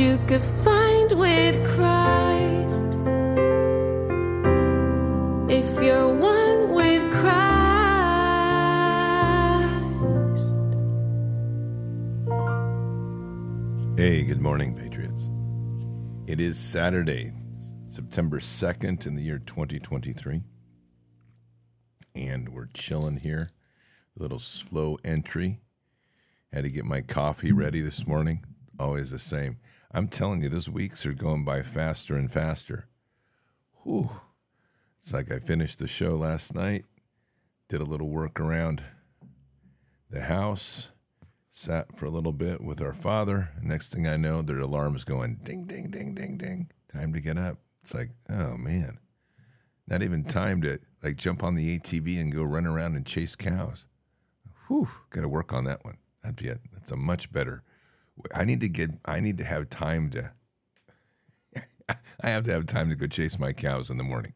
you could find with Christ. If you're one with Christ. Hey, good morning, Patriots. It is Saturday, September 2nd in the year 2023. And we're chilling here. A little slow entry. Had to get my coffee ready this morning. Always the same. I'm telling you, those weeks are going by faster and faster. Whew. It's like I finished the show last night, did a little work around the house, sat for a little bit with our father. Next thing I know, their alarm's going ding, ding, ding, ding, ding. Time to get up. It's like, oh man, not even time to like jump on the ATV and go run around and chase cows. Whew, got to work on that one. That'd be. That's a much better. I need to get. I need to have time to. I have to have time to go chase my cows in the morning.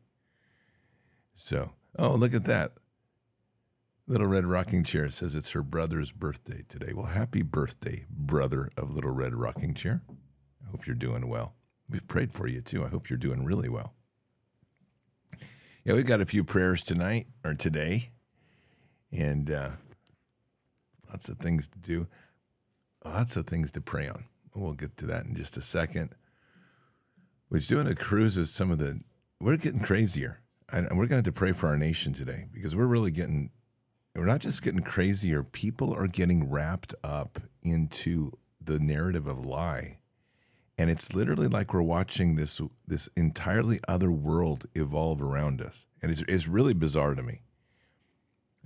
So, oh, look at that. Little Red Rocking Chair says it's her brother's birthday today. Well, happy birthday, brother of Little Red Rocking Chair. I hope you're doing well. We've prayed for you too. I hope you're doing really well. Yeah, we've got a few prayers tonight or today, and uh, lots of things to do, lots of things to pray on. We'll get to that in just a second. We're doing a cruise of some of the. We're getting crazier, and we're going to have to pray for our nation today because we're really getting we're not just getting crazier, people are getting wrapped up into the narrative of lie. And it's literally like we're watching this this entirely other world evolve around us. And it's, it's really bizarre to me.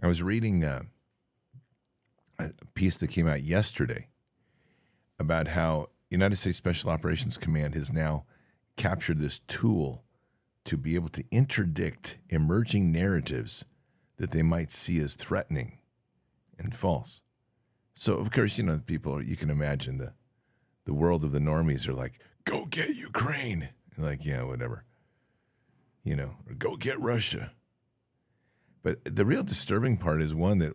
I was reading uh, a piece that came out yesterday about how United States Special Operations Command has now captured this tool to be able to interdict emerging narratives that they might see as threatening and false. So of course, you know, people you can imagine the the world of the normies are like, "Go get Ukraine," and like, yeah, whatever, you know, or go get Russia. But the real disturbing part is one that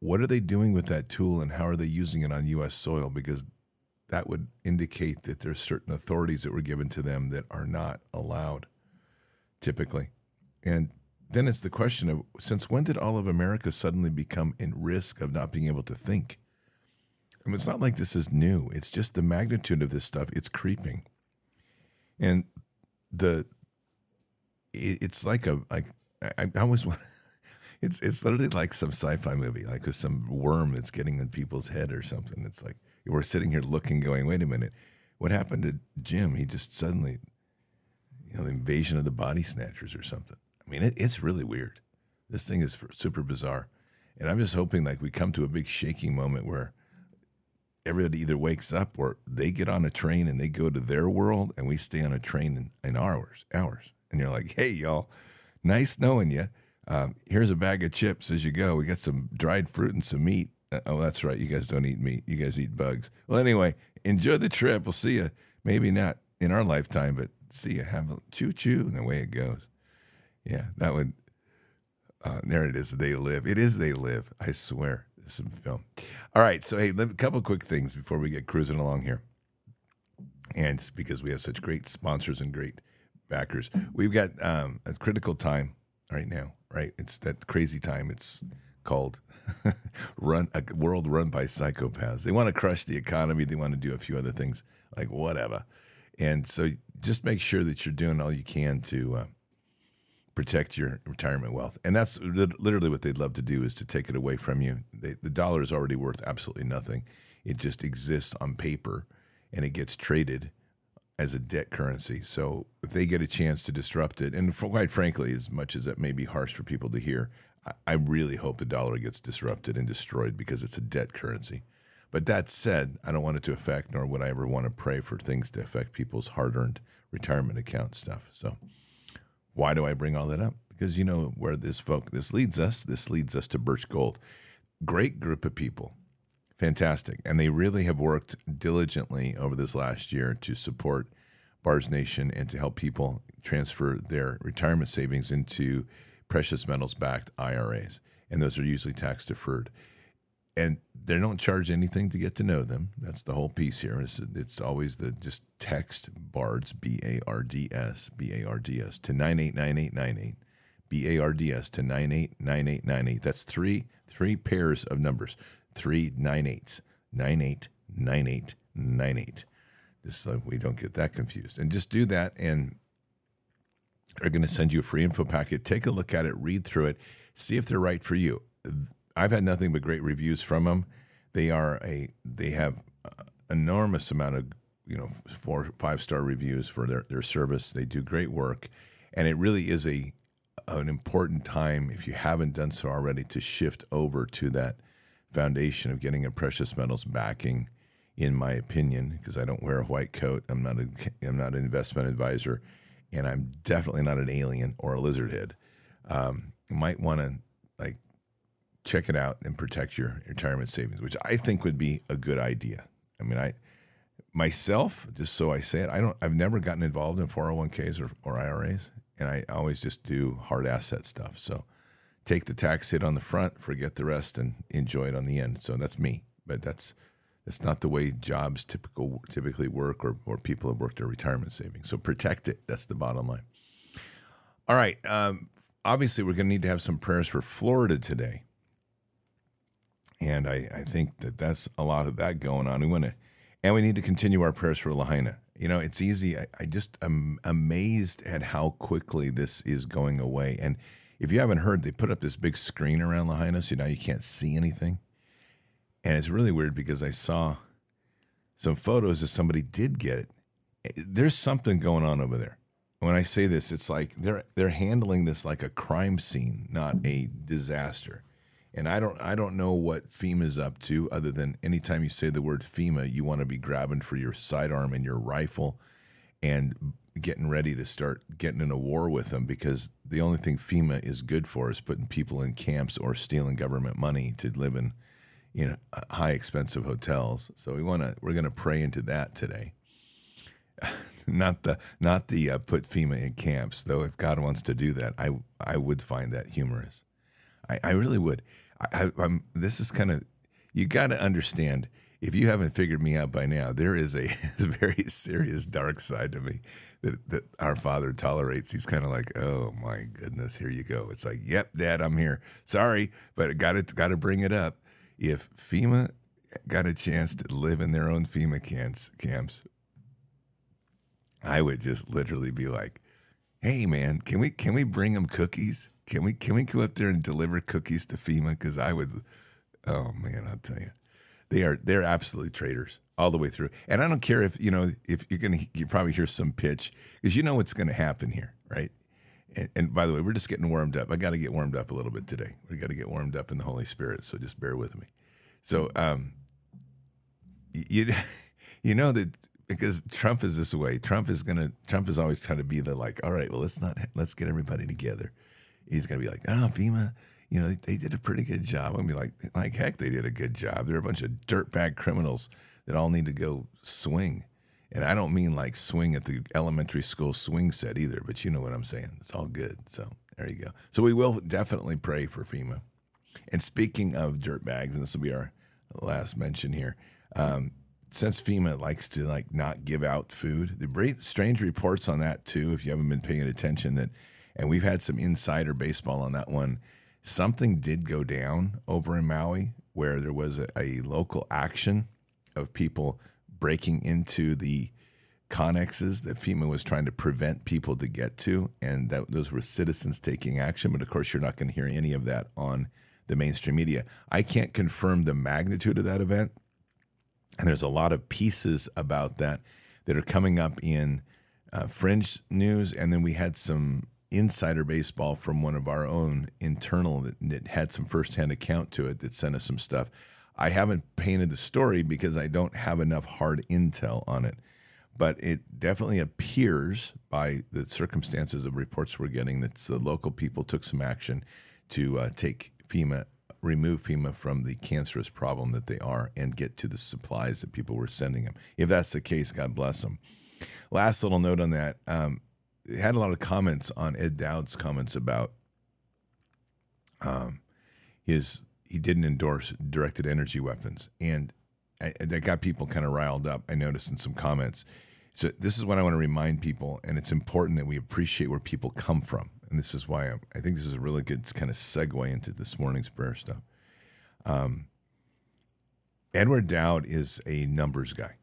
what are they doing with that tool and how are they using it on U.S. soil? Because that would indicate that there's certain authorities that were given to them that are not allowed, typically. And then it's the question of since when did all of America suddenly become in risk of not being able to think? I mean, it's not like this is new. It's just the magnitude of this stuff. It's creeping, and the it, it's like a like I, I always want. It's it's literally like some sci-fi movie, like with some worm that's getting in people's head or something. It's like we're sitting here looking, going, "Wait a minute, what happened to Jim? He just suddenly, you know, the invasion of the body snatchers or something." I mean, it, it's really weird. This thing is super bizarre, and I'm just hoping like we come to a big shaking moment where everybody either wakes up or they get on a train and they go to their world, and we stay on a train in, in hours, hours, and you're like, "Hey, y'all, nice knowing you." Um, here's a bag of chips as you go. We got some dried fruit and some meat. Uh, oh, that's right. You guys don't eat meat. You guys eat bugs. Well, anyway, enjoy the trip. We'll see you. Maybe not in our lifetime, but see you. Have a choo choo, and the way it goes. Yeah, that would. Uh, there it is. They live. It is they live. I swear. Some film. All right. So hey, a couple quick things before we get cruising along here, and it's because we have such great sponsors and great backers. We've got um, a critical time right now. Right. It's that crazy time. It's called run a world run by psychopaths. They want to crush the economy. They want to do a few other things like whatever. And so just make sure that you're doing all you can to uh, protect your retirement wealth. And that's literally what they'd love to do is to take it away from you. They, the dollar is already worth absolutely nothing. It just exists on paper and it gets traded as a debt currency. So if they get a chance to disrupt it, and for, quite frankly, as much as that may be harsh for people to hear, I, I really hope the dollar gets disrupted and destroyed because it's a debt currency. But that said, I don't want it to affect, nor would I ever want to pray for things to affect people's hard earned retirement account stuff. So why do I bring all that up? Because you know where this folk this leads us. This leads us to Birch Gold. Great group of people. Fantastic. And they really have worked diligently over this last year to support Bards Nation and to help people transfer their retirement savings into precious metals backed IRAs. And those are usually tax deferred and they don't charge anything to get to know them. That's the whole piece here. It's, it's always the just text BARDS, B A R D S, B A R D S, to 989898. B A R D S to 989898. That's three three pairs of numbers. Three nine eights. Nine eight nine eight nine eight. Just so we don't get that confused. And just do that and they're going to send you a free info packet. Take a look at it, read through it, see if they're right for you I've had nothing but great reviews from them. They are a they have enormous amount of you know four five star reviews for their their service. They do great work, and it really is a an important time if you haven't done so already to shift over to that foundation of getting a precious metals backing. In my opinion, because I don't wear a white coat, I'm not a I'm not an investment advisor, and I'm definitely not an alien or a lizard head. Um, you might want to like check it out and protect your retirement savings, which I think would be a good idea. I mean, I myself, just so I say it, I don't. I've never gotten involved in 401ks or, or IRAs, and I always just do hard asset stuff. So take the tax hit on the front, forget the rest, and enjoy it on the end. So that's me, but that's that's not the way jobs typical typically work, or or people have worked their retirement savings. So protect it. That's the bottom line. All right. Um, obviously, we're going to need to have some prayers for Florida today. And I, I think that that's a lot of that going on. We want to, and we need to continue our prayers for Lahaina. You know, it's easy. I, I just am amazed at how quickly this is going away. And if you haven't heard, they put up this big screen around Lahaina, so now you can't see anything. And it's really weird because I saw some photos that somebody did get. There's something going on over there. When I say this, it's like they're they're handling this like a crime scene, not a disaster. And I don't I don't know what FEMA's up to other than anytime you say the word FEMA, you want to be grabbing for your sidearm and your rifle and getting ready to start getting in a war with them because the only thing FEMA is good for is putting people in camps or stealing government money to live in you know high expensive hotels. So we want to we're going to pray into that today. not the not the uh, put FEMA in camps though. If God wants to do that, I I would find that humorous. I, I really would. I, I, am This is kind of you got to understand. If you haven't figured me out by now, there is a, very serious dark side to me that, that our father tolerates. He's kind of like, oh my goodness, here you go. It's like, yep, Dad, I'm here. Sorry, but got to got to bring it up. If FEMA got a chance to live in their own FEMA camps, camps, I would just literally be like, "Hey, man, can we can we bring them cookies? Can we can we go up there and deliver cookies to FEMA? Because I would. Oh man, I'll tell you, they are they're absolutely traitors all the way through. And I don't care if you know if you're gonna you probably hear some pitch because you know what's to happen here, right? And, and, by the way, we're just getting warmed up. I got to get warmed up a little bit today. We got to get warmed up in the Holy Spirit. So just bear with me. So um, you you know that because Trump is this way. Trump is gonna. Trump is always trying to be the like. All right, well, let's not. Let's get everybody together. He's gonna be like, oh, FEMA. You know, they, they did a pretty good job. I'm be like, like heck, they did a good job. They're a bunch of dirtbag criminals that all need to go swing. And I don't mean like swing at the elementary school swing set either, but you know what I'm saying. It's all good. So there you go. So we will definitely pray for FEMA. And speaking of dirtbags, and this will be our last mention here. Um, since FEMA likes to like not give out food, the strange reports on that too. If you haven't been paying attention, that and we've had some insider baseball on that one. Something did go down over in Maui where there was a, a local action of people breaking into the connexes that FEMA was trying to prevent people to get to, and that those were citizens taking action. But of course, you're not going to hear any of that on the mainstream media. I can't confirm the magnitude of that event, and there's a lot of pieces about that that are coming up in uh, fringe news, and then we had some insider baseball from one of our own internal that, that had some firsthand account to it that sent us some stuff. I haven't painted the story because I don't have enough hard intel on it. But it definitely appears by the circumstances of reports we're getting that the local people took some action to uh, take FEMA, remove FEMA from the cancerous problem that they are and get to the supplies that people were sending them. If that's the case, God bless them. Last little note on that. Um, had a lot of comments on Ed Dowd's comments about um, his he didn't endorse directed energy weapons, and I, that got people kind of riled up. I noticed in some comments. So this is what I want to remind people, and it's important that we appreciate where people come from, and this is why I'm, i think this is a really good kind of segue into this morning's prayer stuff. Um, Edward Dowd is a numbers guy,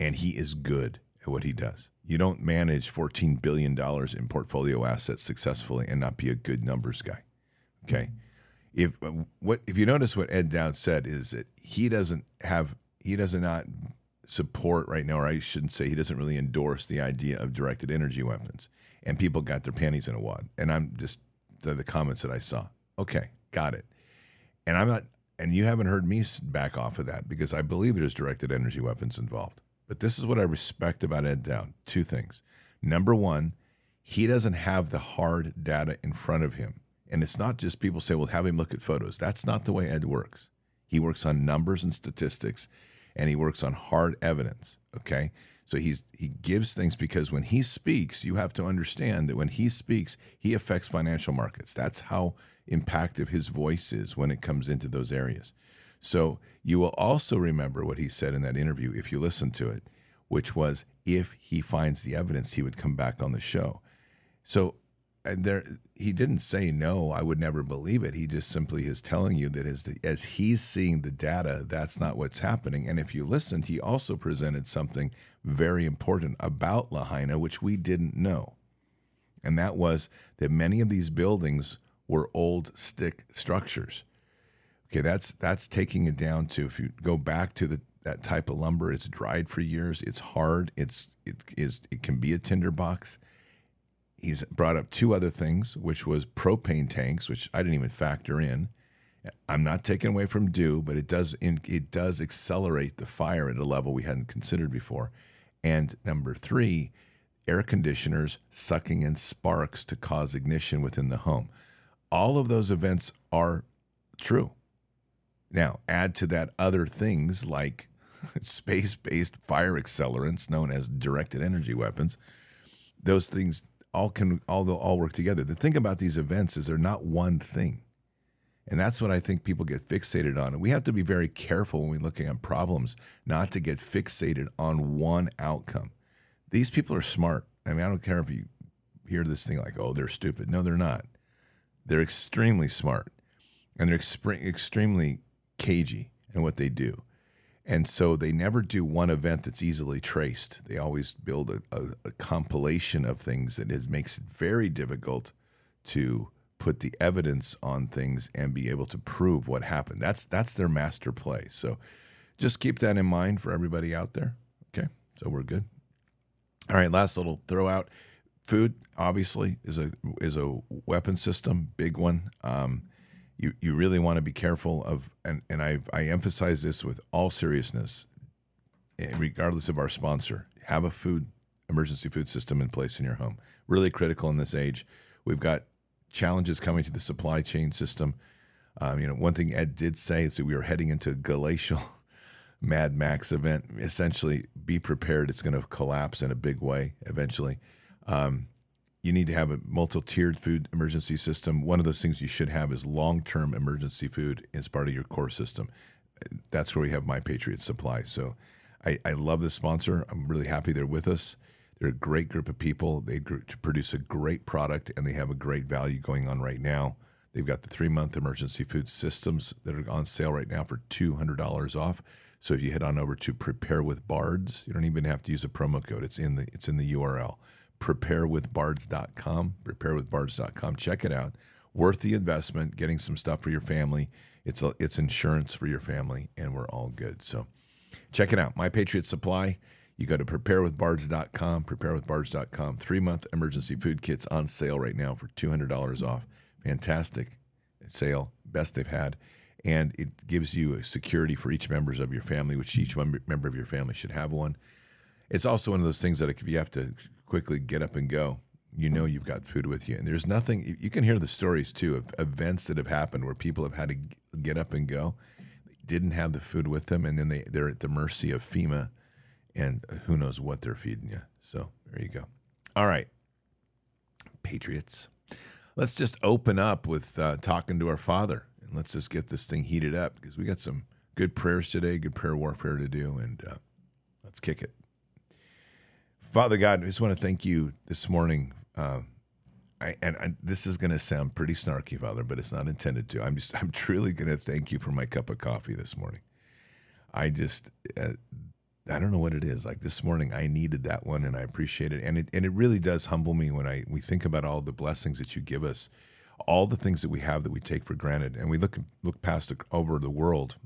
and he is good at what he does. You don't manage $14 billion in portfolio assets successfully and not be a good numbers guy. Okay. If what if you notice what Ed Dowd said is that he doesn't have he does not support right now, or I shouldn't say he doesn't really endorse the idea of directed energy weapons. And people got their panties in a wad. And I'm just the comments that I saw. Okay, got it. And I'm not, and you haven't heard me back off of that because I believe there's directed energy weapons involved. But this is what I respect about Ed Dowd. Two things. Number one, he doesn't have the hard data in front of him and it's not just people say, well, have him look at photos. That's not the way Ed works. He works on numbers and statistics and he works on hard evidence. Okay. So he's he gives things because when he speaks, you have to understand that when he speaks, he affects financial markets. That's how impactful his voice is when it comes into those areas. So you will also remember what he said in that interview if you listen to it, which was if he finds the evidence, he would come back on the show. So there he didn't say no i would never believe it. He just simply is telling you that as, the, as he's seeing the data that's not what's happening. And if you listened he also presented something very important about lahaina which we didn't know. And that was that many of these buildings were old stick structures okay that's that's taking it down to if you go back to the that type of lumber it's dried for years it's hard it's it is it can be a tinderbox he's brought up two other things, which was propane tanks, which I didn't even factor in. I'm not taking away from DEW, but it does it does accelerate the fire at a level we hadn't considered before. And number three, air conditioners sucking in sparks to cause ignition within the home. All of those events are true. Now, add to that other things like space based fire accelerants known as directed energy weapons. Those things all can all all work together. The thing about these events is they're not one thing. And that's what I think people get fixated on. And we have to be very careful when we're looking at problems not to get fixated on one outcome. These people are smart. I mean, I don't care if you hear this thing like, oh, they're stupid. No, they're not. They're extremely smart and they're exp- extremely cagey in what they do. And so they never do one event that's easily traced. They always build a, a, a compilation of things that is, makes it very difficult to put the evidence on things and be able to prove what happened. That's that's their master play. So just keep that in mind for everybody out there. Okay, so we're good. All right, last little throw out. Food obviously is a is a weapon system, big one. Um, you you really want to be careful of, and and I I emphasize this with all seriousness, eh, regardless of our sponsor. Have a food emergency food system in place in your home. Really critical in this age. We've got challenges coming to the supply chain system. Um, you know, one thing Ed did say is that we are heading into a glacial Mad Max event. Essentially, be prepared; it's going to collapse in a big way eventually. Um, you need to have a multi-tiered food emergency system. One of those things you should have is long-term emergency food as part of your core system. That's where we have My Patriot Supply. So, I, I love this sponsor. I'm really happy they're with us. They're a great group of people. They produce a great product and they have a great value going on right now. They've got the three month emergency food systems that are on sale right now for $200 off. So if you head on over to Prepare with Bards, you don't even have to use a promo code. It's in the it's in the URL. Preparewithbards.com. Preparewithbards.com. Check it out. Worth the investment. Getting some stuff for your family. It's a, it's insurance for your family, and we're all good. So check it out. My Patriot Supply. You go to preparewithbards.com, preparewithbards.com. Three month emergency food kits on sale right now for $200 off. Fantastic sale, best they've had. And it gives you a security for each members of your family, which each member of your family should have one. It's also one of those things that if you have to quickly get up and go, you know you've got food with you. And there's nothing, you can hear the stories too of events that have happened where people have had to get up and go, didn't have the food with them, and then they, they're at the mercy of FEMA and who knows what they're feeding you. So there you go. All right, Patriots. Let's just open up with uh, talking to our Father, and let's just get this thing heated up because we got some good prayers today, good prayer warfare to do, and uh, let's kick it. Father God, I just want to thank you this morning. Uh, I, and I, this is going to sound pretty snarky, Father, but it's not intended to. I'm just, I'm truly going to thank you for my cup of coffee this morning. I just, uh, I don't know what it is. Like this morning, I needed that one, and I appreciate it. And it and it really does humble me when I we think about all the blessings that you give us, all the things that we have that we take for granted, and we look look past over the world,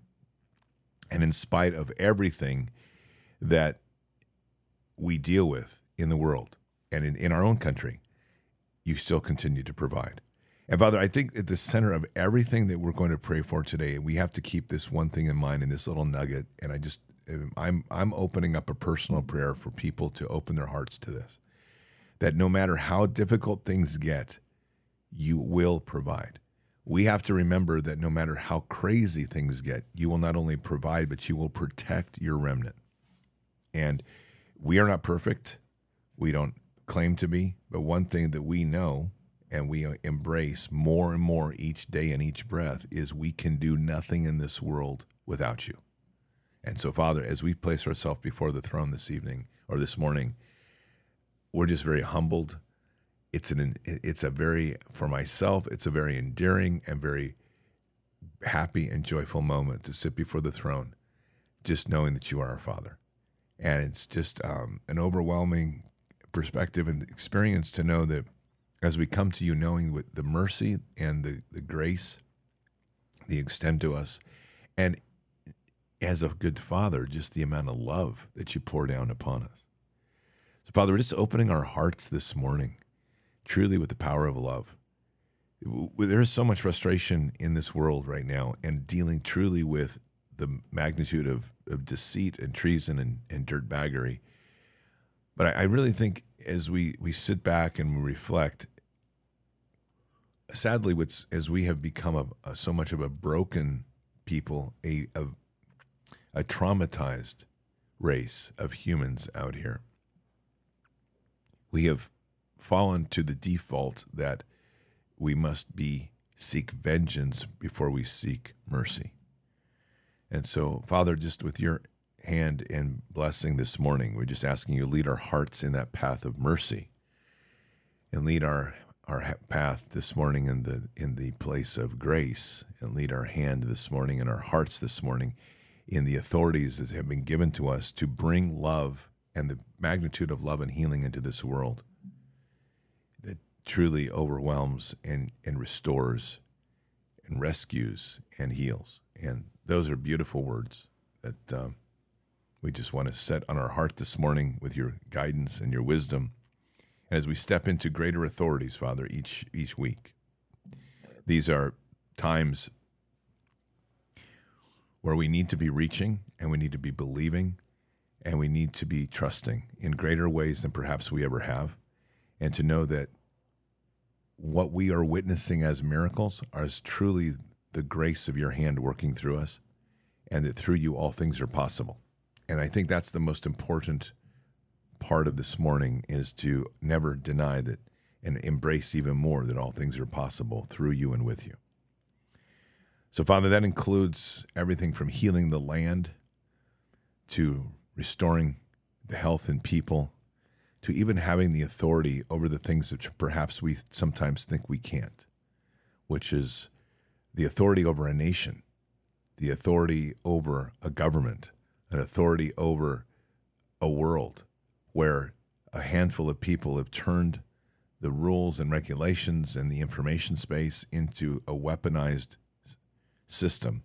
and in spite of everything that we deal with in the world and in, in our own country, you still continue to provide. And Father, I think at the center of everything that we're going to pray for today, we have to keep this one thing in mind in this little nugget. And I just um, I'm I'm opening up a personal prayer for people to open their hearts to this. That no matter how difficult things get, you will provide. We have to remember that no matter how crazy things get, you will not only provide, but you will protect your remnant. And we are not perfect. We don't claim to be. But one thing that we know and we embrace more and more each day and each breath is we can do nothing in this world without you. And so, Father, as we place ourselves before the throne this evening or this morning, we're just very humbled. It's an it's a very for myself, it's a very endearing and very happy and joyful moment to sit before the throne, just knowing that you are our Father. And it's just um, an overwhelming perspective and experience to know that as we come to you, knowing with the mercy and the, the grace the extend to us, and as a good father, just the amount of love that you pour down upon us. So, Father, we're just opening our hearts this morning, truly with the power of love. There is so much frustration in this world right now, and dealing truly with the magnitude of, of deceit and treason and, and dirtbaggery. But I, I really think as we, we sit back and reflect, sadly, what's as we have become a, a, uh, so much of a broken people, a, a a traumatized race of humans out here. We have fallen to the default that we must be seek vengeance before we seek mercy. And so, Father, just with your hand and blessing this morning, we're just asking you lead our hearts in that path of mercy and lead our our path this morning in the in the place of grace and lead our hand this morning in our hearts this morning in the authorities that have been given to us to bring love and the magnitude of love and healing into this world that truly overwhelms and, and restores and rescues and heals. And those are beautiful words that um, we just want to set on our heart this morning with your guidance and your wisdom as we step into greater authorities, Father, each each week. These are times where we need to be reaching and we need to be believing and we need to be trusting in greater ways than perhaps we ever have. And to know that what we are witnessing as miracles is truly the grace of your hand working through us, and that through you all things are possible. And I think that's the most important part of this morning is to never deny that and embrace even more that all things are possible through you and with you. So, Father, that includes everything from healing the land to restoring the health in people to even having the authority over the things that perhaps we sometimes think we can't, which is the authority over a nation, the authority over a government, an authority over a world where a handful of people have turned the rules and regulations and the information space into a weaponized system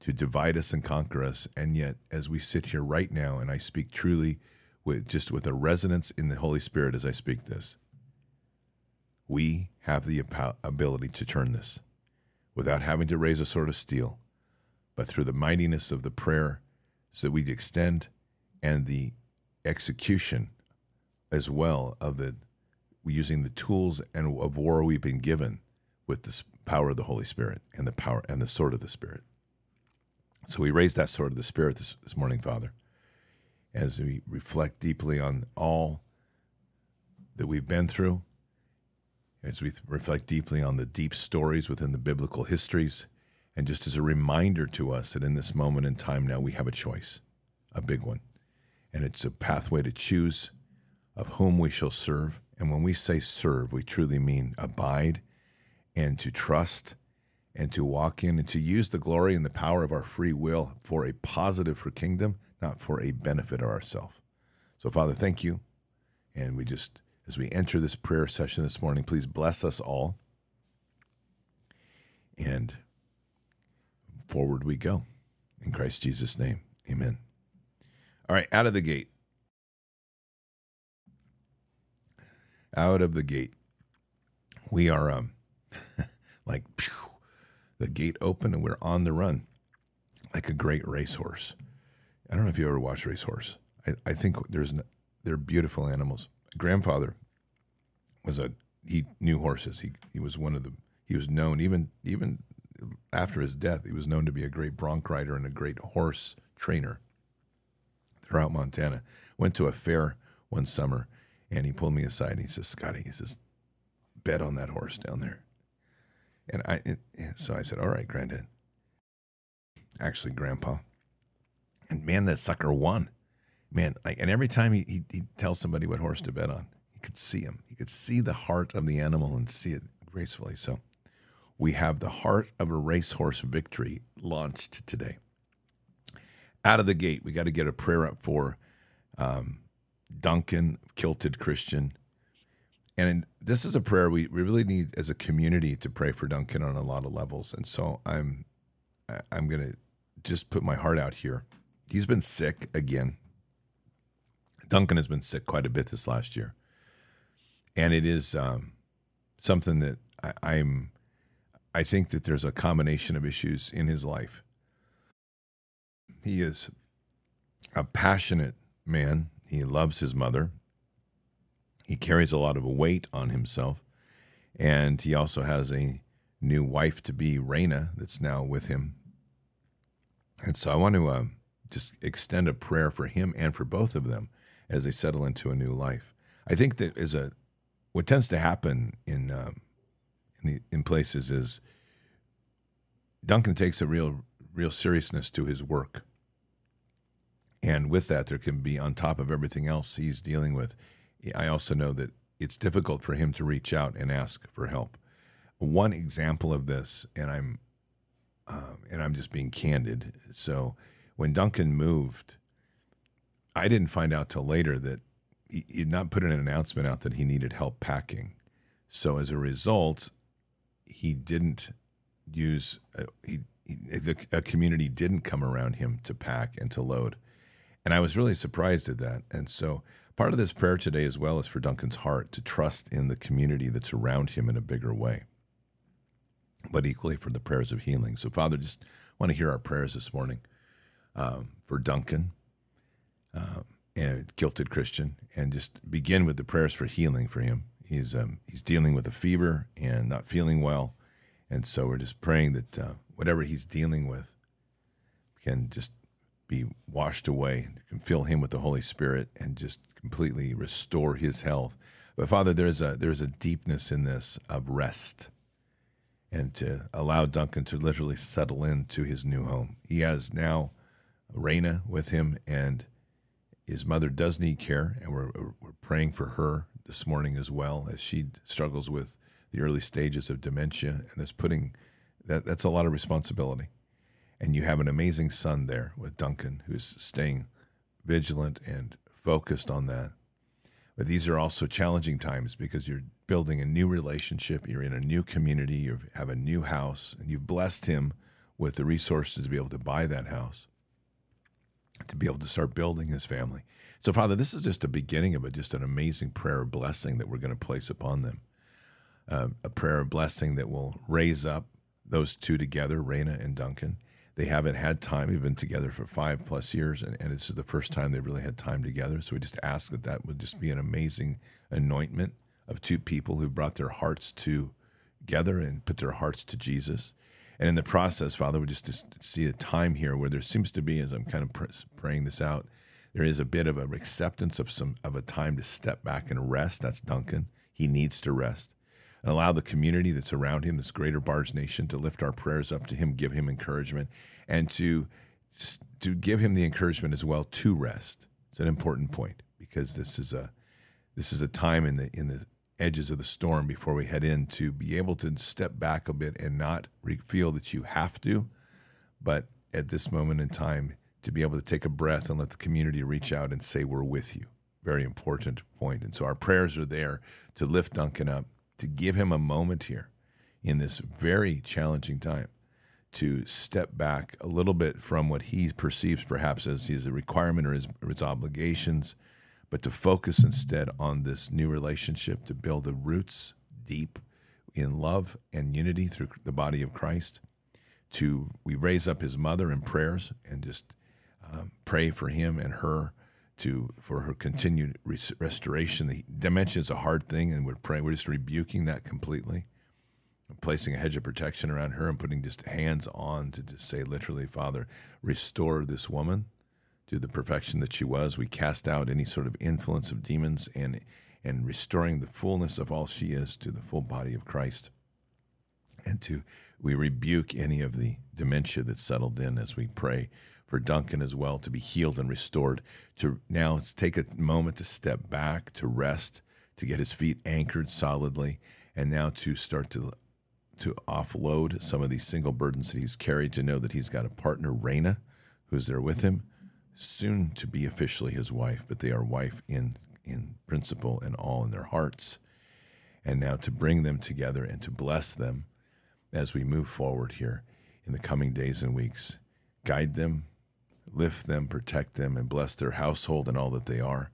to divide us and conquer us. And yet, as we sit here right now, and I speak truly with just with a resonance in the Holy Spirit as I speak this, we have the ability to turn this without having to raise a sword of steel, but through the mightiness of the prayer so that we extend and the execution as well of the using the tools and of war we've been given with the power of the Holy Spirit and the power and the sword of the Spirit. So we raise that sword of the Spirit this, this morning, Father, as we reflect deeply on all that we've been through, as we reflect deeply on the deep stories within the biblical histories, and just as a reminder to us that in this moment in time now we have a choice, a big one. And it's a pathway to choose of whom we shall serve. And when we say serve, we truly mean abide and to trust and to walk in and to use the glory and the power of our free will for a positive for kingdom, not for a benefit of ourselves. So, Father, thank you. And we just, as we enter this prayer session this morning, please bless us all. And forward we go. In Christ Jesus' name, amen. All right, out of the gate. Out of the gate. We are um, like phew, the gate open and we're on the run, like a great racehorse. I don't know if you ever watched racehorse. I, I think there's they're beautiful animals. Grandfather was a he knew horses. He he was one of the he was known even even after his death. He was known to be a great bronc rider and a great horse trainer throughout Montana. Went to a fair one summer and he pulled me aside and he says, Scotty, he says, bet on that horse down there. And I, so I said, all right, granddad. Actually, grandpa. And man, that sucker won. Man, like, and every time he, he, tells somebody what horse to bet on, he could see him. He could see the heart of the animal and see it gracefully. So we have the heart of a racehorse victory launched today. Out of the gate, we got to get a prayer up for um, Duncan, kilted Christian, and this is a prayer we, we really need as a community to pray for Duncan on a lot of levels. And so I'm I'm gonna just put my heart out here. He's been sick again. Duncan has been sick quite a bit this last year, and it is um, something that I, I'm. I think that there's a combination of issues in his life. He is a passionate man. He loves his mother He carries a lot of weight on himself, and he also has a new wife to be, Raina, that's now with him. And so I want to um, just extend a prayer for him and for both of them as they settle into a new life. I think that is a what tends to happen in um, in, the, in places is Duncan takes a real real seriousness to his work, and with that, there can be on top of everything else he's dealing with. I also know that it's difficult for him to reach out and ask for help. One example of this, and I'm um, and I'm just being candid. So when Duncan moved, I didn't find out till later that he, would not put an announcement out that he needed help packing. So as a result, he didn't use uh, he, he the, a community didn't come around him to pack and to load, and I was really surprised at that. And so part of this prayer today, as well, is for Duncan's heart to trust in the community that's around him in a bigger way, but equally for the prayers of healing. So Father, just want to hear our prayers this morning um, for Duncan. Um, and kilted Christian, and just begin with the prayers for healing for him. He's um, he's dealing with a fever and not feeling well, and so we're just praying that uh, whatever he's dealing with can just be washed away, can fill him with the Holy Spirit, and just completely restore his health. But Father, there's a there's a deepness in this of rest, and to allow Duncan to literally settle into his new home. He has now Raina with him, and his mother does need care, and we're, we're praying for her this morning as well as she struggles with the early stages of dementia, and that's putting that that's a lot of responsibility. And you have an amazing son there with Duncan, who's staying vigilant and focused on that. But these are also challenging times because you're building a new relationship, you're in a new community, you have a new house, and you've blessed him with the resources to be able to buy that house to be able to start building his family. So, Father, this is just a beginning of it, just an amazing prayer of blessing that we're going to place upon them. Uh, a prayer of blessing that will raise up those two together, Raina and Duncan. They haven't had time. They've been together for five plus years, and, and this is the first time they've really had time together. So we just ask that that would just be an amazing anointment of two people who brought their hearts to together and put their hearts to Jesus. And in the process, Father, we just, just see a time here where there seems to be, as I'm kind of pr- praying this out, there is a bit of an acceptance of some of a time to step back and rest. That's Duncan. He needs to rest. And allow the community that's around him, this greater Bards nation, to lift our prayers up to him, give him encouragement, and to to give him the encouragement as well to rest. It's an important point because this is a this is a time in the in the edges of the storm before we head in to be able to step back a bit and not feel that you have to, but at this moment in time, to be able to take a breath and let the community reach out and say, We're with you. Very important point. And so our prayers are there to lift Duncan up, to give him a moment here in this very challenging time to step back a little bit from what he perceives perhaps as his requirement or his, or his obligations but to focus instead on this new relationship to build the roots deep in love and unity through the body of Christ. To we raise up his mother in prayers and just um, pray for him and her to for her continued res- restoration. The dementia is a hard thing, and we're praying. We're just rebuking that completely, placing a hedge of protection around her and putting just hands on to just say literally, Father, restore this woman to the perfection that she was. We cast out any sort of influence of demons and and restoring the fullness of all she is to the full body of Christ. And to we rebuke any of the dementia that's settled in as we pray for Duncan as well to be healed and restored. To now take a moment to step back, to rest, to get his feet anchored solidly, and now to start to to offload some of these single burdens that he's carried, to know that he's got a partner, Raina, who's there with him, soon to be officially his wife, but they are wife in in principle and all in their hearts. And now to bring them together and to bless them as we move forward here in the coming days and weeks. Guide them, lift them, protect them, and bless their household and all that they are,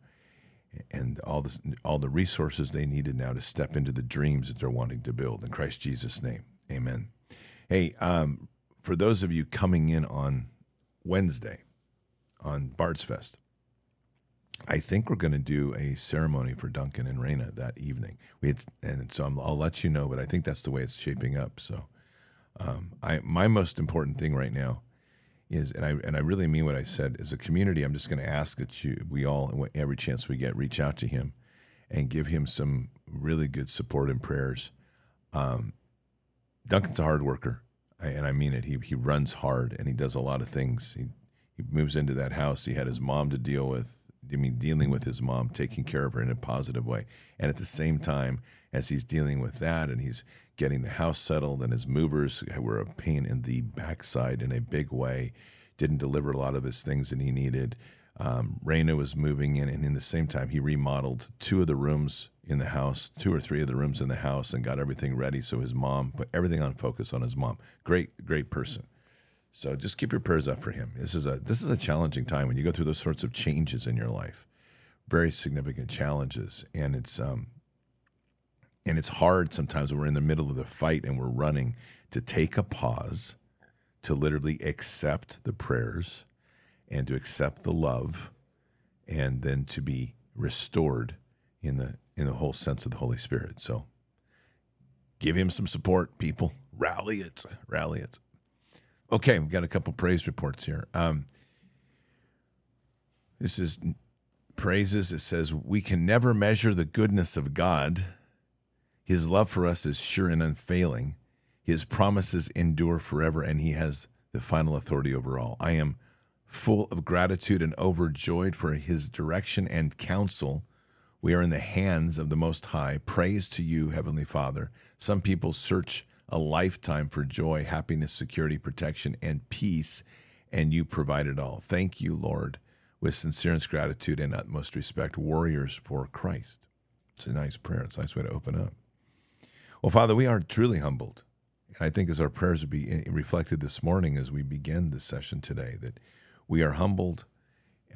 and all the all the resources they needed now to step into the dreams that they're wanting to build. In Christ Jesus' name, Amen. Hey, um, for those of you coming in on Wednesday, on Bards Fest. I think we're going to do a ceremony for Duncan and Raina that evening. We had, and so i will let you know, but I think that's the way it's shaping up. So, um, I my most important thing right now is, and I and I really mean what I said. As a community, I'm just going to ask that you, we all, every chance we get, reach out to him and give him some really good support and prayers. Um, Duncan's a hard worker, and I mean it. He he runs hard and he does a lot of things. He he moves into that house. He had his mom to deal with. I mean, dealing with his mom, taking care of her in a positive way, and at the same time, as he's dealing with that, and he's getting the house settled, and his movers were a pain in the backside in a big way, didn't deliver a lot of his things that he needed. Um, Raina was moving in, and in the same time, he remodeled two of the rooms in the house, two or three of the rooms in the house, and got everything ready. So his mom put everything on focus on his mom. Great, great person. So just keep your prayers up for him. This is a this is a challenging time when you go through those sorts of changes in your life, very significant challenges, and it's um, and it's hard sometimes when we're in the middle of the fight and we're running to take a pause, to literally accept the prayers, and to accept the love, and then to be restored in the in the whole sense of the Holy Spirit. So give him some support, people. Rally it, rally it. Okay, we've got a couple praise reports here. Um, this is praises. It says, We can never measure the goodness of God. His love for us is sure and unfailing. His promises endure forever, and He has the final authority over all. I am full of gratitude and overjoyed for His direction and counsel we are in the hands of the Most High. Praise to you, Heavenly Father. Some people search a lifetime for joy, happiness, security, protection, and peace, and you provide it all. Thank you, Lord, with sincerest gratitude and utmost respect, warriors for Christ. It's a nice prayer. It's a nice way to open up. Well, Father, we are truly humbled. And I think as our prayers will be reflected this morning as we begin this session today, that we are humbled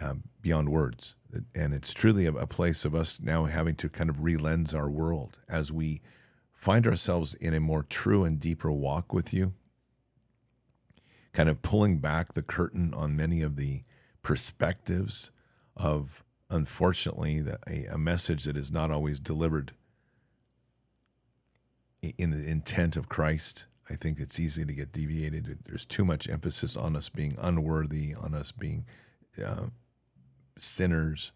uh, beyond words. And it's truly a place of us now having to kind of relens our world as we find ourselves in a more true and deeper walk with you, kind of pulling back the curtain on many of the perspectives of, unfortunately, the, a, a message that is not always delivered in the intent of Christ. I think it's easy to get deviated. There's too much emphasis on us being unworthy, on us being uh, sinners.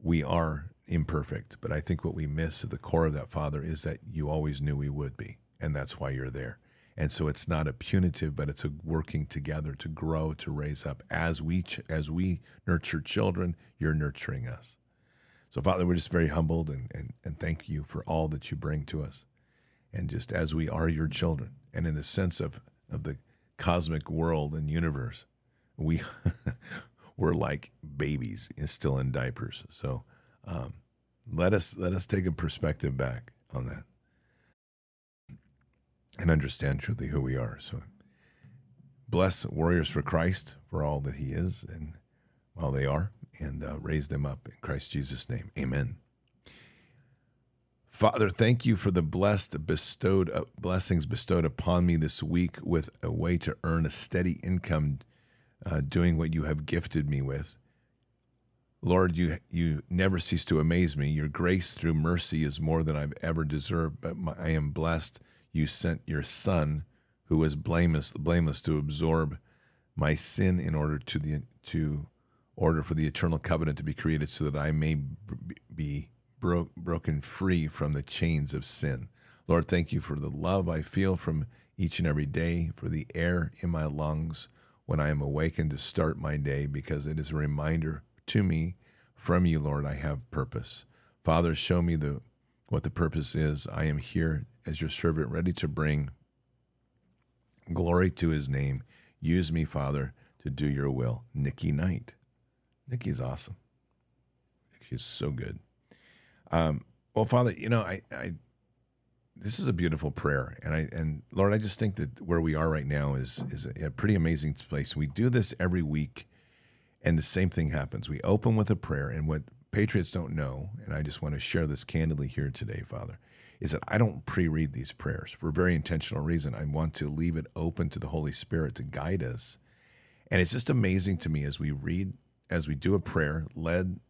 We are imperfect, but I think what we miss at the core of that, Father, is that you always knew we would be, and that's why you're there. And so it's not a punitive, but it's a working together to grow, to raise up. As we ch- as we nurture children, you're nurturing us. So, Father, we're just very humbled and, and, and thank you for all that you bring to us. And just as we are your children, and in the sense of, of the cosmic world and universe, we we're like babies still in diapers. So um, let us let us take a perspective back on that and understand truly who we are. So bless warriors for Christ for all that He is and all they are, and uh, raise them up in Christ Jesus' name. Amen. Father, thank you for the blessed bestowed uh, blessings bestowed upon me this week with a way to earn a steady income uh, doing what you have gifted me with. Lord, you, you never cease to amaze me. Your grace through mercy is more than I've ever deserved, but my, I am blessed you sent your Son, who was blameless, blameless to absorb my sin in order to the to order for the eternal covenant to be created, so that I may be bro- broken free from the chains of sin. Lord, thank you for the love I feel from each and every day, for the air in my lungs, when I am awakened to start my day because it is a reminder to me from you, Lord, I have purpose. Father, show me the what the purpose is. I am here as your servant, ready to bring glory to his name. Use me, Father, to do your will. Nikki Knight. Nikki's awesome. She's so good. Um, well, Father, you know, I, I this is a beautiful prayer, and I and Lord, I just think that where we are right now is is a pretty amazing place. We do this every week, and the same thing happens. We open with a prayer, and what patriots don't know, and I just want to share this candidly here today, Father, is that I don't pre-read these prayers for a very intentional reason. I want to leave it open to the Holy Spirit to guide us, and it's just amazing to me as we read, as we do a prayer led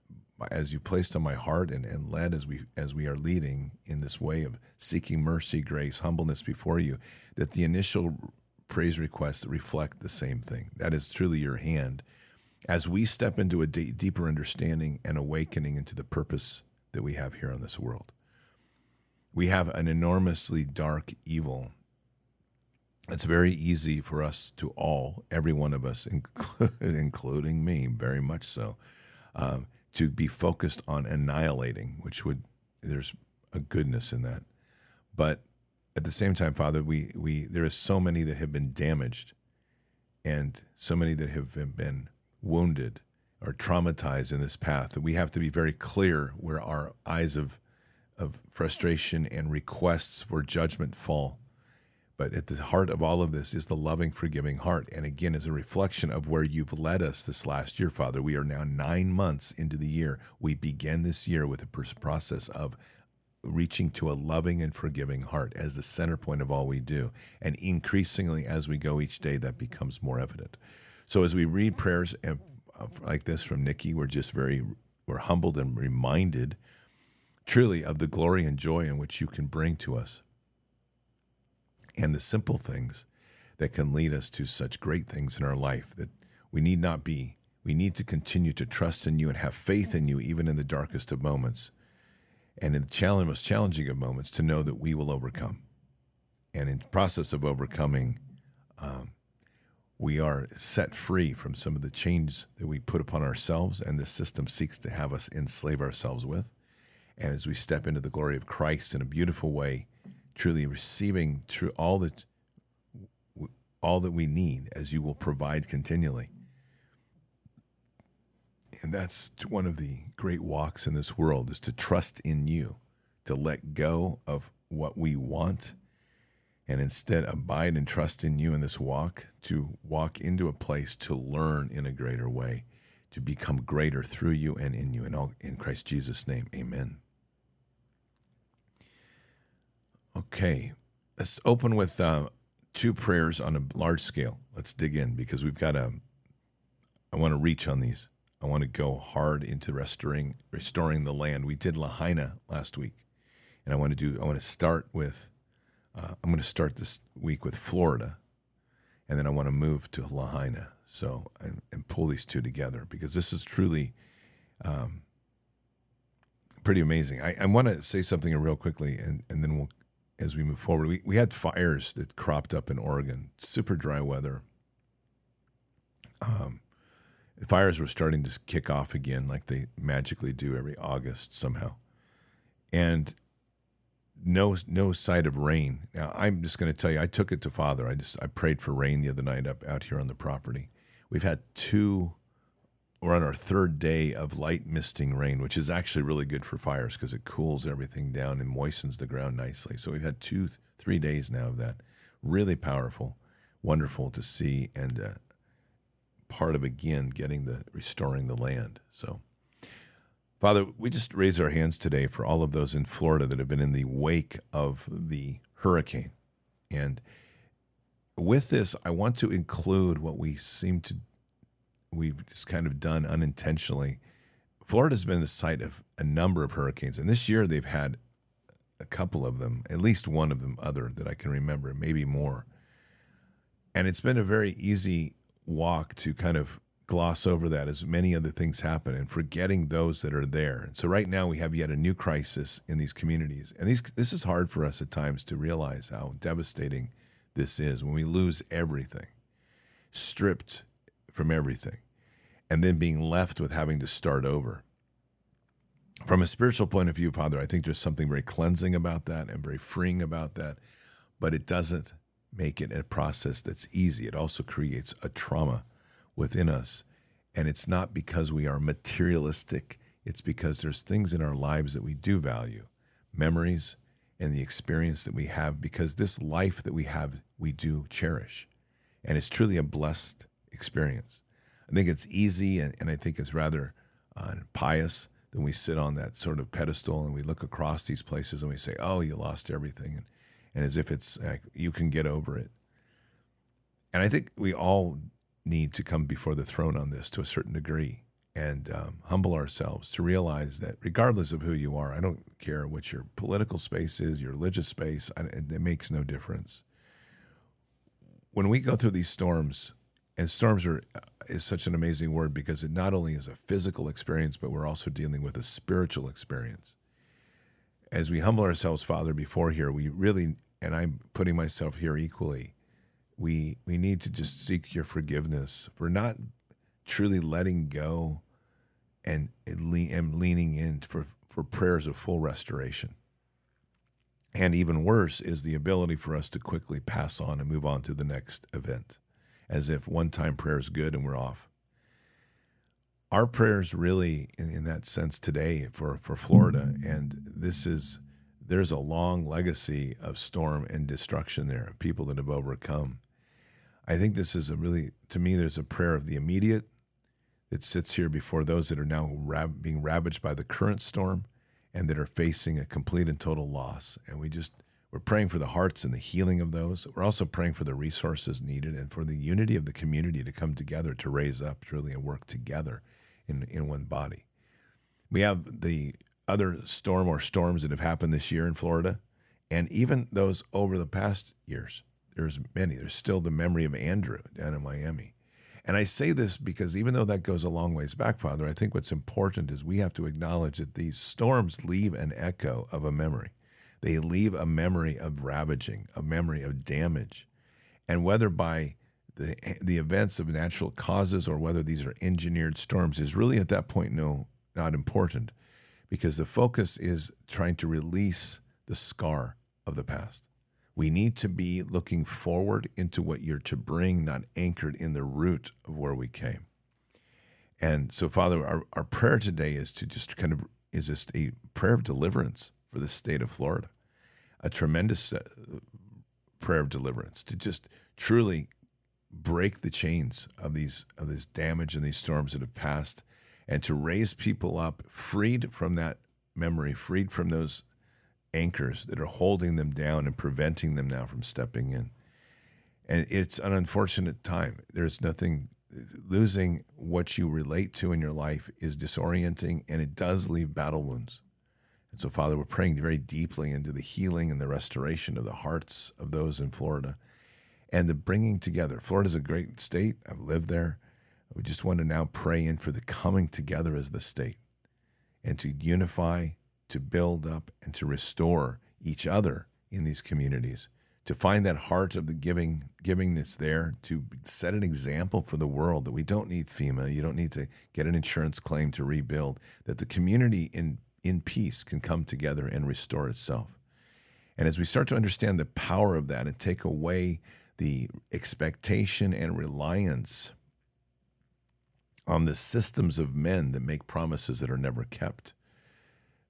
as you placed on my heart and, and led as we as we are leading in this way of seeking mercy, grace, humbleness before you, that the initial praise requests reflect the same thing. That is truly your hand. As we step into a d- deeper understanding and awakening into the purpose that we have here on this world, we have an enormously dark evil. It's very easy for us to all, every one of us, including me, very much so, um, to be focused on annihilating, which would there's a goodness in that. But at the same time, Father, we we there is so many that have been damaged, and so many that have been wounded or traumatized in this path that we have to be very clear where our eyes of of frustration and requests for judgment fall. But at the heart of all of this is the loving, forgiving heart. And again, as a reflection of where you've led us this last year, Father, we are now nine months into the year. We began this year with a process of reaching to a loving and forgiving heart as the center point of all we do. And increasingly, as we go each day, that becomes more evident. So as we read prayers uh, like this from Nikki, we're just very, we're humbled and reminded truly of the glory and joy in which you can bring to us and the simple things that can lead us to such great things in our life that we need not be. We need to continue to trust in you and have faith in you, even in the darkest of moments. And in the most challenging of moments, to know that we will overcome. And in the process of overcoming, um, we are set free from some of the chains that we put upon ourselves and the system seeks to have us enslave ourselves with. And as we step into the glory of Christ in a beautiful way, truly receiving through all that all that we need as you will provide continually. And that's one of the great walks in this world is to trust in you, to let go of what we want and instead abide and trust in you in this walk, to walk into a place to learn in a greater way, to become greater through you and in you. In, all, in Christ Jesus' name, amen. Okay, let's open with uh, two prayers on a large scale. Let's dig in because we've got a. I want to reach on these. I want to go hard into restoring restoring the land. We did Lahaina last week, and I want to do. I want to start with. Uh, I'm going to start this week with Florida, and then I want to move to Lahaina. So and, and pull these two together because this is truly. Um, pretty amazing. I, I want to say something real quickly, and, and then we'll as we move forward. We, we had fires that cropped up in Oregon, super dry weather. Um, fires were starting to kick off again, like they magically do every August somehow, and no no sight of rain. Now I'm just going to tell you, I took it to Father. I just I prayed for rain the other night up out here on the property. We've had two we're on our third day of light misting rain, which is actually really good for fires because it cools everything down and moistens the ground nicely. So we've had two, three days now of that. Really powerful, wonderful to see, and uh, part of again getting the restoring the land. So, Father, we just raise our hands today for all of those in Florida that have been in the wake of the hurricane, and with this, I want to include what we seem to we've just kind of done unintentionally. Florida's been the site of a number of hurricanes, and this year they've had a couple of them, at least one of them other that I can remember, maybe more. And it's been a very easy walk to kind of gloss over that as many other things happen and forgetting those that are there. And so right now we have yet a new crisis in these communities. And these this is hard for us at times to realize how devastating this is when we lose everything. Stripped from everything and then being left with having to start over. From a spiritual point of view, Father, I think there's something very cleansing about that and very freeing about that, but it doesn't make it a process that's easy. It also creates a trauma within us. And it's not because we are materialistic, it's because there's things in our lives that we do value memories and the experience that we have, because this life that we have, we do cherish. And it's truly a blessed experience. I think it's easy and, and I think it's rather uh, pious than we sit on that sort of pedestal and we look across these places and we say, oh, you lost everything. And, and as if it's like you can get over it. And I think we all need to come before the throne on this to a certain degree and um, humble ourselves to realize that regardless of who you are, I don't care what your political space is, your religious space, I, it makes no difference. When we go through these storms, and storms are is such an amazing word because it not only is a physical experience, but we're also dealing with a spiritual experience. As we humble ourselves, Father, before here, we really, and I'm putting myself here equally, we we need to just seek your forgiveness for not truly letting go and, and leaning in for, for prayers of full restoration. And even worse is the ability for us to quickly pass on and move on to the next event, as if one time prayer is good and we're off. Our prayers really, in, in that sense, today for, for Florida, and this is, there's a long legacy of storm and destruction there, people that have overcome. I think this is a really, to me, there's a prayer of the immediate that sits here before those that are now being ravaged by the current storm and that are facing a complete and total loss. And we just, we're praying for the hearts and the healing of those. We're also praying for the resources needed and for the unity of the community to come together to raise up truly and work together in, in one body. We have the other storm or storms that have happened this year in Florida, and even those over the past years. There's many. There's still the memory of Andrew down in Miami. And I say this because even though that goes a long ways back, Father, I think what's important is we have to acknowledge that these storms leave an echo of a memory. They leave a memory of ravaging, a memory of damage. And whether by the, the events of natural causes or whether these are engineered storms is really at that point no not important because the focus is trying to release the scar of the past. We need to be looking forward into what you're to bring, not anchored in the root of where we came. And so, Father, our, our prayer today is to just kind of is just a prayer of deliverance for the state of Florida, a tremendous uh, prayer of deliverance to just truly break the chains of these of this damage and these storms that have passed, and to raise people up, freed from that memory, freed from those anchors that are holding them down and preventing them now from stepping in. And it's an unfortunate time. There's nothing, losing what you relate to in your life is disorienting and it does leave battle wounds. And so, Father, we're praying very deeply into the healing and the restoration of the hearts of those in Florida and the bringing together. Florida's a great state. I've lived there. We just want to now pray in for the coming together as the state and to unify to build up and to restore each other in these communities to find that heart of the giving giving that's there to set an example for the world that we don't need FEMA you don't need to get an insurance claim to rebuild that the community in in peace can come together and restore itself. And as we start to understand the power of that and take away the expectation and reliance on the systems of men that make promises that are never kept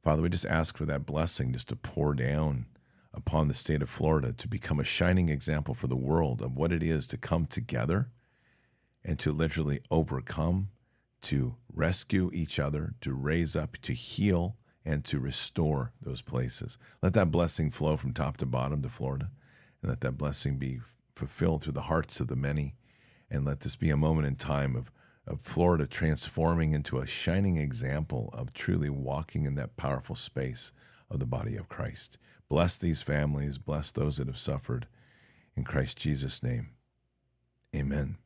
Father, we just ask for that blessing just to pour down upon the state of Florida to become a shining example for the world of what it is to come together and to literally overcome, to rescue each other, to raise up, to heal, and to restore those places. Let that blessing flow from top to bottom to Florida, and let that blessing be fulfilled through the hearts of the many. And let this be a moment in time of of Florida transforming into a shining example of truly walking in that powerful space of the body of Christ. Bless these families, bless those that have suffered. In Christ Jesus' name, amen.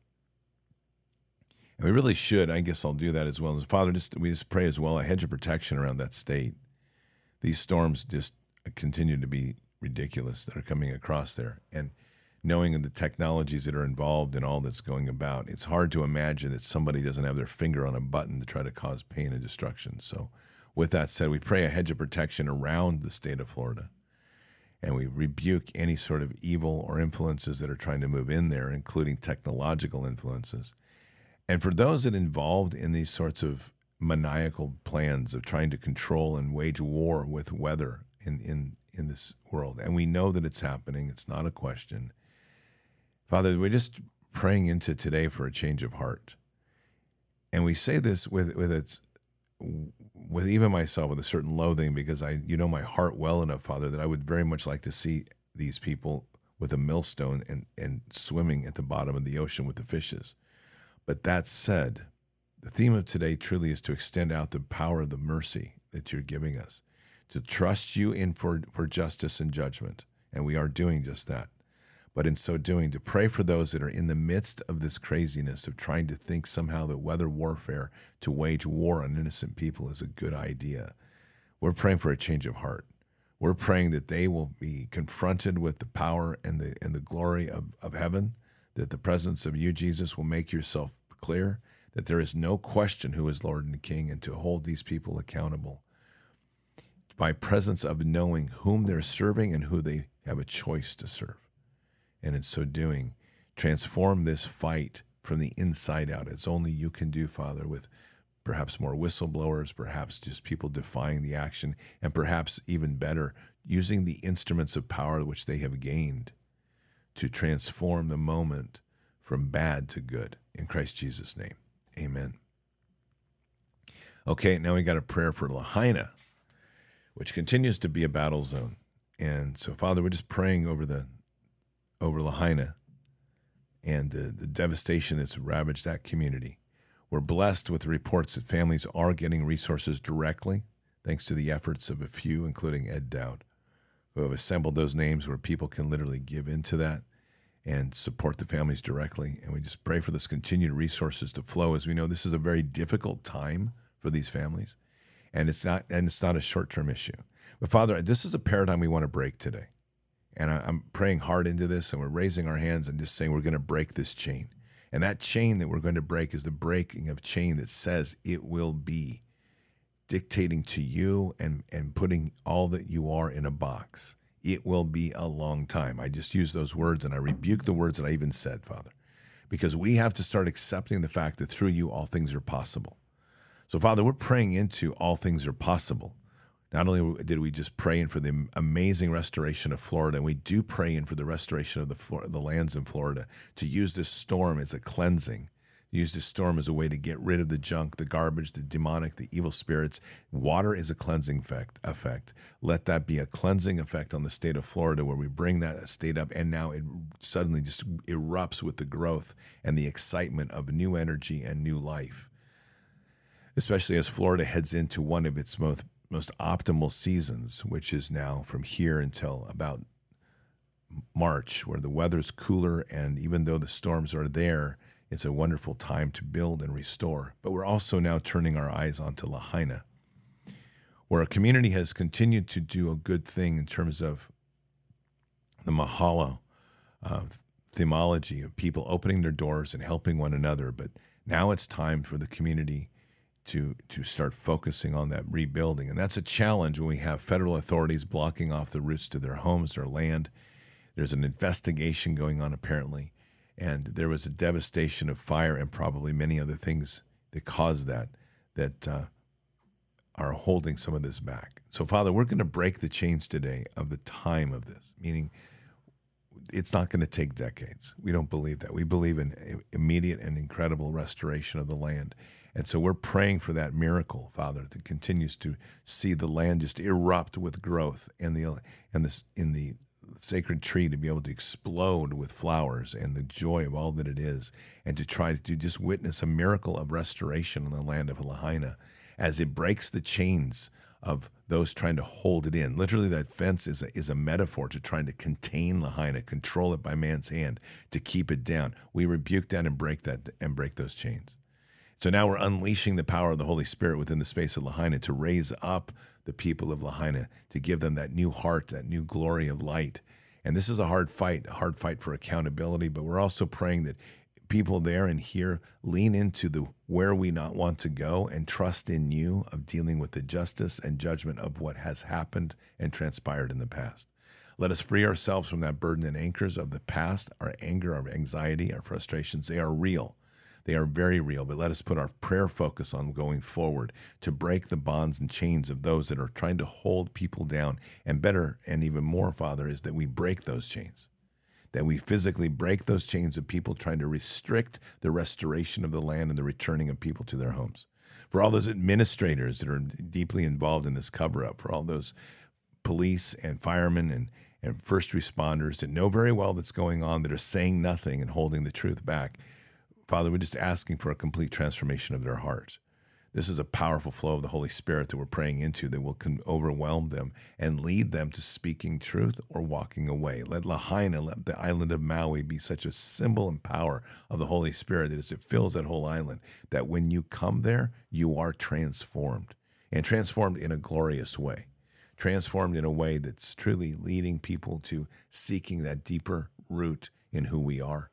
And we really should, I guess I'll do that as well. As Father, just, we just pray as well a hedge of protection around that state. These storms just continue to be ridiculous that are coming across there. And knowing the technologies that are involved and all that's going about, it's hard to imagine that somebody doesn't have their finger on a button to try to cause pain and destruction. So, with that said, we pray a hedge of protection around the state of Florida. And we rebuke any sort of evil or influences that are trying to move in there, including technological influences. And for those that involved in these sorts of maniacal plans of trying to control and wage war with weather in, in, in this world, and we know that it's happening, it's not a question Father, we're just praying into today for a change of heart. And we say this with, with its with even myself with a certain loathing because I you know my heart well enough, Father, that I would very much like to see these people with a millstone and, and swimming at the bottom of the ocean with the fishes. But that said, the theme of today truly is to extend out the power of the mercy that you're giving us, to trust you in for, for justice and judgment. And we are doing just that. But in so doing, to pray for those that are in the midst of this craziness of trying to think somehow that weather warfare to wage war on innocent people is a good idea. We're praying for a change of heart. We're praying that they will be confronted with the power and the and the glory of, of heaven, that the presence of you, Jesus, will make yourself clear, that there is no question who is Lord and King, and to hold these people accountable by presence of knowing whom they're serving and who they have a choice to serve. And in so doing, transform this fight from the inside out. It's only you can do, Father, with perhaps more whistleblowers, perhaps just people defying the action, and perhaps even better, using the instruments of power which they have gained to transform the moment from bad to good. In Christ Jesus' name, amen. Okay, now we got a prayer for Lahaina, which continues to be a battle zone. And so, Father, we're just praying over the over Lahaina and the, the devastation that's ravaged that community. We're blessed with reports that families are getting resources directly, thanks to the efforts of a few, including Ed Dowd, who have assembled those names where people can literally give into that and support the families directly. And we just pray for this continued resources to flow as we know this is a very difficult time for these families. And it's not and it's not a short-term issue. But Father, this is a paradigm we want to break today. And I, am praying hard into this, and we're raising our hands and just saying we're going to break this chain. And that chain that we're going to break is the breaking of chain that says it will be dictating to you and, and putting all that you are in a box. It will be a long time. I just use those words and I rebuke the words that I even said, Father, because we have to start accepting the fact that through you all things are possible. So, Father, we're praying into all things are possible. Not only did we just pray in for the amazing restoration of Florida, and we do pray in for the restoration of the, the lands in Florida to use this storm as a cleansing, use this storm as a way to get rid of the junk, the garbage, the demonic, the evil spirits. Water is a cleansing effect. effect. Let that be a cleansing effect on the state of Florida, where we bring that state up, and now it suddenly just erupts with the growth and the excitement of new energy and new life. Especially as Florida heads into one of its most most optimal seasons, which is now from here until about March, where the weather's cooler, and even though the storms are there, it's a wonderful time to build and restore. But we're also now turning our eyes onto Lahaina, where a community has continued to do a good thing in terms of the Mahalo uh, themology of people opening their doors and helping one another. But now it's time for the community to to start focusing on that rebuilding. And that's a challenge when we have federal authorities blocking off the routes to their homes, their land. There's an investigation going on apparently, and there was a devastation of fire and probably many other things that caused that that uh, are holding some of this back. So, Father, we're going to break the chains today of the time of this, meaning it's not going to take decades. We don't believe that. We believe in immediate and incredible restoration of the land. And so we're praying for that miracle, Father, that continues to see the land just erupt with growth and the and this in the sacred tree to be able to explode with flowers and the joy of all that it is, and to try to just witness a miracle of restoration in the land of Lahaina as it breaks the chains of those trying to hold it in. Literally, that fence is a, is a metaphor to trying to contain Lahaina, control it by man's hand, to keep it down. We rebuke that and break that and break those chains. So now we're unleashing the power of the Holy Spirit within the space of Lahaina to raise up the people of Lahaina, to give them that new heart, that new glory of light. And this is a hard fight, a hard fight for accountability, but we're also praying that people there and here lean into the where we not want to go and trust in you of dealing with the justice and judgment of what has happened and transpired in the past. Let us free ourselves from that burden and anchors of the past, our anger, our anxiety, our frustrations. They are real. They are very real, but let us put our prayer focus on going forward to break the bonds and chains of those that are trying to hold people down. And better and even more, Father, is that we break those chains. That we physically break those chains of people trying to restrict the restoration of the land and the returning of people to their homes. For all those administrators that are deeply involved in this cover up, for all those police and firemen and, and first responders that know very well that's going on, that are saying nothing and holding the truth back Father, we're just asking for a complete transformation of their heart. This is a powerful flow of the Holy Spirit that we're praying into that will overwhelm them and lead them to speaking truth or walking away. Let Lahaina, let the island of Maui be such a symbol and power of the Holy Spirit that as it fills that whole island, that when you come there, you are transformed and transformed in a glorious way. Transformed in a way that's truly leading people to seeking that deeper root in who we are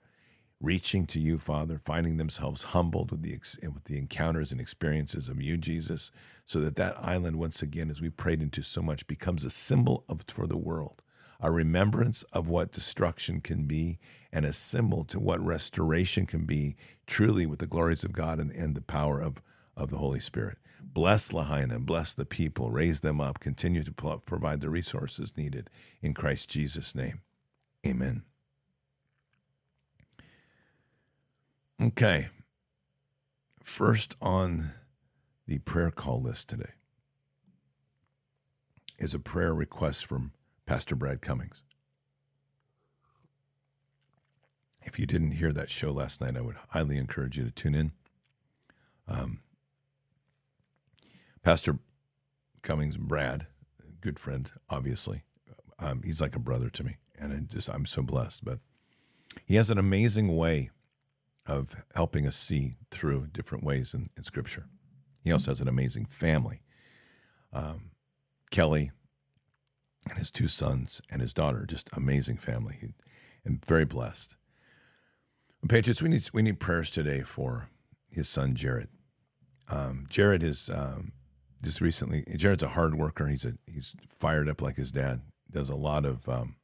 reaching to you, Father, finding themselves humbled with the with the encounters and experiences of you, Jesus, so that that island once again, as we prayed into so much, becomes a symbol of for the world, a remembrance of what destruction can be, and a symbol to what restoration can be, truly with the glories of God and, and the power of of the Holy Spirit. Bless Lahaina, bless the people, raise them up, continue to provide the resources needed in Christ Jesus' name. Amen. Okay. First on the prayer call list today is a prayer request from Pastor Brad Cummings. If you didn't hear that show last night, I would highly encourage you to tune in. Um, Pastor Cummings, Brad, good friend, obviously. Um, he's like a brother to me, and I just I'm so blessed. But he has an amazing way of helping us see through different ways in, in Scripture. He also has an amazing family. Um, Kelly and his two sons and his daughter, just amazing family, and very blessed. Patriots, we need we need prayers today for his son Jared. Um, Jared is um, just recently. Jared's a hard worker. He's a he's fired up like his dad. Does a lot of um,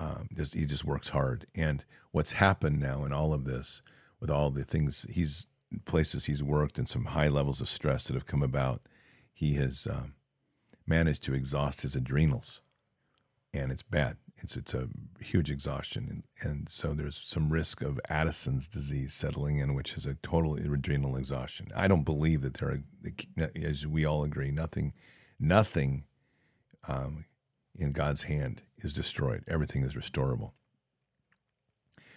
um, just he just works hard. And what's happened now in all of this, with all the things he's places he's worked and some high levels of stress that have come about, he has um, managed to exhaust his adrenals, and it's bad. It's it's a huge exhaustion, and, and so there's some risk of Addison's disease settling in, which is a total adrenal exhaustion. I don't believe that there are, as we all agree, nothing, nothing um, in God's hand is destroyed. Everything is restorable.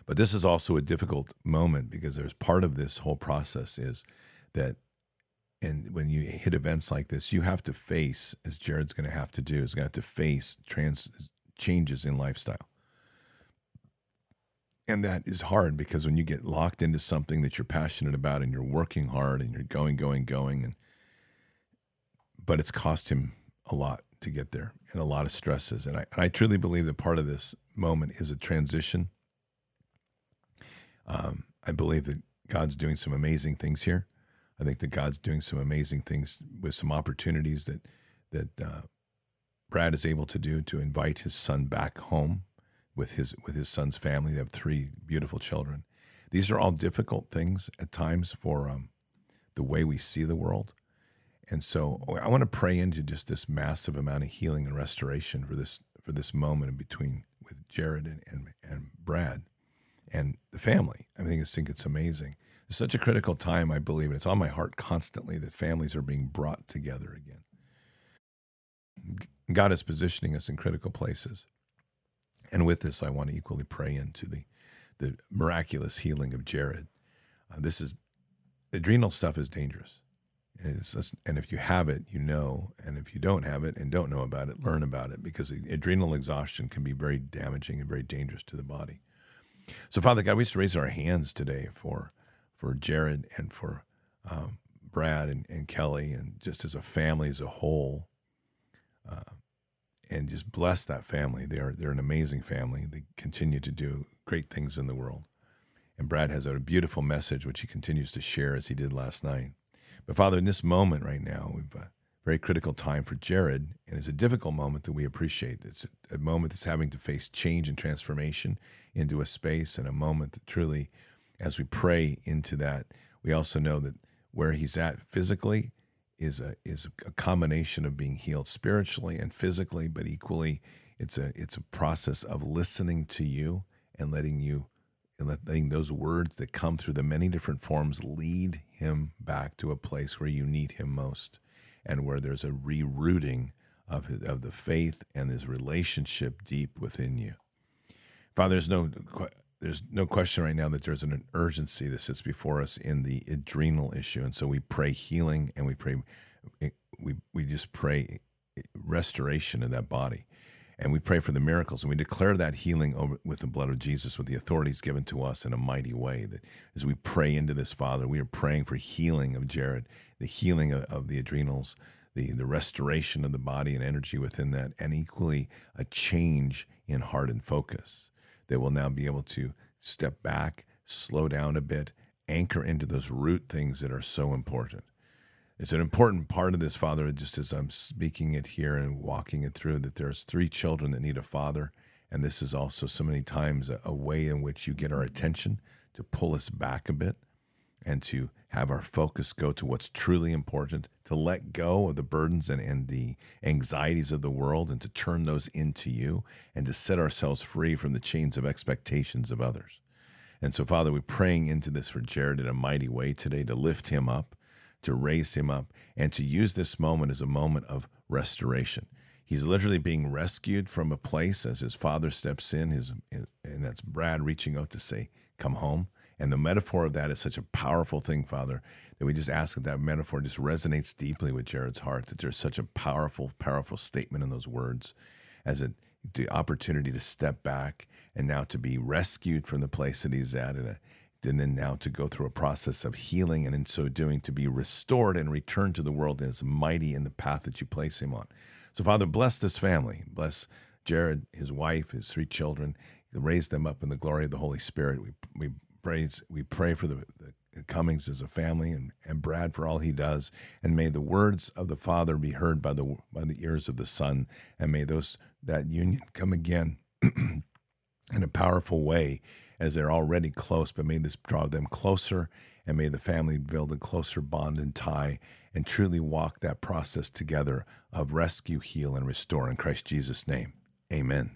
But this is also a difficult moment because there's part of this whole process is that and when you hit events like this, you have to face, as Jared's going to have to do, is going to have to face trans changes in lifestyle. And that is hard because when you get locked into something that you're passionate about and you're working hard and you're going, going, going, and but it's cost him a lot to get there and a lot of stresses. And I, and I truly believe that part of this moment is a transition. Um, I believe that God's doing some amazing things here. I think that God's doing some amazing things with some opportunities that that uh, Brad is able to do to invite his son back home with his with his son's family. They have three beautiful children. These are all difficult things at times for um, the way we see the world. And so I want to pray into just this massive amount of healing and restoration for this for this moment in between with Jared and, and, and Brad and the family. I think, I think it's amazing. It's such a critical time, I believe, and it's on my heart constantly that families are being brought together again. God is positioning us in critical places. And with this, I want to equally pray into the, the miraculous healing of Jared. Uh, this is adrenal stuff is dangerous. Just, and if you have it, you know. And if you don't have it and don't know about it, learn about it because adrenal exhaustion can be very damaging and very dangerous to the body. So, Father God, we just raise our hands today for for Jared and for um, Brad and, and, Kelly and just as a family as a whole, uh, and just bless that family. They're they're an amazing family. They continue to do great things in the world. And Brad has a beautiful message which he continues to share as he did last night. But Father, in this moment right now, we've a very critical time for Jared, and it's a difficult moment that we appreciate. It's a moment that's having to face change and transformation into a space and a moment that truly, as we pray into that, we also know that where he's at physically is a is a combination of being healed spiritually and physically, but equally it's a it's a process of listening to you and letting you and letting those words that come through the many different forms lead him back to a place where you need him most and where there's a rerouting of, his, of the faith and his relationship deep within you. Father, there's no, there's no question right now that there's an urgency that sits before us in the adrenal issue, and so we pray healing and we pray we we just pray restoration of that body, and we pray for the miracles, and we declare that healing over with the blood of Jesus, with the authorities given to us in a mighty way. That as we pray into this, Father, we are praying for healing of Jared, the healing of, of the adrenals, the the restoration of the body and energy within that, and equally a change in heart and focus that will now be able to step back, slow down a bit, anchor into those root things that are so important. It's an important part of this, Father, just as I'm speaking it here and walking it through, that there's three children that need a father. And this is also so many times a, a way in which you get our attention to pull us back a bit and to have our focus go to what's truly important, to let go of the burdens and, and the anxieties of the world and to turn those into you and to set ourselves free from the chains of expectations of others. And so, Father, we're praying into this for Jared in a mighty way today to lift him up, to raise him up, and to use this moment as a moment of restoration. He's literally being rescued from a place as his father steps in, his, and that's Brad reaching out to say, Come home. And the metaphor of that is such a powerful thing, Father, that we just ask that that metaphor just resonates deeply with Jared's heart, that there's such a powerful, powerful statement in those words as a, the opportunity to step back and now to be rescued from the place that he's at a, and then now to go through a process of healing and in so doing to be restored and returned to the world as mighty in the path that you place him on. So, Father, bless this family. Bless Jared, his wife, his three children. Raise them up in the glory of the Holy Spirit. We, we praise, we pray for the, the Cummings as a family and, and Brad for all he does. And may the words of the Father be heard by the by the ears of the Son. And may those that union come again in a powerful way as they're already close, but may this draw them closer and may the family build a closer bond and tie and truly walk that process together of rescue, heal, and restore. In Christ Jesus' name, amen.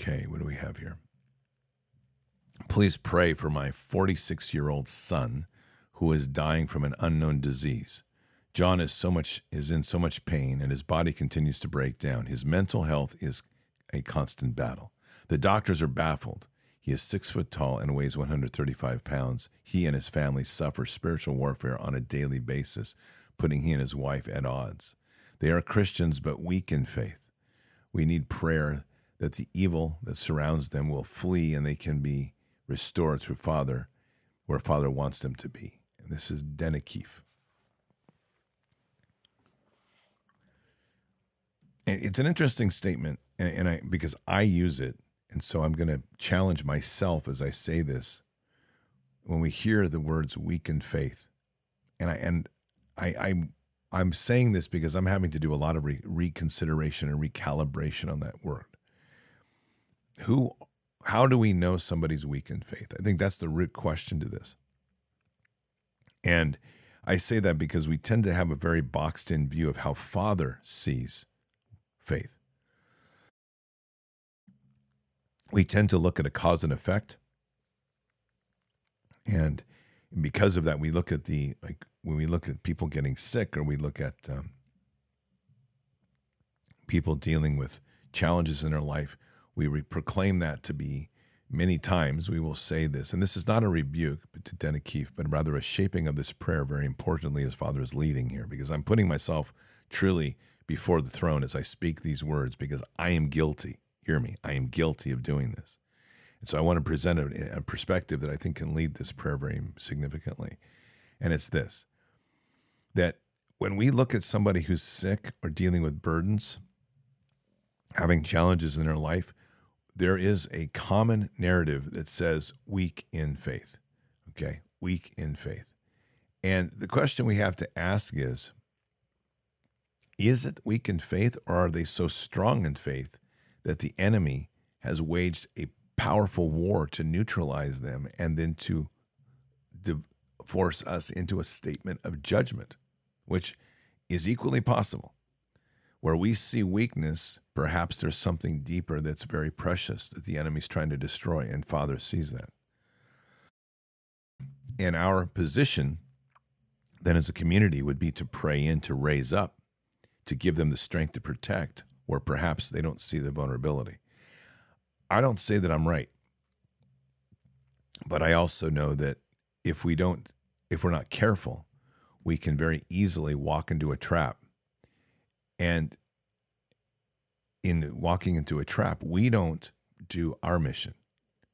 Okay, what do we have here? Please pray for my 46 year old son who is dying from an unknown disease. John is so much is in so much pain and his body continues to break down. His mental health is a constant battle. The doctors are baffled. He is six foot tall and weighs 135 pounds. He and his family suffer spiritual warfare on a daily basis, putting he and his wife at odds. They are Christians but weak in faith. We need prayer that the evil that surrounds them will flee and they can be restored through Father where Father wants them to be. And this is Denikif. It's an interesting statement, and, and I because I use it, and so I'm going to challenge myself as I say this. When we hear the words "weaken faith," and I and I I'm I'm saying this because I'm having to do a lot of re- reconsideration and recalibration on that word. Who, how do we know somebody's weak in faith? I think that's the root question to this. And I say that because we tend to have a very boxed in view of how Father sees faith. We tend to look at a cause and effect. And because of that, we look at the, like, when we look at people getting sick or we look at um, people dealing with challenges in their life, we re- proclaim that to be many times we will say this, and this is not a rebuke to Denikif, but rather a shaping of this prayer very importantly as Father is leading here, because I'm putting myself truly before the throne as I speak these words, because I am guilty. Hear me, I am guilty of doing this. And so I want to present a, a perspective that I think can lead this prayer very significantly. And it's this that when we look at somebody who's sick or dealing with burdens, having challenges in their life, there is a common narrative that says weak in faith. Okay, weak in faith. And the question we have to ask is is it weak in faith, or are they so strong in faith that the enemy has waged a powerful war to neutralize them and then to force us into a statement of judgment, which is equally possible? Where we see weakness, perhaps there's something deeper that's very precious that the enemy's trying to destroy, and Father sees that. And our position then as a community would be to pray in to raise up, to give them the strength to protect where perhaps they don't see the vulnerability. I don't say that I'm right, but I also know that if we don't, if we're not careful, we can very easily walk into a trap. And in walking into a trap, we don't do our mission.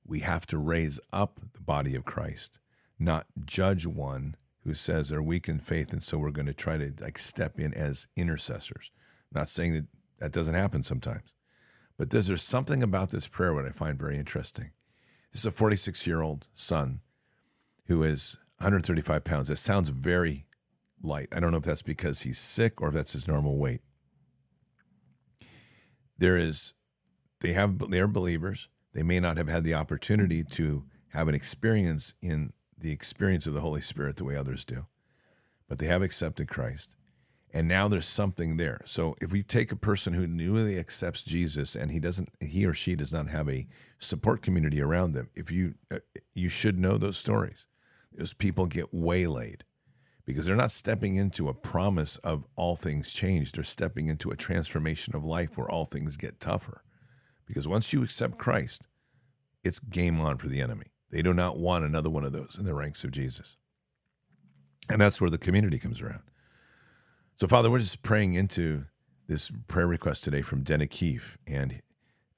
We have to raise up the body of Christ, not judge one who says they're weak in faith, and so we're going to try to like step in as intercessors. not saying that that doesn't happen sometimes, but there's, there's something about this prayer what I find very interesting. This is a 46 year old son who is 135 pounds. That sounds very light. I don't know if that's because he's sick or if that's his normal weight. There is, they have, they are believers. They may not have had the opportunity to have an experience in the experience of the Holy Spirit the way others do, but they have accepted Christ. And now there's something there. So if we take a person who newly accepts Jesus and he doesn't, he or she does not have a support community around them, if you, uh, you should know those stories. Those people get waylaid because they're not stepping into a promise of all things changed. They're stepping into a transformation of life where all things get tougher. Because once you accept Christ, it's game on for the enemy. They do not want another one of those in the ranks of Jesus. And that's where the community comes around. So, Father, we're just praying into this prayer request today from Denikeef and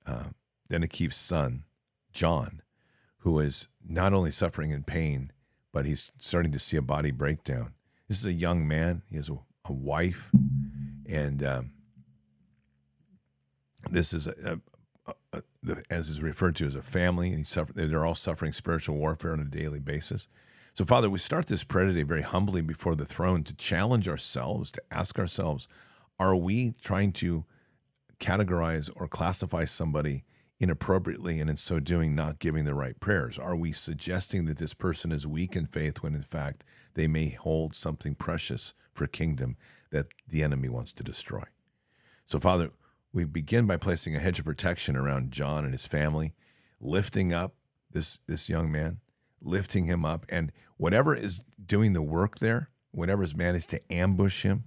uh, son, John, who is not only suffering in pain, but he's starting to see a body breakdown. This is a young man. He has a, a wife, and um, this is a, uh, the, as is referred to as a family, and suffer, they're all suffering spiritual warfare on a daily basis. So, Father, we start this prayer today very humbly before the throne to challenge ourselves, to ask ourselves, are we trying to categorize or classify somebody inappropriately and in so doing not giving the right prayers? Are we suggesting that this person is weak in faith when in fact they may hold something precious for kingdom that the enemy wants to destroy? So, Father, we begin by placing a hedge of protection around John and his family, lifting up this, this young man, lifting him up, and whatever is doing the work there, whatever has managed to ambush him,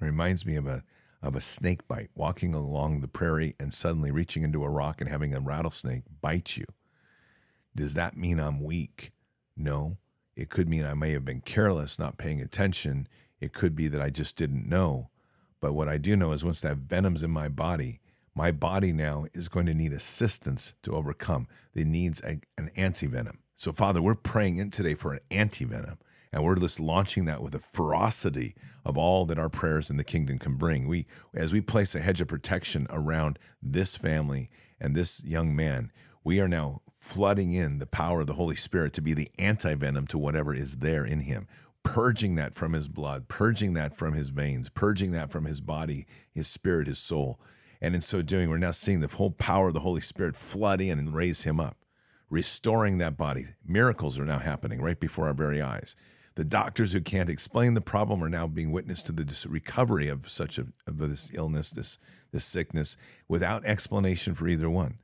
reminds me of a of a snake bite, walking along the prairie and suddenly reaching into a rock and having a rattlesnake bite you. Does that mean I'm weak? No. It could mean I may have been careless, not paying attention. It could be that I just didn't know. But what I do know is once that venom's in my body, my body now is going to need assistance to overcome. It needs a, an antivenom. So, Father, we're praying in today for an anti venom. and we're just launching that with a ferocity of all that our prayers in the kingdom can bring. We, as we place a hedge of protection around this family and this young man, we are now flooding in the power of the Holy Spirit to be the anti venom to whatever is there in him purging that from his blood, purging that from his veins, purging that from his body, his spirit, his soul. And in so doing, we're now seeing the whole power of the Holy Spirit flood in and raise him up, restoring that body. Miracles are now happening right before our very eyes. The doctors who can't explain the problem are now being witness to the recovery of such a of this illness, this this sickness, without explanation for either one,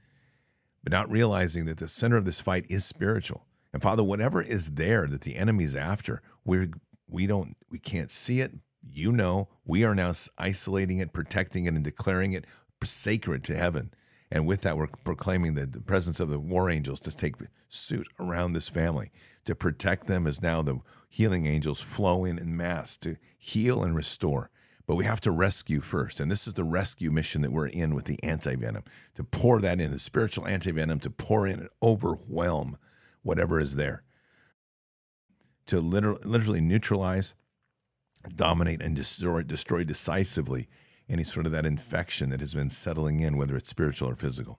but not realizing that the center of this fight is spiritual. And Father, whatever is there that the enemy's after, we're we don't we can't see it. You know, we are now isolating it, protecting it, and declaring it sacred to heaven. And with that, we're proclaiming the, the presence of the war angels to take suit around this family, to protect them as now the healing angels flow in in mass to heal and restore. But we have to rescue first. And this is the rescue mission that we're in with the anti venom to pour that in, the spiritual anti venom to pour in and overwhelm whatever is there to literally, literally neutralize, dominate, and destroy, destroy decisively any sort of that infection that has been settling in, whether it's spiritual or physical.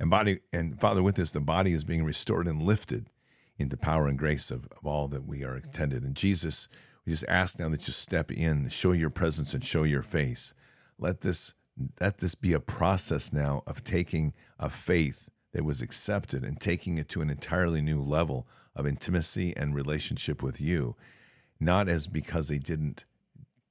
And body and Father, with this, the body is being restored and lifted into power and grace of, of all that we are intended. And Jesus, we just ask now that you step in, show your presence and show your face. Let this let this be a process now of taking a faith that was accepted and taking it to an entirely new level of intimacy and relationship with you, not as because they didn't,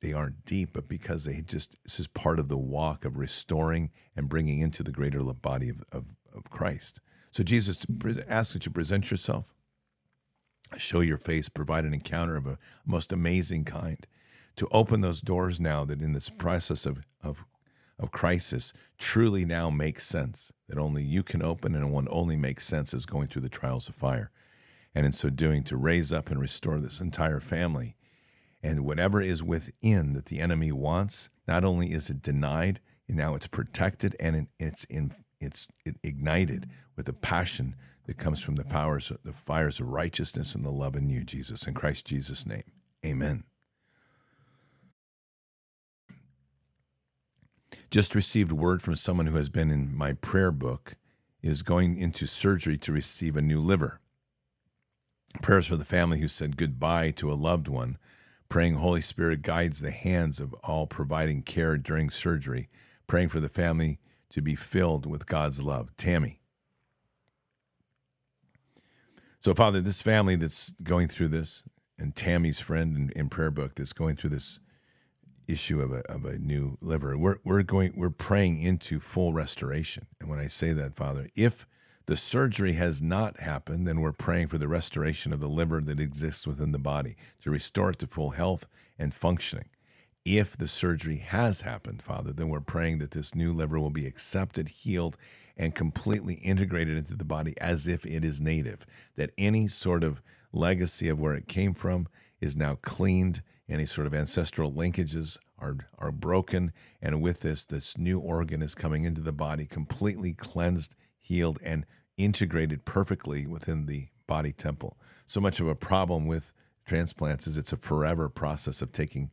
they aren't deep, but because they just, this is part of the walk of restoring and bringing into the greater body of, of, of Christ. So, Jesus, asks that you to present yourself, show your face, provide an encounter of a most amazing kind, to open those doors now that in this process of, of, of crisis truly now makes sense, that only you can open and one only makes sense is going through the trials of fire. And in so doing, to raise up and restore this entire family. And whatever is within that the enemy wants, not only is it denied, now it's protected and it's in, it's ignited with the passion that comes from the powers, the fires of righteousness and the love in you, Jesus, in Christ Jesus' name. Amen. Just received word from someone who has been in my prayer book is going into surgery to receive a new liver. Prayers for the family who said goodbye to a loved one, praying Holy Spirit guides the hands of all providing care during surgery, praying for the family to be filled with God's love. Tammy. So, Father, this family that's going through this, and Tammy's friend in, in prayer book that's going through this issue of a, of a new liver, we're, we're going, we're praying into full restoration. And when I say that, Father, if the surgery has not happened, then we're praying for the restoration of the liver that exists within the body to restore it to full health and functioning. If the surgery has happened, Father, then we're praying that this new liver will be accepted, healed, and completely integrated into the body as if it is native. That any sort of legacy of where it came from is now cleaned, any sort of ancestral linkages are, are broken. And with this, this new organ is coming into the body completely cleansed, healed, and integrated perfectly within the body temple. So much of a problem with transplants is it's a forever process of taking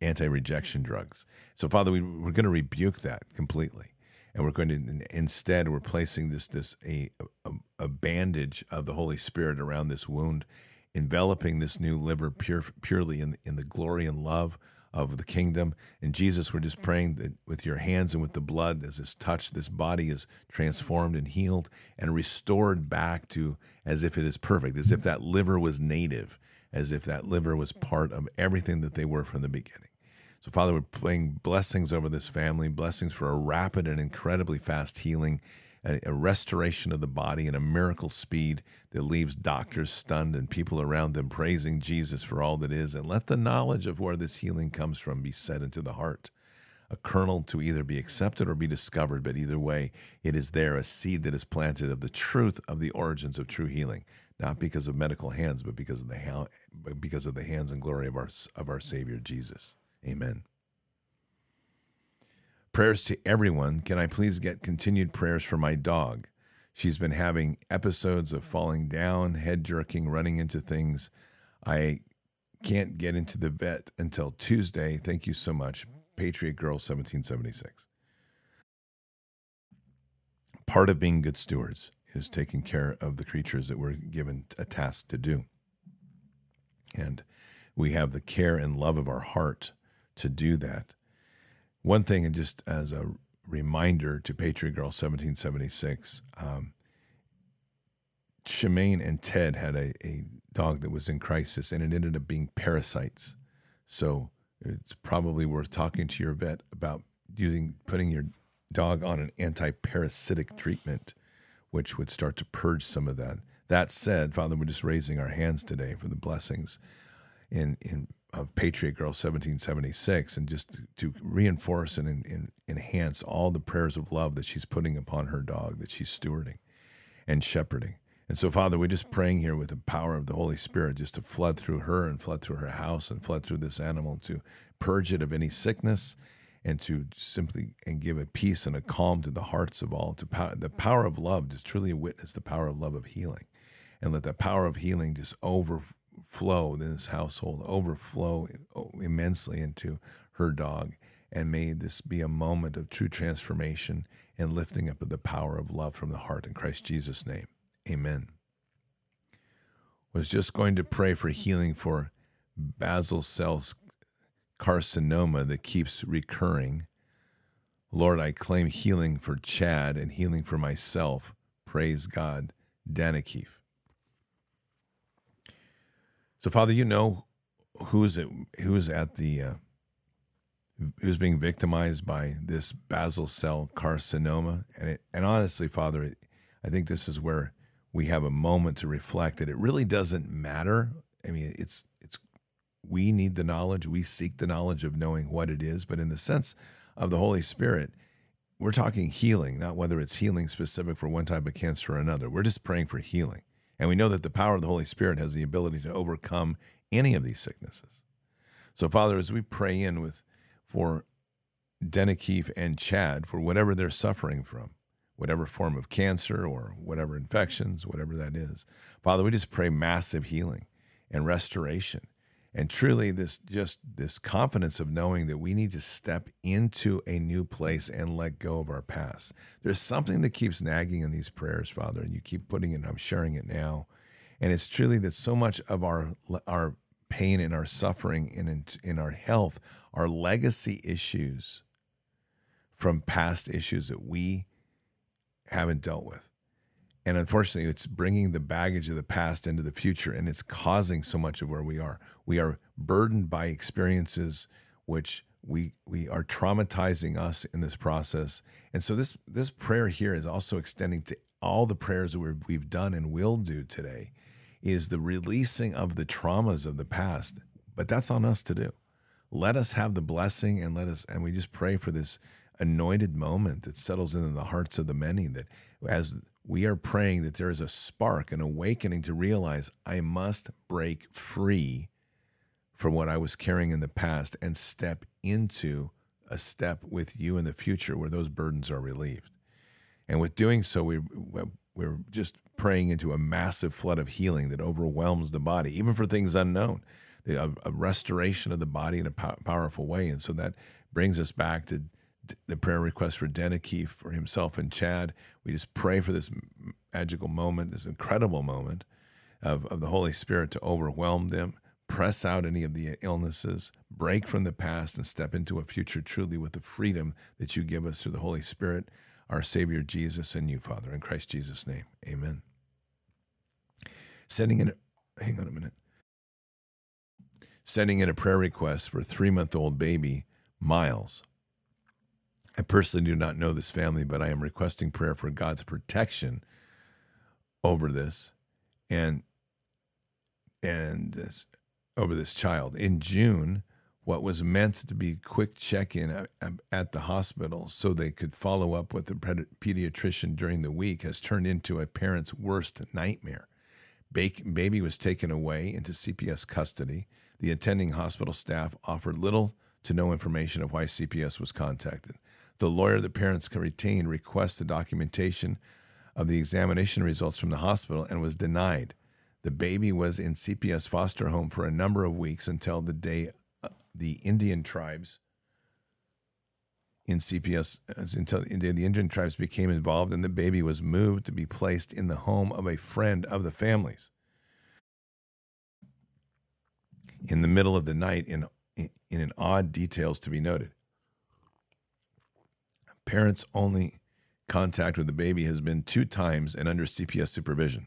anti rejection drugs. So, Father, we, we're going to rebuke that completely and we're going to instead we're placing this this a, a, a bandage of the Holy Spirit around this wound, enveloping this new liver pure, purely in in the glory and love of the kingdom. And Jesus, we're just praying that with your hands and with the blood, as this touch, this body is transformed and healed and restored back to as if it is perfect, as if that liver was native, as if that liver was part of everything that they were from the beginning. So, Father, we're praying blessings over this family, blessings for a rapid and incredibly fast healing, a, a, restoration of the body, and a miracle speed that leaves doctors stunned and people around them praising Jesus for all that is. And let the knowledge of where this healing comes from be set into the heart. A kernel to either be accepted or be discovered, but either way, it is there, a seed that is planted of the truth of the origins of true healing, not because of medical hands, but because of the, because of the hands and glory of our, of our Savior Jesus. Amen. Prayers to everyone. Can I please get continued prayers for my dog? She's been having episodes of falling down, head jerking, running into things. I can't get into the vet until Tuesday. Thank you so much. Patriot Girl 1776. Part of being good stewards is taking care of the creatures that we're given a task to do. And we have the care and love of our heart to do that. One thing, and just as a reminder to Patriot Girl 1776, um, Shemaine and Ted had a, a dog that was in crisis and it ended up being parasites. So it's probably worth talking to your vet about using putting your dog on an anti-parasitic treatment, which would start to purge some of that. That said, Father, we're just raising our hands today for the blessings in in of Patriot Girl 1776 and just to reinforce and, and, enhance all the prayers of love that she's putting upon her dog that she's stewarding and shepherding. And so, Father, we're just praying here with the power of the Holy Spirit just to flood through her and flood through her house and flood through this animal to purge it of any sickness and to simply and give a peace and a calm to the hearts of all. To power, the power of love just truly witness the power of love of healing, and let the power of healing just over flow this household, overflow immensely into her dog. And may this be a moment of true transformation and lifting up of the power of love from the heart in Christ Jesus' name. Amen. Was just going to pray for healing for basal cell carcinoma that keeps recurring. Lord, I claim healing for Chad and healing for myself. Praise God. Danikif. So, Father, you know who's at, who's at the uh, who's being victimized by this basal cell carcinoma, and it, and honestly, Father, it, I think this is where we have a moment to reflect that it really doesn't matter. I mean, it's it's we need the knowledge, we seek the knowledge of knowing what it is, but in the sense of the Holy Spirit, we're talking healing, not whether it's healing specific for one type of cancer or another. We're just praying for healing. And we know that the power of the Holy Spirit has the ability to overcome any of these sicknesses. So, Father, as we pray in with for Denikeef and Chad for whatever they're suffering from, whatever form of cancer or whatever infections, whatever that is, Father, we just pray massive healing and restoration and truly this just this confidence of knowing that we need to step into a new place and let go of our past. There's something that keeps nagging in these prayers father and you keep putting it i'm sharing it now. And it's truly that so much of our our pain and our suffering and in, in our health are legacy issues from past issues that we haven't dealt with and unfortunately, it's bringing the baggage of the past into the future, and it's causing so much of where we are. We are burdened by experiences which we we are traumatizing us in this process. And so this this prayer here is also extending to all the prayers that we've, we've done and will do today, is the releasing of the traumas of the past. But that's on us to do. Let us have the blessing, and let us and we just pray for this anointed moment that settles into the hearts of the many that as we are praying that there is a spark, an awakening to realize I must break free from what I was carrying in the past and step into a step with you in the future where those burdens are relieved. And with doing so, we, we're just praying into a massive flood of healing that overwhelms the body, even for things unknown, a, a restoration of the body in a powerful way. And so that brings us back to the prayer request for Denikeef, for himself and Chad. We just pray for this magical moment, this incredible moment of, of the Holy Spirit to overwhelm them, press out any of the illnesses, break from the past, and step into a future truly with the freedom that you give us through the Holy Spirit, our Savior Jesus, and you, Father. In Christ Jesus' name, amen. Sending in, hang on a minute. Sending in a prayer request for three month old baby, Miles. I personally do not know this family, but I am requesting prayer for God's protection over this and and this, over this child. In June, what was meant to be a quick check-in at the hospital so they could follow up with the pediatrician during the week has turned into a parent's worst nightmare. Baby was taken away into CPS custody. The attending hospital staff offered little to no information of why CPS was contacted. The lawyer the parents can retain requests the documentation of the examination results from the hospital and was denied. The baby was in CPS foster home for a number of weeks until the day uh, the Indian tribes in CPS until the Indian tribes became involved and the baby was moved to be placed in the home of a friend of the families. In the middle of the night in in an odd details to be noted. Parents only contact with the baby has been two times and under CPS supervision.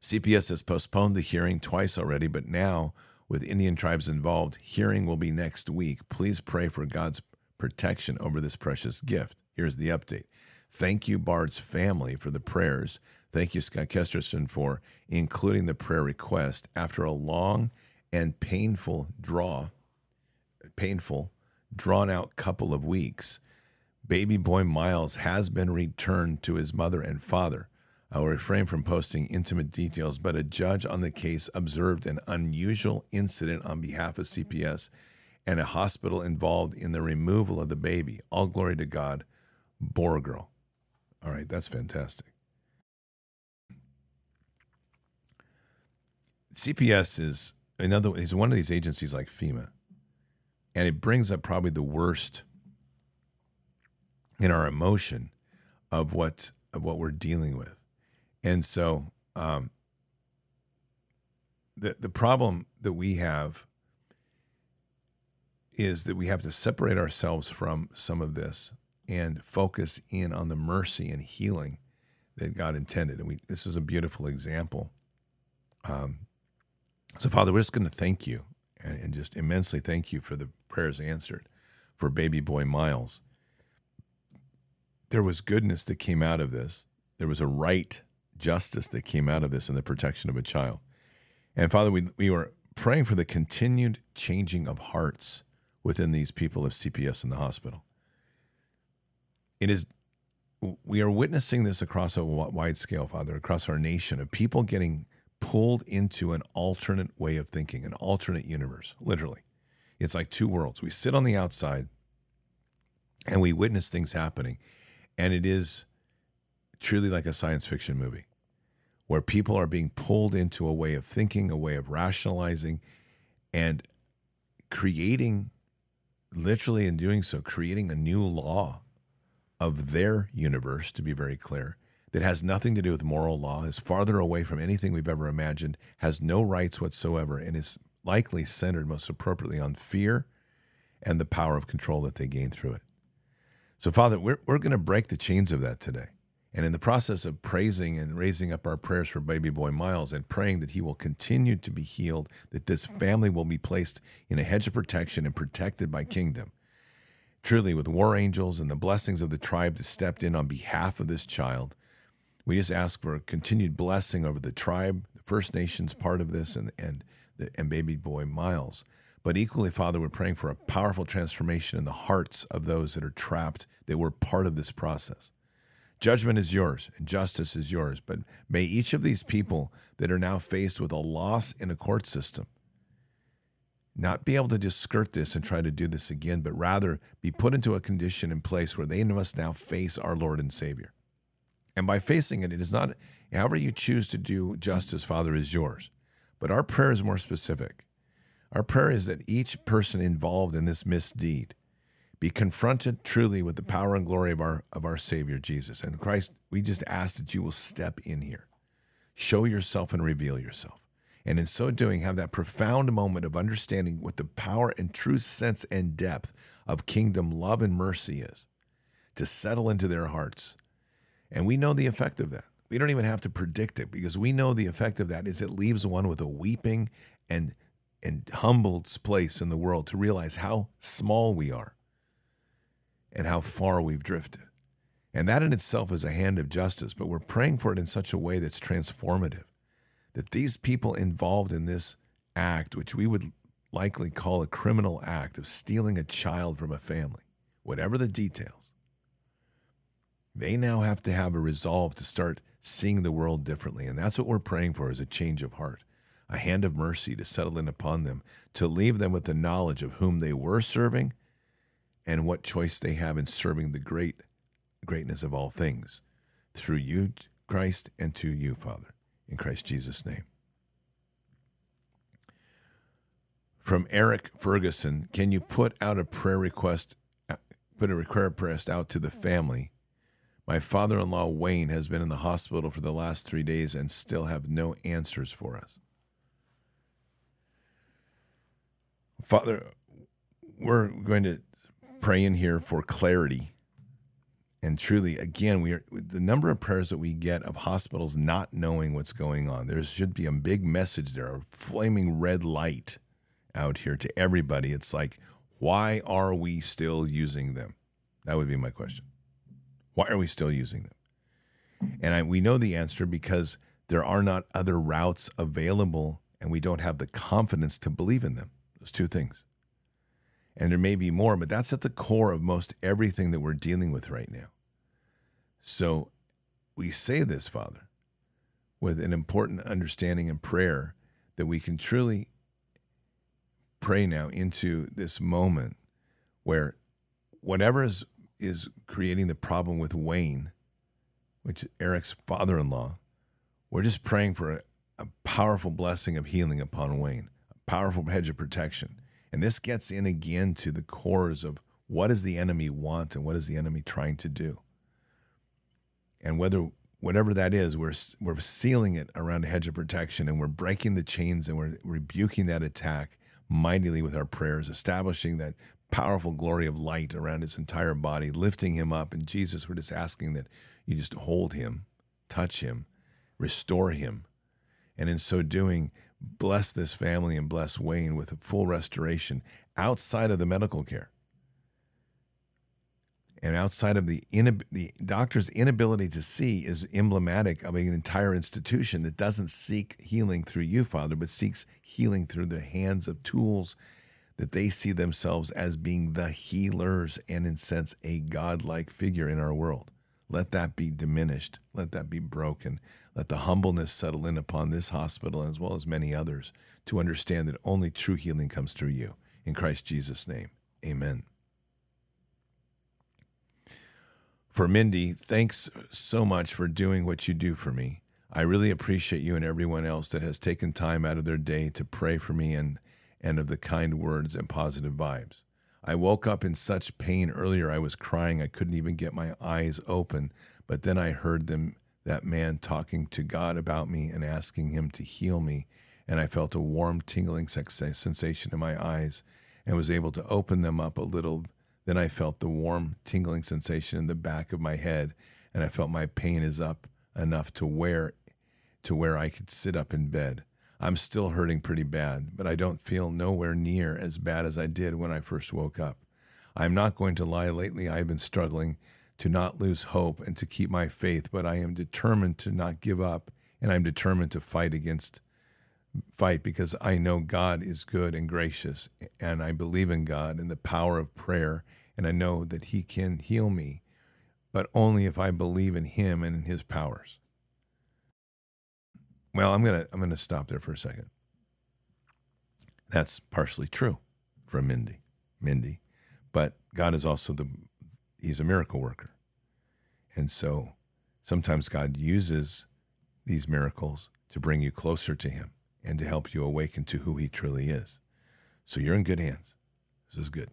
CPS has postponed the hearing twice already, but now, with Indian tribes involved, hearing will be next week. Please pray for God's protection over this precious gift. Here's the update. Thank you, Bard's family, for the prayers. Thank you, Scott Kesterson, for including the prayer request. After a long and painful draw, painful, drawn out couple of weeks, baby boy Miles has been returned to his mother and father. I will refrain from posting intimate details, but a judge on the case observed an unusual incident on behalf of CPS and a hospital involved in the removal of the baby. All glory to God. Borgirl. All right, that's fantastic. CPS is another is one of these agencies like FEMA, and it brings up probably the worst in our emotion of what of what we're dealing with. And so um, the the problem that we have is that we have to separate ourselves from some of this and focus in on the mercy and healing that God intended. And we this is a beautiful example. Um, so, Father, we're just going to thank you and, and just immensely thank you for the prayers answered for baby boy Miles there was goodness that came out of this. There was a right justice that came out of this in the protection of a child. And Father, we, we were praying for the continued changing of hearts within these people of CPS in the hospital. It is we are witnessing this across a wide scale, Father, across our nation of people getting pulled into an alternate way of thinking, an alternate universe, literally. It's like two worlds. We sit on the outside and we witness things happening, and it is truly like a science fiction movie where people are being pulled into a way of thinking, a way of rationalizing, and creating, literally in doing so, creating a new law of their universe, to be very clear, that has nothing to do with moral law, is farther away from anything we've ever imagined, has no rights whatsoever, and is likely centered most appropriately on fear and the power of control that they gain through it. So, Father, we're, we're going to break the chains of that today. And in the process of praising and raising up our prayers for baby boy Miles and praying that he will continue to be healed, that this family will be placed in a hedge of protection and protected by kingdom. Truly, with war angels and the blessings of the tribe that stepped in on behalf of this child, we just ask for a continued blessing over the tribe, the First Nations part of this, and, and, the, and baby boy Miles. But equally, Father, we're praying for a powerful transformation in the hearts of those that are trapped, that were part of this process. Judgment is yours and justice is yours. But may each of these people that are now faced with a loss in a court system not be able to just skirt this and try to do this again, but rather be put into a condition and place where they must now face our Lord and Savior. And by facing it, it is not, however you choose to do justice, Father, is yours. But our prayer is more specific. Our prayer is that each person involved in this misdeed be confronted truly with the power and glory of our of our Savior Jesus. And Christ, we just ask that you will step in here. Show yourself and reveal yourself. And in so doing, have that profound moment of understanding what the power and true sense and depth of kingdom love and mercy is to settle into their hearts. And we know the effect of that. We don't even have to predict it because we know the effect of that is it leaves one with a weeping and and humbled place in the world to realize how small we are and how far we've drifted. And that in itself is a hand of justice, but we're praying for it in such a way that's transformative. That these people involved in this act, which we would likely call a criminal act of stealing a child from a family, whatever the details, they now have to have a resolve to start seeing the world differently. And that's what we're praying for is a change of heart, a hand of mercy to settle in upon them, to leave them with the knowledge of whom they were serving and what choice they have in serving the great greatness of all things through you, Christ, and to you, Father, in Christ Jesus' name. From Eric Ferguson, can you put out a prayer request, uh, put a prayer request out to the family? My father in law, Wayne, has been in the hospital for the last three days and still have no answers for us. Father, we're going to praying here for clarity. And truly, again, we are the number of prayers that we get of hospitals not knowing what's going on. There should be a big message there, a flaming red light out here to everybody. It's like, why are we still using them? That would be my question. Why are we still using them? And I, we know the answer because there are not other routes available, and we don't have the confidence to believe in them. Those two things and there may be more, but that's at the core of most everything that we're dealing with right now. So we say this, Father, with an important understanding and prayer that we can truly pray now into this moment where whatever is, is creating the problem with Wayne, which is Eric's father in law, we're just praying for a, a powerful blessing of healing upon Wayne, a powerful hedge of protection and this gets in again to the cores of what does the enemy want and what is the enemy trying to do. And whether whatever that is, we're we're sealing it around a hedge of protection and we're breaking the chains and we're rebuking that attack mightily with our prayers, establishing that powerful glory of light around his entire body, lifting him up. And Jesus, we're just asking that you just hold him, touch him, restore him. And in so doing, bless this family and bless Wayne with a full restoration outside of the medical care and outside of the the doctor's inability to see is emblematic of an entire institution that doesn't seek healing through you, Father, but seeks healing through the hands of tools that they see themselves as being the healers and, in sense, a godlike figure in our world. Let that be diminished. Let that be broken. Let the humbleness settle in upon this hospital as well as many others to understand that only true healing comes through you. In Christ Jesus' name, amen. For Mindy, thanks so much for doing what you do for me. I really appreciate you and everyone else that has taken time out of their day to pray for me and, and of the kind words and positive vibes. I woke up in such pain earlier I was crying I couldn't even get my eyes open, but then I heard them that man talking to God about me and asking him to heal me, and I felt a warm tingling sensation in my eyes and was able to open them up a little then I felt the warm, tingling sensation in the back of my head, and I felt my pain is up enough to where to where I could sit up in bed. I'm still hurting pretty bad, but I don't feel nowhere near as bad as I did when I first woke up. I'm not going to lie, lately I've been struggling to not lose hope and to keep my faith, but I am determined to not give up and I'm determined to fight against fight because I know God is good and gracious and I believe in God and the power of prayer and I know that he can heal me, but only if I believe in him and in his powers. Well, I'm to I'm to stop there for a second. That's partially true for Mindy. Mindy, but God is also the he's a miracle worker. And so sometimes God uses these miracles to bring you closer to him and to help you awaken to who he truly is. So you're in good hands. This is good.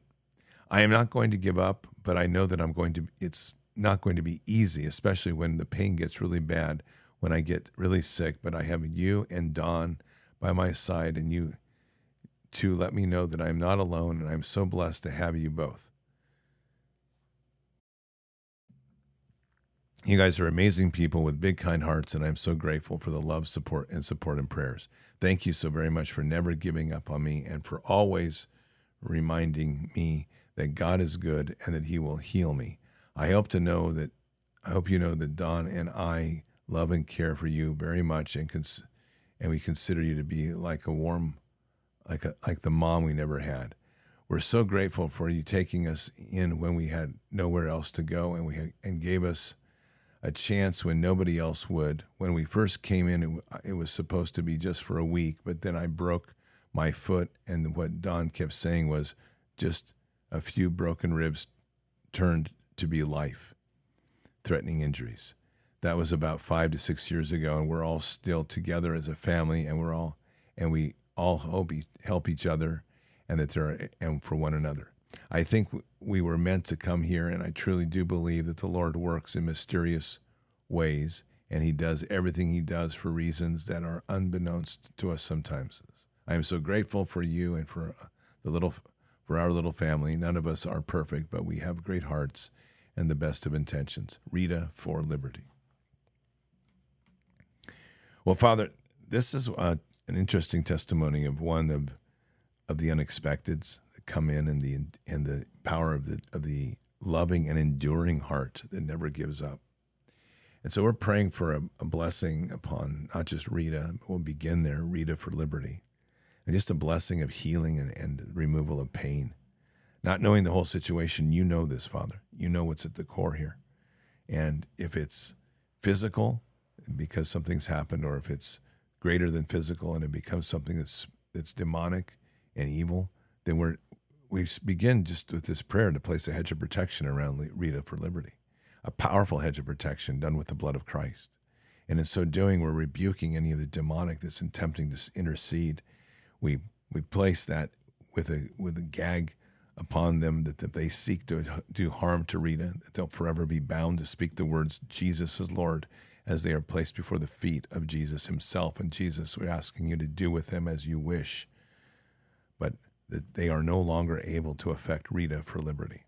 I am not going to give up, but I know that I'm going to, it's not going to be easy, especially when the pain gets really bad, when I get really sick. But I have you and Don by my side, and you to let me know that I'm not alone, and I'm so blessed to have you both. You guys are amazing people with big, kind hearts, and I'm so grateful for the love, support, and support and prayers. Thank you so very much for never giving up on me and for always reminding me that God is good and that He will heal me. I hope to know that I hope you know that Don and I love and care for you very much, and cons- and we consider you to be like a warm, like a like the mom we never had. We're so grateful for you taking us in when we had nowhere else to go, and we had, and gave us a chance when nobody else would. When we first came in, it, it was supposed to be just for a week, but then I broke my foot, and what Don kept saying was just a few broken ribs turned to be life threatening injuries. That was about five to six years ago, and we're all still together as a family, and we're all and we all hope help each other, and that there are, and for one another. I think we were meant to come here, and I truly do believe that the Lord works in mysterious ways, and He does everything He does for reasons that are unbeknownst to us sometimes. I am so grateful for you and for uh, the little for our little family. None of us are perfect, but we have great hearts and the best of intentions. Rita for Liberty. Well, Father, this is uh, an interesting testimony of one of of the unexpecteds that come in, and the and the power of the of the loving and enduring heart that never gives up. And so we're praying for a, a blessing upon not just Rita, but we'll begin there, Rita for Liberty and just a blessing of healing and, and removal of pain. Not knowing the whole situation, you know this, Father. You know what's at the core here. And if it's physical because something's happened, or if it's greater than physical and it becomes something that's that's demonic and evil, then we're we begin just with this prayer to place a hedge of protection around Rita for liberty, a powerful hedge of protection done with the blood of Christ. And in so doing, we're rebuking any of the demonic that's attempting to intercede. We we place that with a with a gag upon them that if they seek to do harm to Rita, that they'll forever be bound to speak the words Jesus is Lord as they are placed before the feet of Jesus himself. And Jesus, we're asking you to do with them as you wish, but that they are no longer able to affect Rita for liberty.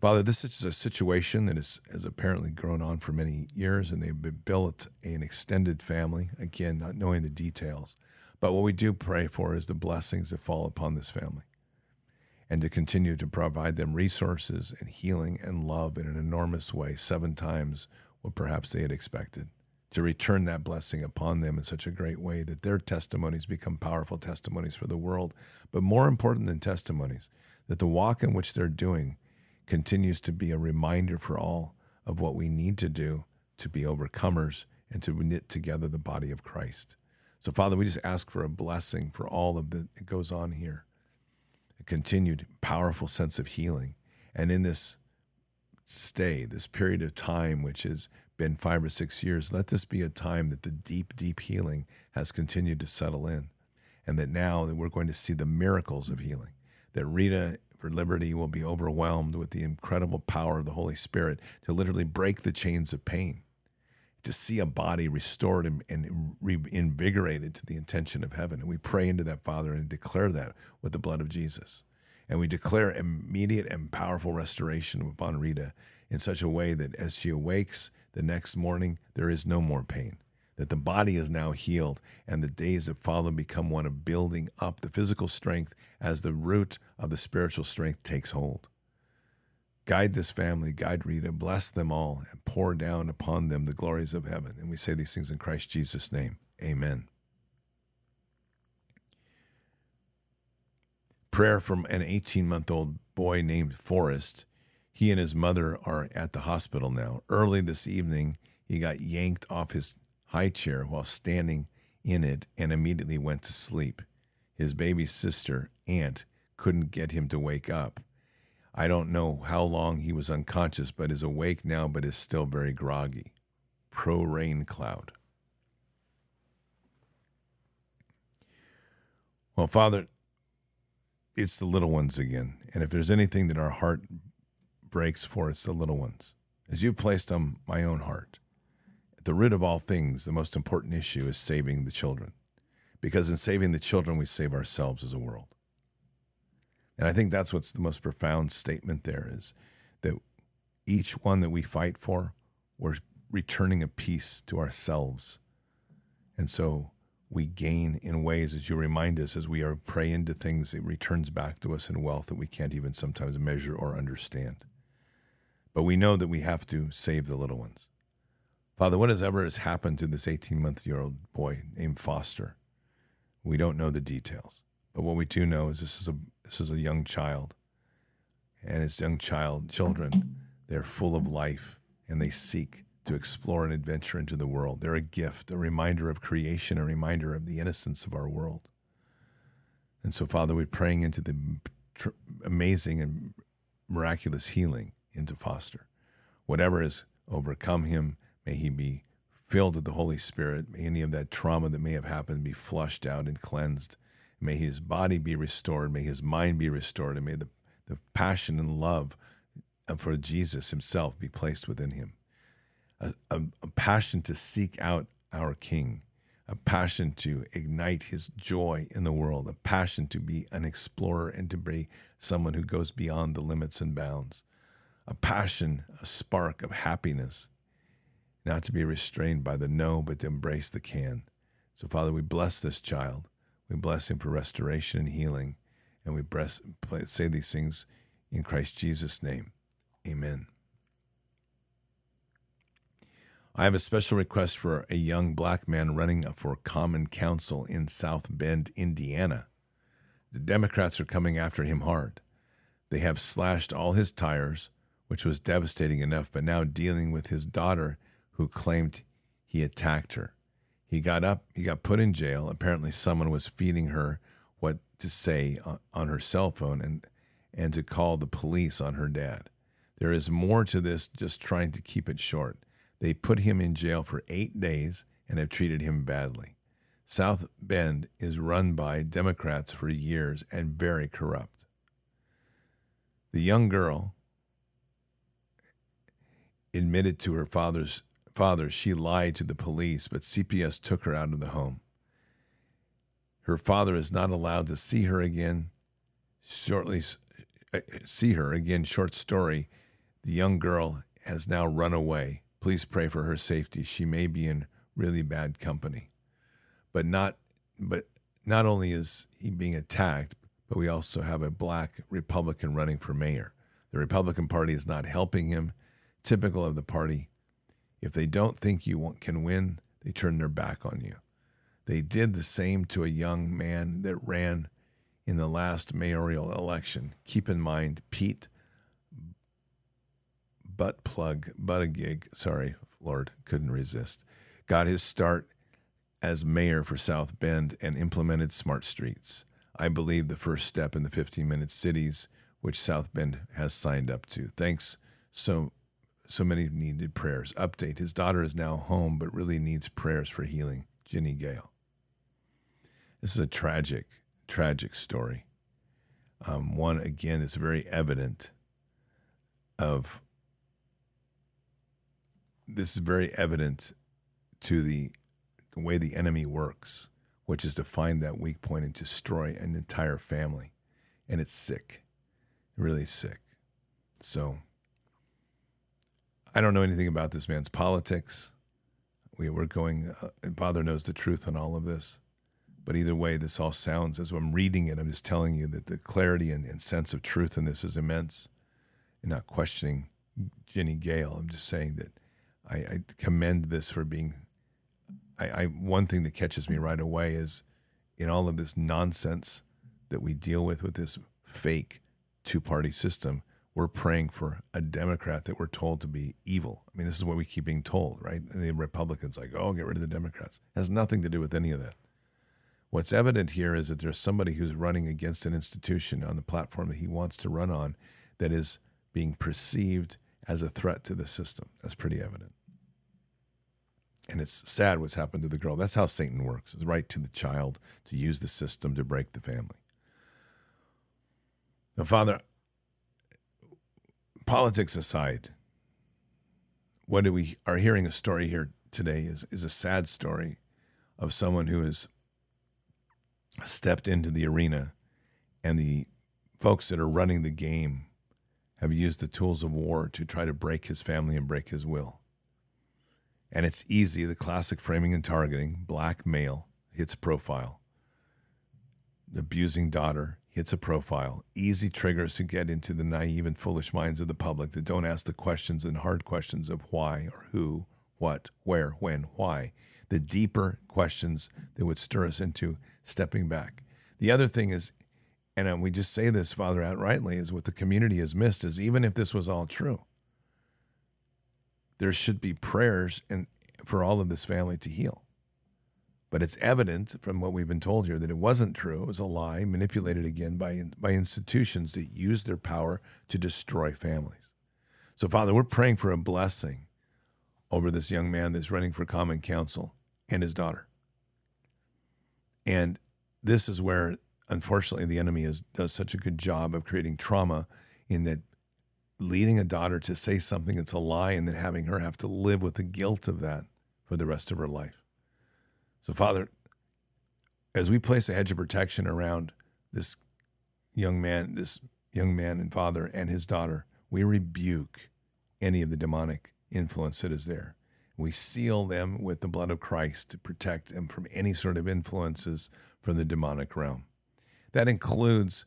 Father, this is a situation that is, has apparently grown on for many years, and they've built an extended family, again, not knowing the details. But what we do pray for is the blessings that fall upon this family and to continue to provide them resources and healing and love in an enormous way, seven times what perhaps they had expected to return that blessing upon them in such a great way that their testimonies become powerful testimonies for the world. But more important than testimonies, that the walk in which they're doing continues to be a reminder for all of what we need to do to be overcomers and to knit together the body of Christ. So, Father, we just ask for a blessing for all of that goes on here, a continued powerful sense of healing. And in this stay, this period of time, which has been five or six years, let this be a time that the deep, deep healing has continued to settle in. And that now that we're going to see the miracles of healing, that Rita for Liberty will be overwhelmed with the incredible power of the Holy Spirit to literally break the chains of pain, to see a body restored and, and reinvigorated to the intention of heaven. And we pray into that, Father, and declare that with the blood of Jesus. And we declare immediate and powerful restoration upon Rita in such a way that as she awakes the next morning, there is no more pain. That the body is now healed, and the days that follow become one of building up the physical strength as the root of the spiritual strength takes hold. Guide this family, guide Rita, bless them all, and pour down upon them the glories of heaven. And we say these things in Christ Jesus' name. Amen. Prayer from an 18 month old boy named Forrest. He and his mother are at the hospital now. Early this evening, he got yanked off his high chair while standing in it and immediately went to sleep. His baby sister, Aunt, couldn't get him to wake up. I don't know how long he was unconscious, but is awake now, but is still very groggy. Pro rain cloud. Well, Father, it's the little ones again. And if there's anything that our heart breaks for, it's the little ones. As you placed on my own heart, at the root of all things, the most important issue is saving the children. Because in saving the children, we save ourselves as a world. And I think that's what's the most profound statement there is that each one that we fight for, we're returning a piece to ourselves. And so we gain in ways, as you remind us, as we are pray into things, it returns back to us in wealth that we can't even sometimes measure or understand. But we know that we have to save the little ones. Father, what has ever has happened to this 18 month year old boy named Foster? We don't know the details. But what we do know is this is a this is a young child. And it's young child children, they're full of life and they seek to explore and adventure into the world. They're a gift, a reminder of creation, a reminder of the innocence of our world. And so, Father, we're praying into the tr- amazing and miraculous healing into Foster. Whatever has overcome him, may he be filled with the Holy Spirit. May any of that trauma that may have happened be flushed out and cleansed. May his body be restored. May his mind be restored. And may the, the passion and love for Jesus himself be placed within him. A, a, a passion to seek out our King, a passion to ignite his joy in the world, a passion to be an explorer and to be someone who goes beyond the limits and bounds a passion, a spark of happiness, not to be restrained by the no, but to embrace the can. So, Father, we bless this child. We bless him for restoration and healing. And we bless, say these things in Christ Jesus' name. Amen. I have a special request for a young black man running for common council in South Bend, Indiana. The Democrats are coming after him hard. They have slashed all his tires, which was devastating enough, but now dealing with his daughter who claimed he attacked her. He got up, he got put in jail. Apparently, someone was feeding her what to say on her cell phone and, and to call the police on her dad. There is more to this, just trying to keep it short. They put him in jail for eight days and have treated him badly. South Bend is run by Democrats for years and very corrupt. The young girl admitted to her father's father she lied to the police, but CPS took her out of the home. Her father is not allowed to see her again. Shortly, uh, see her again. Short story: the young girl has now run away. Please pray for her safety. She may be in really bad company, but not. But not only is he being attacked, but we also have a black Republican running for mayor. The Republican Party is not helping him typical of the party. If they don't think you can win, they turn their back on you. They did the same to a young man that ran in the last mayoral election. Keep in mind, Pete butt plug, butt a gig. sorry, Lord, couldn't resist, got his start as mayor for South Bend and implemented smart streets. I believe the first step in the 15 minute cities, which South Bend has signed up to. Thanks so so many needed prayers. Update His daughter is now home, but really needs prayers for healing. Ginny Gale. This is a tragic, tragic story. Um, one, again, that's very evident of this is very evident to the, the way the enemy works, which is to find that weak point and destroy an entire family. And it's sick, really sick. So I don't know anything about this man's politics. We were going, uh, Father knows the truth on all of this. But either way, this all sounds, as I'm reading it, I'm just telling you that the clarity and, and sense of truth in this is immense. And not questioning Ginny Gale. I'm just saying that I, I commend this for being. I, I one thing that catches me right away is in all of this nonsense that we deal with with this fake two party system. We're praying for a Democrat that we're told to be evil. I mean, this is what we keep being told, right? And the Republicans like, oh, get rid of the Democrats. It has nothing to do with any of that. What's evident here is that there's somebody who's running against an institution on the platform that he wants to run on that is being perceived as a threat to the system. That's pretty evident. And it's sad what's happened to the girl. That's how Satan works. Right to the child to use the system to break the family. Now, Father, politics aside, what we are hearing a story here today is, is a sad story of someone who has stepped into the arena and the folks that are running the game have used the tools of war to try to break his family and break his will. And it's easy, the classic framing and targeting, black male hits profile. Abusing daughter hits a profile. Easy triggers to get into the naive and foolish minds of the public that don't ask the questions and hard questions of why or who, what, where, when, why. The deeper questions that would stir us into stepping back. The other thing is and uh, we just say this, Father, outrightly, is what the community has missed is even if this was all true, there should be prayers and for all of this family to heal. But it's evident from what we've been told here that it wasn't true. It was a lie manipulated again by, by institutions that use their power to destroy families. So, Father, we're praying for a blessing over this young man that's running for common council and his daughter. And this is where unfortunately, the enemy is, does such a good job of creating trauma in that leading a daughter to say something that's a lie and then having her have to live with the guilt of that for the rest of her life. So, Father, as we place a hedge of protection around this young man, this young man and father and his daughter, we rebuke any of the demonic influence that is there. We seal them with the blood of Christ to protect them from any sort of influences from the demonic realm. That includes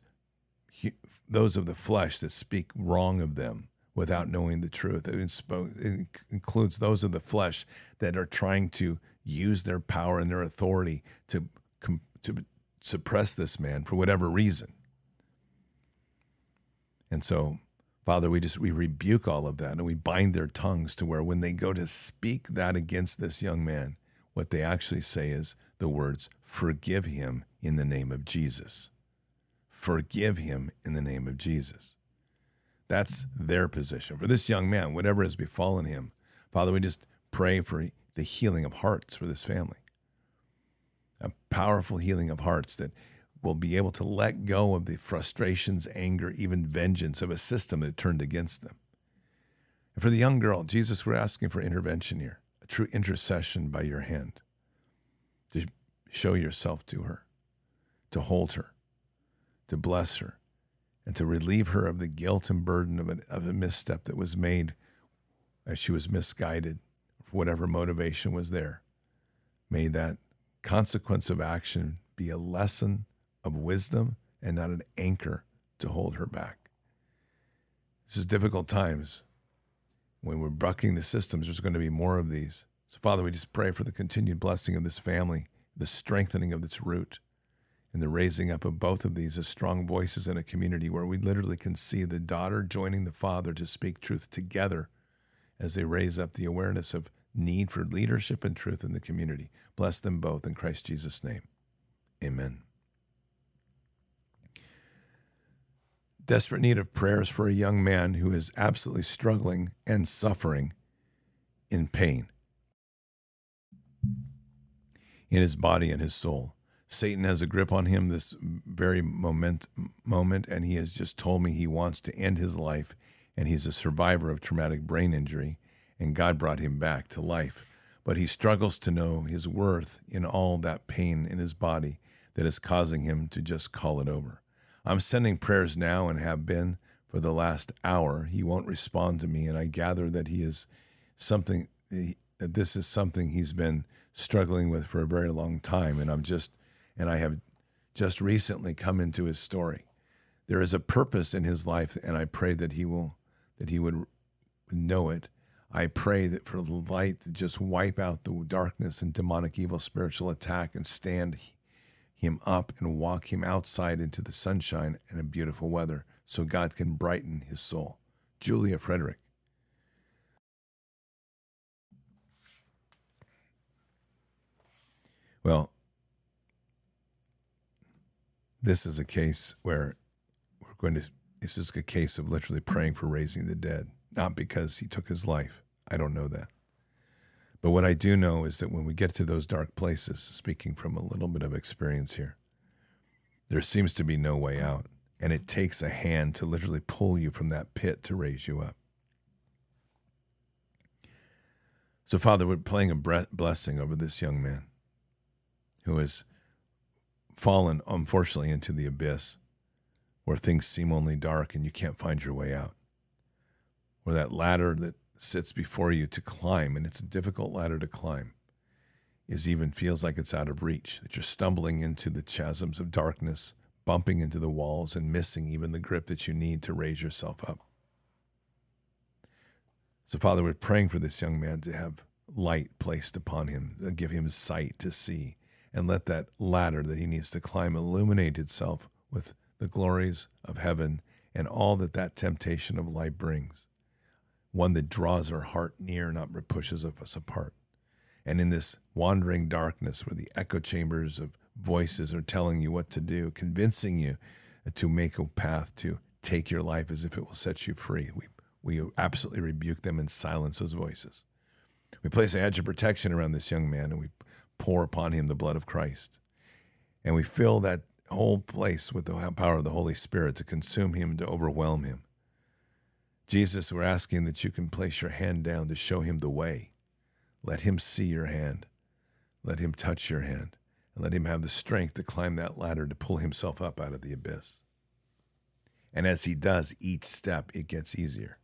those of the flesh that speak wrong of them without knowing the truth. It includes those of the flesh that are trying to use their power and their authority to, to suppress this man for whatever reason. And so, Father, we just we rebuke all of that and we bind their tongues to where when they go to speak that against this young man, what they actually say is the words, forgive him in the name of Jesus forgive him in the name of Jesus. That's their position. For this young man, whatever has befallen him, Father, we just pray for the healing of hearts for this family. A powerful healing of hearts that will be able to let go of the frustrations, anger, even vengeance of a system that turned against them. And for the young girl, Jesus, we're asking for intervention here, a true intercession by your hand to show yourself to her, to hold her, to bless her and to relieve her of the guilt and burden of, an, of a misstep that was made as she was misguided, for whatever motivation was there. May that consequence of action be a lesson of wisdom and not an anchor to hold her back. This is difficult times. When we're bucking the systems, there's going to be more of these. So, Father, we just pray for the continued blessing of this family, the strengthening of its root, and the raising up of both of these as strong voices in a community where we literally can see the daughter joining the father to speak truth together as they raise up the awareness of need for leadership and truth in the community. Bless them both in Christ Jesus' name. Amen. Desperate need of prayers for a young man who is absolutely struggling and suffering in pain in his body and his soul. Satan has a grip on him this very moment, moment, and he has just told me he wants to end his life, and he's a survivor of traumatic brain injury, and God brought him back to life. But he struggles to know his worth in all that pain in his body that is causing him to just call it over. I'm sending prayers now and have been for the last hour. He won't respond to me, and I gather that he is something. That this is something he's been struggling with for a very long time, and I'm just and I have just recently come into his story. There is a purpose in his life, and I pray that he will that he would know it. I pray that for the light to just wipe out the darkness and demonic evil spiritual attack and stand him up and walk him outside into the sunshine and a beautiful weather so God can brighten his soul. Julia Frederick. Well, this is a case where we're going to, this is a case of literally praying for raising the dead, not because he took his life. I don't know that. But what I do know is that when we get to those dark places, speaking from a little bit of experience here, there seems to be no way out. And it takes a hand to literally pull you from that pit to raise you up. So, Father, we're playing a blessing over this young man who has fallen, unfortunately, into the abyss where things seem only dark and you can't find your way out. Where that ladder that sits before you to climb, and it's a difficult ladder to climb, is even feels like it's out of reach, that you're stumbling into the chasms of darkness, bumping into the walls, and missing even the grip that you need to raise yourself up. So, Father, we're praying for this young man to have light placed upon him, give him sight to see, and let that ladder that he needs to climb illuminate itself with the glories of heaven and all that that temptation of light brings. One that draws our heart near, not pushes us apart. And in this wandering darkness where the echo chambers of voices are telling you what to do, convincing you to make a path to take your life as if it will set you free, we, we absolutely rebuke them and silence those voices. We place a hedge of protection around this young man and we pour upon him the blood of Christ. And we fill that whole place with the power of the Holy Spirit to consume him, to overwhelm him. Jesus, we're asking that you can place your hand down to show him the way. Let him see your hand. Let him touch your hand. And let him have the strength to climb that ladder to pull himself up out of the abyss. And as he does each step, it gets easier,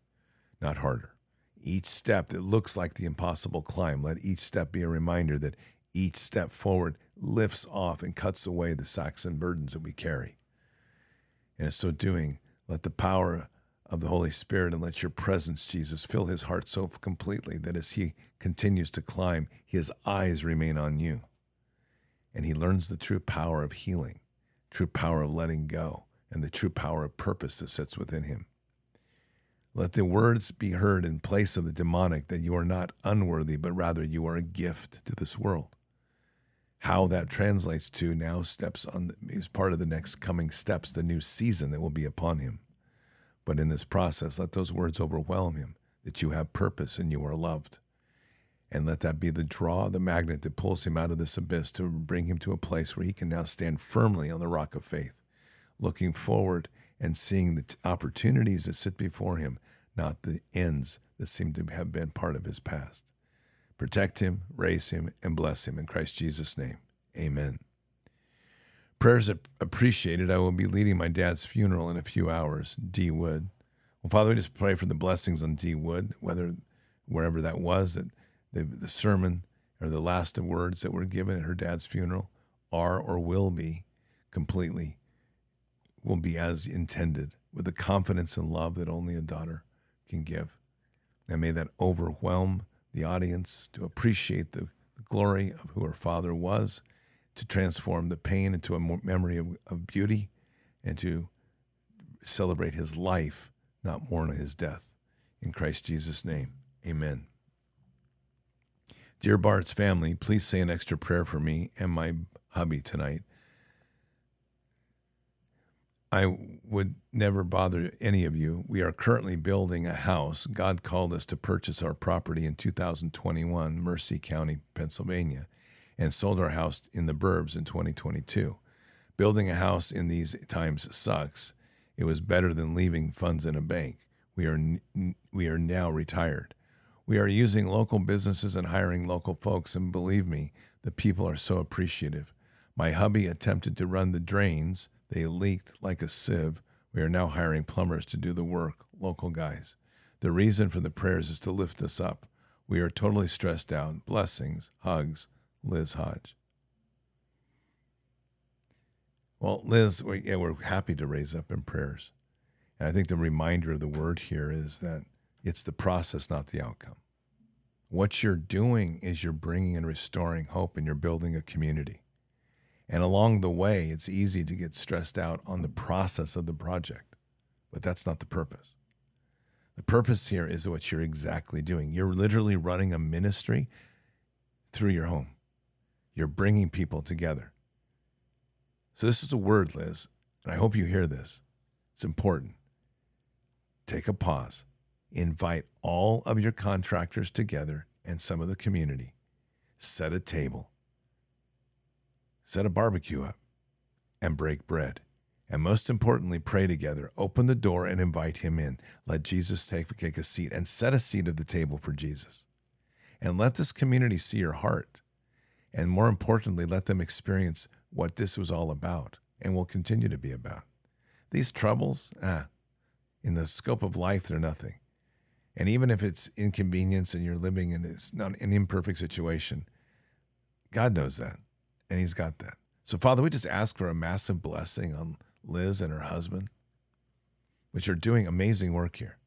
not harder. Each step that looks like the impossible climb, let each step be a reminder that each step forward lifts off and cuts away the sacks and burdens that we carry. And in so doing, let the power of the Holy Spirit and let your presence, Jesus, fill his heart so completely that as he continues to climb, his eyes remain on you. And he learns the true power of healing, true power of letting go, and the true power of purpose that sits within him. Let the words be heard in place of the demonic that you are not unworthy, but rather you are a gift to this world how that translates to now steps on is part of the next coming steps, the new season that will be upon him. But in this process, let those words overwhelm him that you have purpose and you are loved. And let that be the draw, the magnet that pulls him out of this abyss to bring him to a place where he can now stand firmly on the rock of faith, looking forward and seeing the opportunities that sit before him, not the ends that seem to have been part of his past. Protect him, raise him, and bless him in Christ Jesus' name. Amen. Prayers appreciated. I will be leading my dad's funeral in a few hours. D. Wood. Well, Father, we just pray for the blessings on D. Wood, whether wherever that was, that the, the sermon or the last of words that were given at her dad's funeral are or will be completely, will be as intended, with the confidence and love that only a daughter can give. And may that overwhelm the audience to appreciate the, glory of who her father was, to transform the pain into a memory of, of beauty, and to celebrate his life, not mourn his death. In Christ Jesus' name, amen. Dear Bards family, please say an extra prayer for me and my hubby tonight. I would never bother any of you. We are currently building a house. God called us to purchase our property in 2021, Mercer County, Pennsylvania, and sold our house in the burbs in 2022. Building a house in these times sucks. It was better than leaving funds in a bank. We are, we are now retired. We are using local businesses and hiring local folks, and believe me, the people are so appreciative. My hubby attempted to run the drains, they leaked like a sieve. We are now hiring plumbers to do the work, local guys. The reason for the prayers is to lift us up. We are totally stressed out. Blessings, hugs, Liz Hodge. Well, Liz, we, yeah, we're happy to raise up in prayers. And I think the reminder of the word here is that it's the process, not the outcome. What you're doing is you're bringing and restoring hope and you're building a community. And along the way, it's easy to get stressed out on the process of the project, but that's not the purpose. The purpose here is what you're exactly doing. You're literally running a ministry through your home, you're bringing people together. So, this is a word, Liz, and I hope you hear this. It's important. Take a pause invite all of your contractors together and some of the community. Set a table, set a barbecue up, and break bread. And most importantly, pray together. Open the door and invite him in. Let Jesus take, take a seat and set a seat at the table for Jesus. And let this community see your heart. And more importantly, let them experience what this was all about and will continue to be about. These troubles, ah, in the scope of life, they're nothing. And even if it's inconvenience and you're living in it's not an imperfect situation, God knows that. And He's got that. So, Father, we just ask for a massive blessing on Liz and her husband, which are doing amazing work here.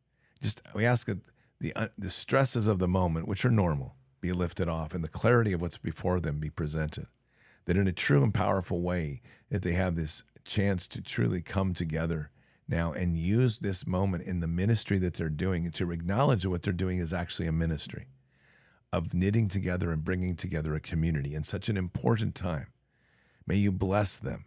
Just we ask that the, uh, the stresses of the moment, which are normal, be lifted off and the clarity of what's before them be presented. That in a true and powerful way, that they have this chance to truly come together now and use this moment in the ministry that they're doing and to acknowledge that what they're doing is actually a ministry of knitting together and bringing together a community in such an important time. May you bless them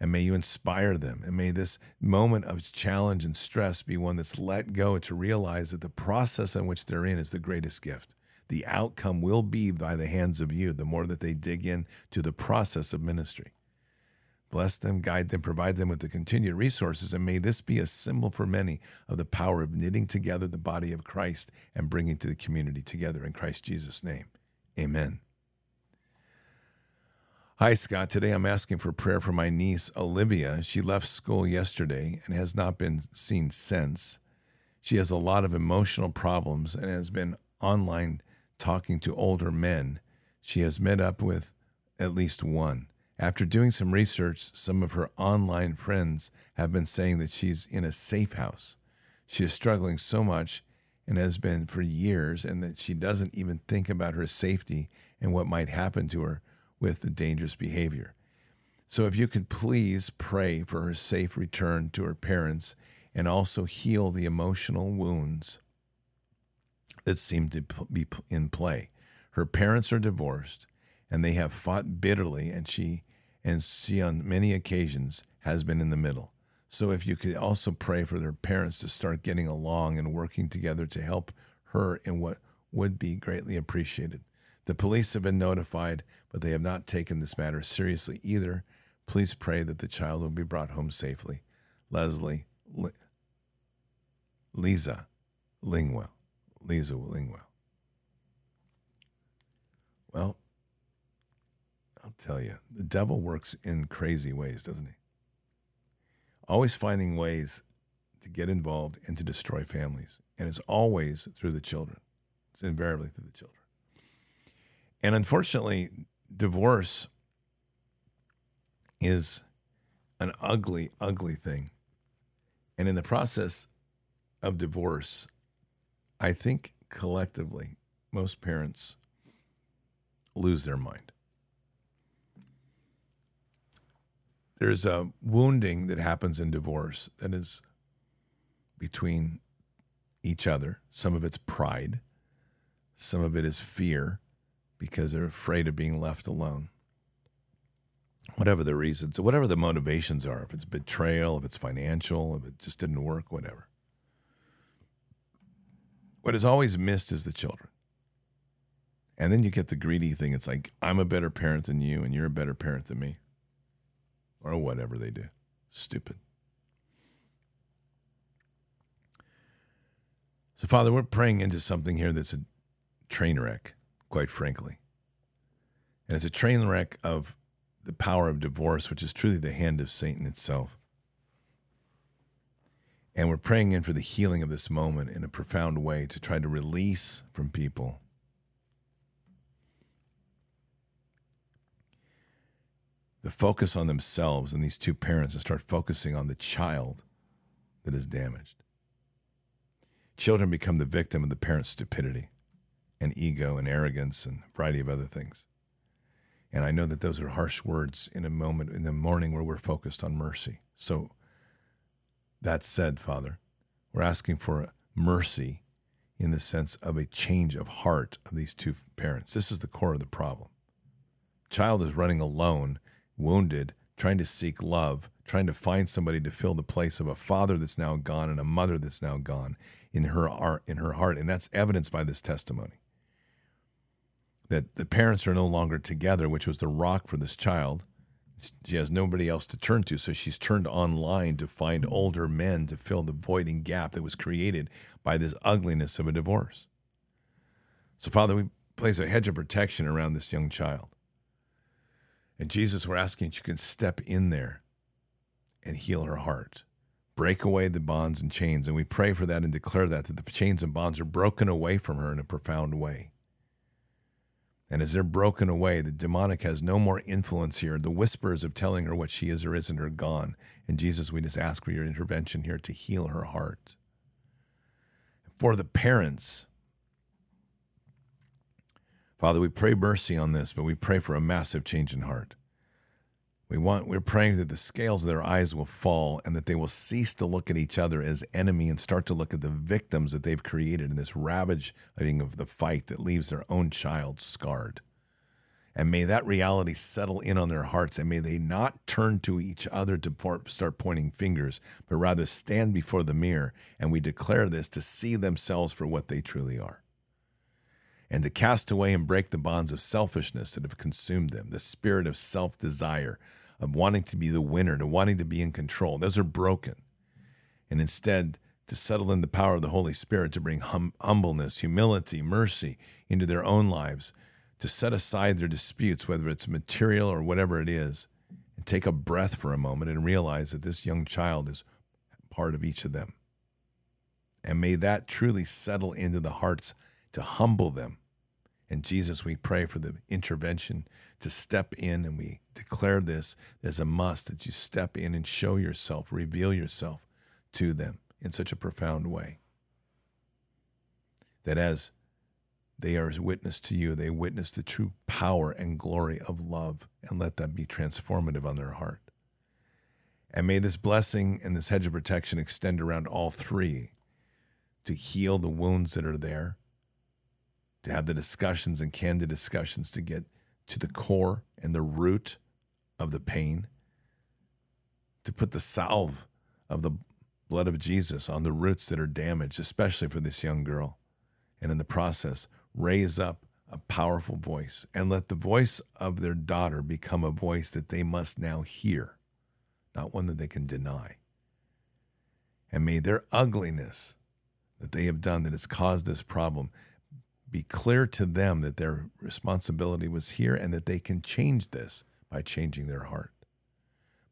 and may you inspire them. And may this moment of challenge and stress be one that's let go to realize that the process in which they're in is the greatest gift. The outcome will be by the hands of you the more that they dig in to the process of ministry. Bless them, guide them, provide them with the continued resources, and may this be a symbol for many of the power of knitting together the body of Christ and bringing to the community together in Christ Jesus' name. Amen. Hi, Scott. Today I'm asking for prayer for my niece, Olivia. She left school yesterday and has not been seen since. She has a lot of emotional problems and has been online talking to older men. She has met up with at least one. After doing some research, some of her online friends have been saying that she's in a safe house. She is struggling so much and has been for years, and that she doesn't even think about her safety and what might happen to her with the dangerous behavior. So, if you could please pray for her safe return to her parents and also heal the emotional wounds that seem to be in play. Her parents are divorced and they have fought bitterly, and she and she on many occasions has been in the middle. So if you could also pray for their parents to start getting along and working together to help her in what would be greatly appreciated. The police have been notified, but they have not taken this matter seriously either. Please pray that the child will be brought home safely. Leslie, Lisa Lingwell. Lisa Lingwell. Well, I'll tell you, the devil works in crazy ways, doesn't he? Always finding ways to get involved and to destroy families. And it's always through the children, it's invariably through the children. And unfortunately, divorce is an ugly, ugly thing. And in the process of divorce, I think collectively, most parents lose their mind. There's a wounding that happens in divorce that is between each other. Some of it's pride, some of it is fear because they're afraid of being left alone. Whatever the reasons, whatever the motivations are, if it's betrayal, if it's financial, if it just didn't work, whatever. What is always missed is the children. And then you get the greedy thing. It's like, I'm a better parent than you, and you're a better parent than me. Or whatever they do. Stupid. So, Father, we're praying into something here that's a train wreck, quite frankly. And it's a train wreck of the power of divorce, which is truly the hand of Satan itself. And we're praying in for the healing of this moment in a profound way to try to release from people focus on themselves and these two parents and start focusing on the child that is damaged. Children become the victim of the parent's stupidity and ego and arrogance and a variety of other things. And I know that those are harsh words in a moment in the morning where we're focused on mercy. So, that said, Father, we're asking for mercy in the sense of a change of heart of these two parents. This is the core of the problem. Child is running alone, wounded, trying to seek love, trying to find somebody to fill the place of a father that's now gone and a mother that's now gone in her heart, in her heart, and that's evidenced by this testimony. That the parents are no longer together, which was the rock for this child. She has nobody else to turn to, so she's turned online to find older men to fill the voiding gap that was created by this ugliness of a divorce. So, Father, we place a hedge of protection around this young child. And Jesus, we're asking that you can step in there and heal her heart break away the bonds and chains. And we pray for that and declare that, that the chains and bonds are broken away from her in a profound way. And as they're broken away, the demonic has no more influence here. The whispers of telling her what she is or isn't are gone. And Jesus, we just ask for your intervention here to heal her heart. For the parents, Father, we pray mercy on this, but we pray for a massive change in heart. We want we're praying that the scales of their eyes will fall and that they will cease to look at each other as enemy and start to look at the victims that they've created in this ravaging of the fight that leaves their own child scarred. And may that reality settle in on their hearts and may they not turn to each other to start pointing fingers, but rather stand before the mirror and we declare this to see themselves for what they truly are and to cast away and break the bonds of selfishness that have consumed them, the spirit of self desire, of wanting to be the winner, to wanting to be in control. Those are broken. And instead, to settle in the power of the Holy Spirit to bring hum- humbleness, humility, mercy into their own lives, to set aside their disputes, whether it's material or whatever it is, and take a breath for a moment and realize that this young child is part of each of them. And may that truly settle into the hearts to humble them. And Jesus, we pray for the intervention to step in, and we declare this as a must that you step in and show yourself, reveal yourself to them in such a profound way. That as they are witness to you, they witness the true power and glory of love, and let that be transformative on their heart. And may this blessing and this hedge of protection extend around all three to heal the wounds that are there to have the discussions and candid discussions to get to the core and the root of the pain, to put the salve of the blood of Jesus on the roots that are damaged, especially for this young girl. And in the process, raise up a powerful voice and let the voice of their daughter become a voice that they must now hear, not one that they can deny. And may their ugliness that they have done that has caused this problem be clear to them that their responsibility was here and that they can change this by changing their heart.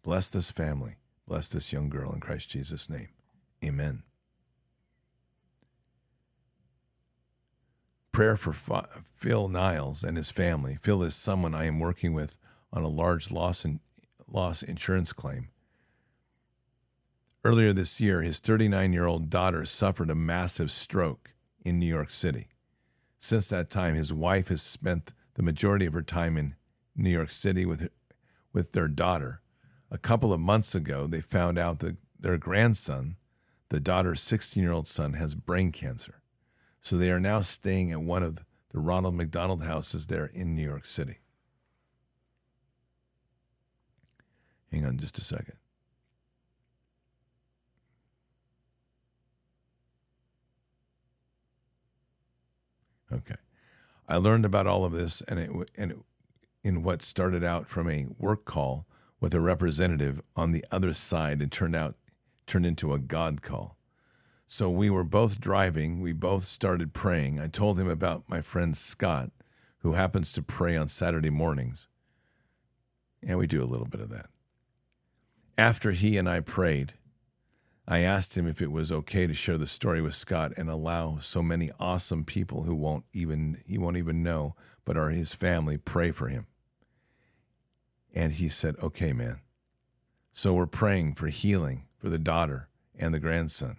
Bless this family. Bless this young girl in Christ Jesus' name. Amen. Prayer for Phil Niles and his family. Phil is someone I am working with on a large loss, in, loss insurance claim. Earlier this year, his 39 year old daughter suffered a massive stroke in New York City. Since that time, his wife has spent the majority of her time in New York City with, with their daughter. A couple of months ago, they found out that their grandson, the daughter's 16 year old son, has brain cancer. So they are now staying at one of the Ronald McDonald houses there in New York City. Hang on just a second. Okay. I learned about all of this and it, and it, in what started out from a work call with a representative on the other side and turned out turned into a God call. So we were both driving, we both started praying. I told him about my friend Scott, who happens to pray on Saturday mornings. And we do a little bit of that. After he and I prayed, I asked him if it was okay to share the story with Scott and allow so many awesome people who won't even he won't even know, but are his family, pray for him. And he said, "Okay, man." So we're praying for healing for the daughter and the grandson,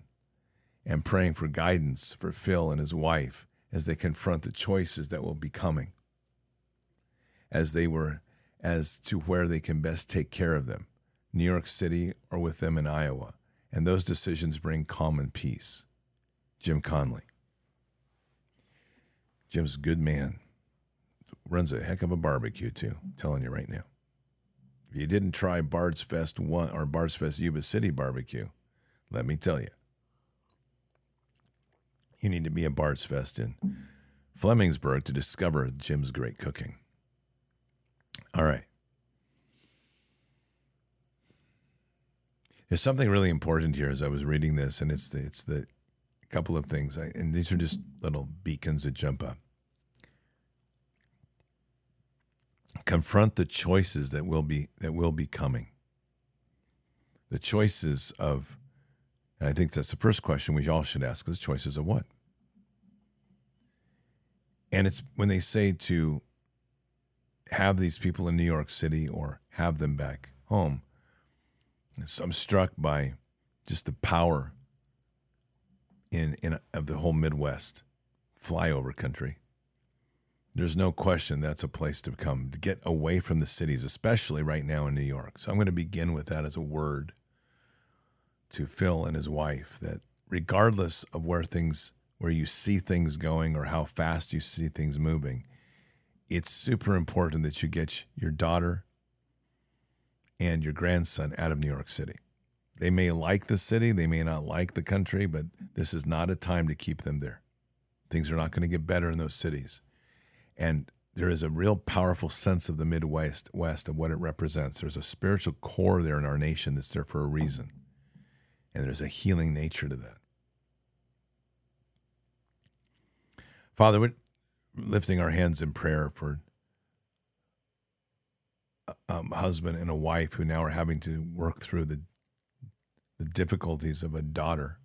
and praying for guidance for Phil and his wife as they confront the choices that will be coming, as they were as to where they can best take care of them, New York City or with them in Iowa and those decisions bring calm and peace. Jim Conley. Jim's a good man. Runs a heck of a barbecue too. I'm telling you right now. If you didn't try Bard's Fest one or Bard's Fest Yuba City barbecue, let me tell you, you need to be at Bard's Fest in Flemingsburg to discover Jim's great cooking. All right. There's something really important here as I was reading this, and it's the, it's the couple of things, I, and these are just little beacons that jump up. Confront the choices that will be that will be coming. The choices of, and I think that's the first question we all should ask: the choices of what? And it's when they say to have these people in New York City or have them back home so I'm struck by just the power in, in of the whole Midwest, flyover country. There's no question that's a place to come to get away from the cities, especially right now in New York. So I'm going to begin with that as a word to Phil and his wife that regardless of where things where you see things going or how fast you see things moving, it's super important that you get your daughter and your grandson out of New York City. They may like the city, they may not like the country, but this is not a time to keep them there. Things are not going to get better in those cities. And there is a real powerful sense of the Midwest West of what it represents. There's a spiritual core there in our nation that's there for a reason. And there's a healing nature to that. Father, we're lifting our hands in prayer for um, husband and a wife who now are having to work through the the difficulties of a daughter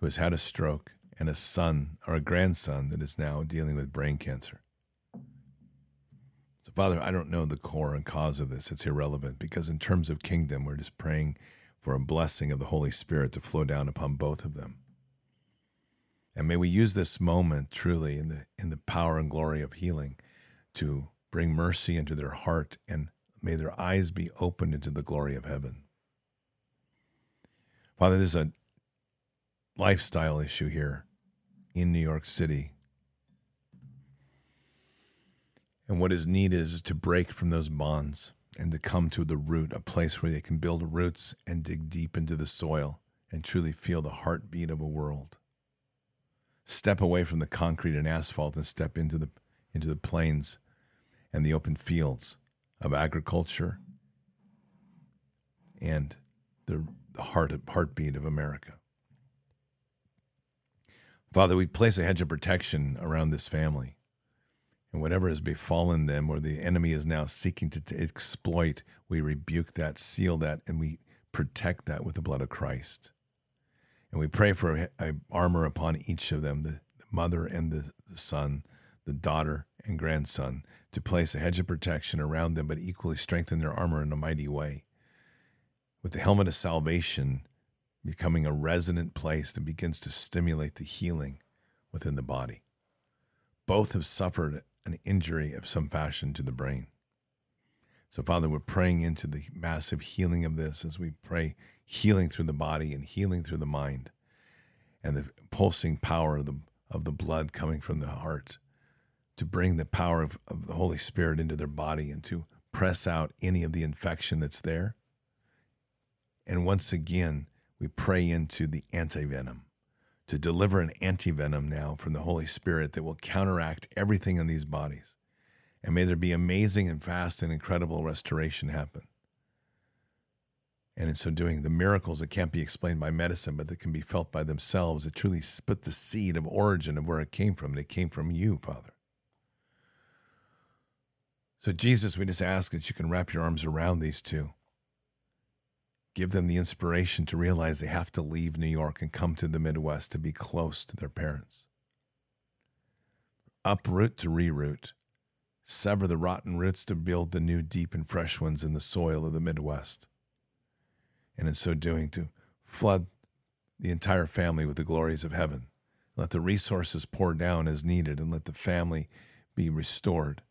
who has had a stroke and a son or a grandson that is now dealing with brain cancer. So, Father, I don't know the core and cause of this. It's irrelevant because, in terms of kingdom, we're just praying for a blessing of the Holy Spirit to flow down upon both of them. And may we use this moment truly in the, in the power and glory of healing to bring mercy into their heart, and may their eyes be opened into the glory of heaven. Father, there's a lifestyle issue here in New York City. And what is needed is to break from those bonds and to come to the root, a place where they can build roots and dig deep into the soil and truly feel the heartbeat of a world. Step away from the concrete and asphalt and step into the into the plains and the open fields of agriculture and the, heart heartbeat of America. Father, we place a hedge of protection around this family. And whatever has befallen them or the enemy is now seeking to, to exploit, we rebuke that, seal that, and we protect that with the blood of Christ. And we pray for a, a armor upon each of them the, the mother and the, the son, the daughter and grandson, to place a hedge of protection around them, but equally strengthen their armor in a mighty way. With the helmet of salvation becoming a resonant place that begins to stimulate the healing within the body. Both have suffered an injury of some fashion to the brain. So, Father, we're praying into the massive healing of this as we pray healing through the body and healing through the mind and the pulsing power of the, of the blood coming from the heart to bring the power of, of the Holy Spirit into their body and to press out any of the infection that's there. And once again, we pray into the antivenom to deliver an antivenom now from the Holy Spirit that will counteract everything in these bodies. And may there be amazing and fast and incredible restoration happen. And in so doing, the miracles that can't be explained by medicine, but that can be felt by themselves, that truly put the seed of origin of where it came from. And it came from you, Father. So, Jesus, we just ask that you can wrap your arms around these two give them the inspiration to realize they have to leave New York and come to the Midwest to be close to their parents. Uproot to reroot, sever the rotten roots to build the new, deep, and fresh ones in the soil of the Midwest. And in so doing, to flood the entire family with the glories of heaven. Let the resources pour down as needed and let the family be restored.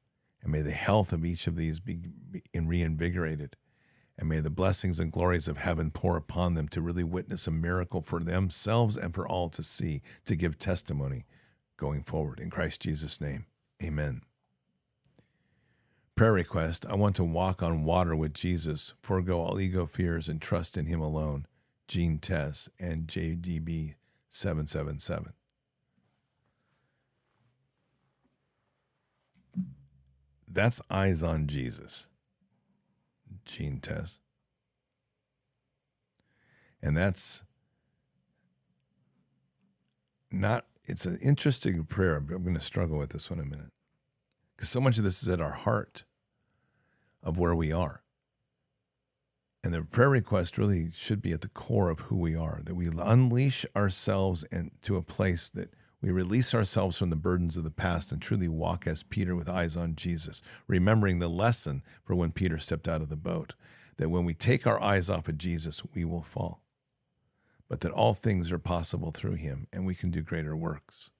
And may the health of each of these be, reinvigorated. And may the blessings and glories of heaven pour upon them to really witness a miracle for themselves and for all to see, to give testimony going forward. In Christ Jesus' name, amen. Prayer request I want to walk on water with Jesus, forego all ego fears, and trust in Him alone. Gene Tess and JDB777. That's eyes on Jesus gene test. And that's not, it's an interesting prayer. I'm going to struggle with this one in a minute. Because so much of this is at our heart of where we are. And the prayer request really should be at the core of who we are, that we unleash ourselves into a place that we release ourselves from the burdens of the past and truly walk as Peter with eyes on Jesus, remembering the lesson for when Peter stepped out of the boat that when we take our eyes off of Jesus, we will fall, but that all things are possible through him and we can do greater works.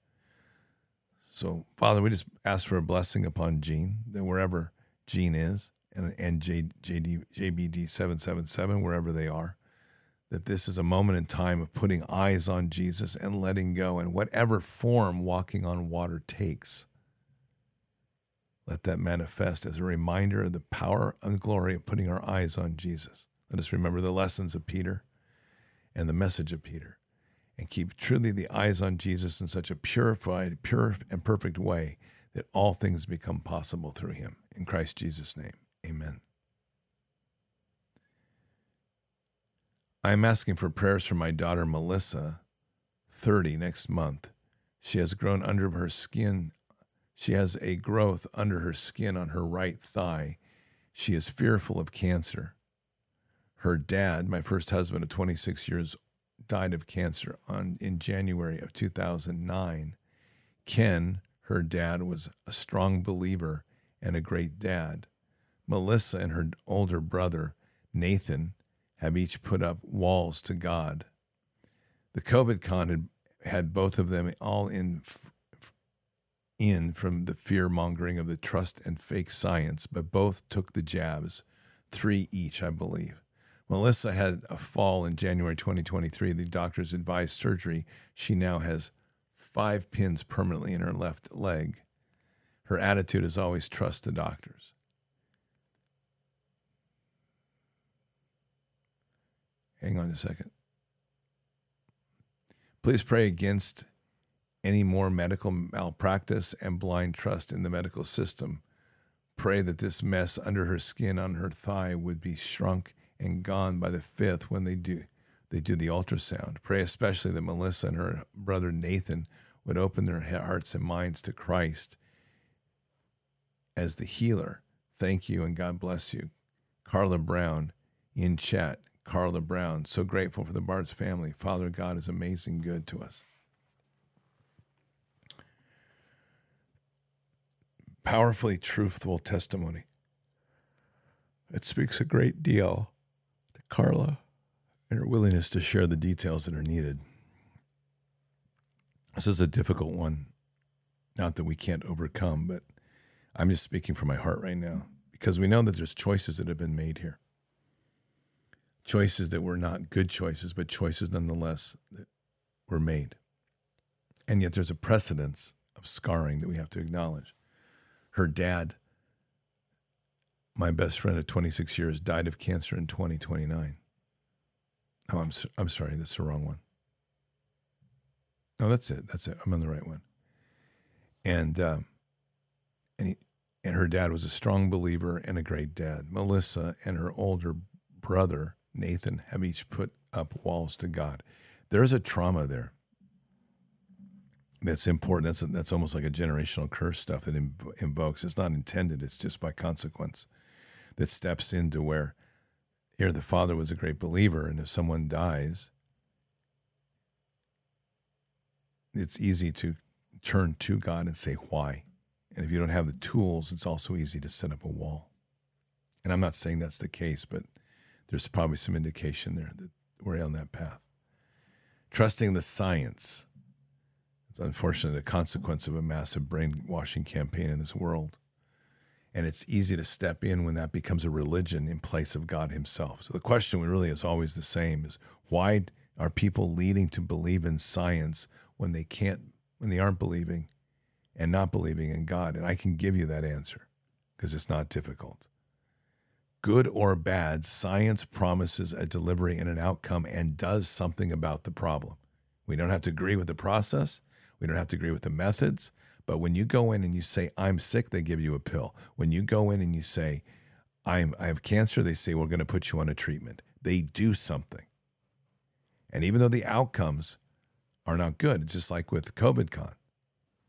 So, Father, we just ask for a blessing upon Gene, that wherever Gene is, and, and J, JD, JBD 777, wherever they are, that this is a moment in time of putting eyes on Jesus and letting go, and whatever form walking on water takes, let that manifest as a reminder of the power and glory of putting our eyes on Jesus. Let us remember the lessons of Peter and the message of Peter and keep truly the eyes on Jesus in such a purified, pure, and perfect way that all things become possible through him. In Christ Jesus' name, amen. I am asking for prayers for my daughter Melissa, 30 next month. She has grown under her skin. She has a growth under her skin on her right thigh. She is fearful of cancer. Her dad, my first husband of 26 years, died of cancer on in January of 2009. Ken, her dad, was a strong believer and a great dad. Melissa and her older brother, Nathan, have each put up walls to God. The COVID con had, had both of them all in in from the fear mongering of the trust and fake science, but both took the jabs, three each, I believe. Melissa had a fall in January 2023. The doctors advised surgery. She now has five pins permanently in her left leg. Her attitude is always trust the doctors. Hang on a second. Please pray against any more medical malpractice and blind trust in the medical system. Pray that this mess under her skin on her thigh would be shrunk and gone by the fifth when they do they do the ultrasound. Pray especially that Melissa and her brother Nathan would open their hearts and minds to Christ as the healer. Thank you and God bless you. Carla Brown in chat. Carla Brown. So grateful for the Bards family. Father God is amazing good to us. Powerfully truthful testimony. It speaks a great deal to Carla and her willingness to share the details that are needed. This is a difficult one. Not that we can't overcome, but I'm just speaking from my heart right now because we know that there's choices that have been made here. Choices that were not good choices, but choices nonetheless that were made. And yet there's a precedence of scarring that we have to acknowledge. Her dad, my best friend of 26 years, died of cancer in 2029. Oh, I'm, I'm sorry, that's the wrong one. No, that's it. That's it. I'm on the right one. And uh, and he, and her dad was a strong believer and a great dad. Melissa and her older brother Nathan have each put up walls to God. There's a trauma there that's important. That's a, that's almost like a generational curse stuff that inv- invokes. It's not intended. It's just by consequence that steps into where here the father was a great believer, and if someone dies, it's easy to turn to God and say why. And if you don't have the tools, it's also easy to set up a wall. And I'm not saying that's the case, but there's probably some indication there that we're on that path. Trusting the science. It's unfortunately a consequence of a massive brainwashing campaign in this world. And it's easy to step in when that becomes a religion in place of God Himself. So the question really is always the same is why are people leading to believe in science when they can't when they aren't believing and not believing in God? And I can give you that answer because it's not difficult. Good or bad, science promises a delivery and an outcome and does something about the problem. We don't have to agree with the process, we don't have to agree with the methods, but when you go in and you say, I'm sick, they give you a pill. When you go in and you say, I'm, I have cancer, they say, we're going to put you on a treatment. They do something. And even though the outcomes are not good, just like with COVID con,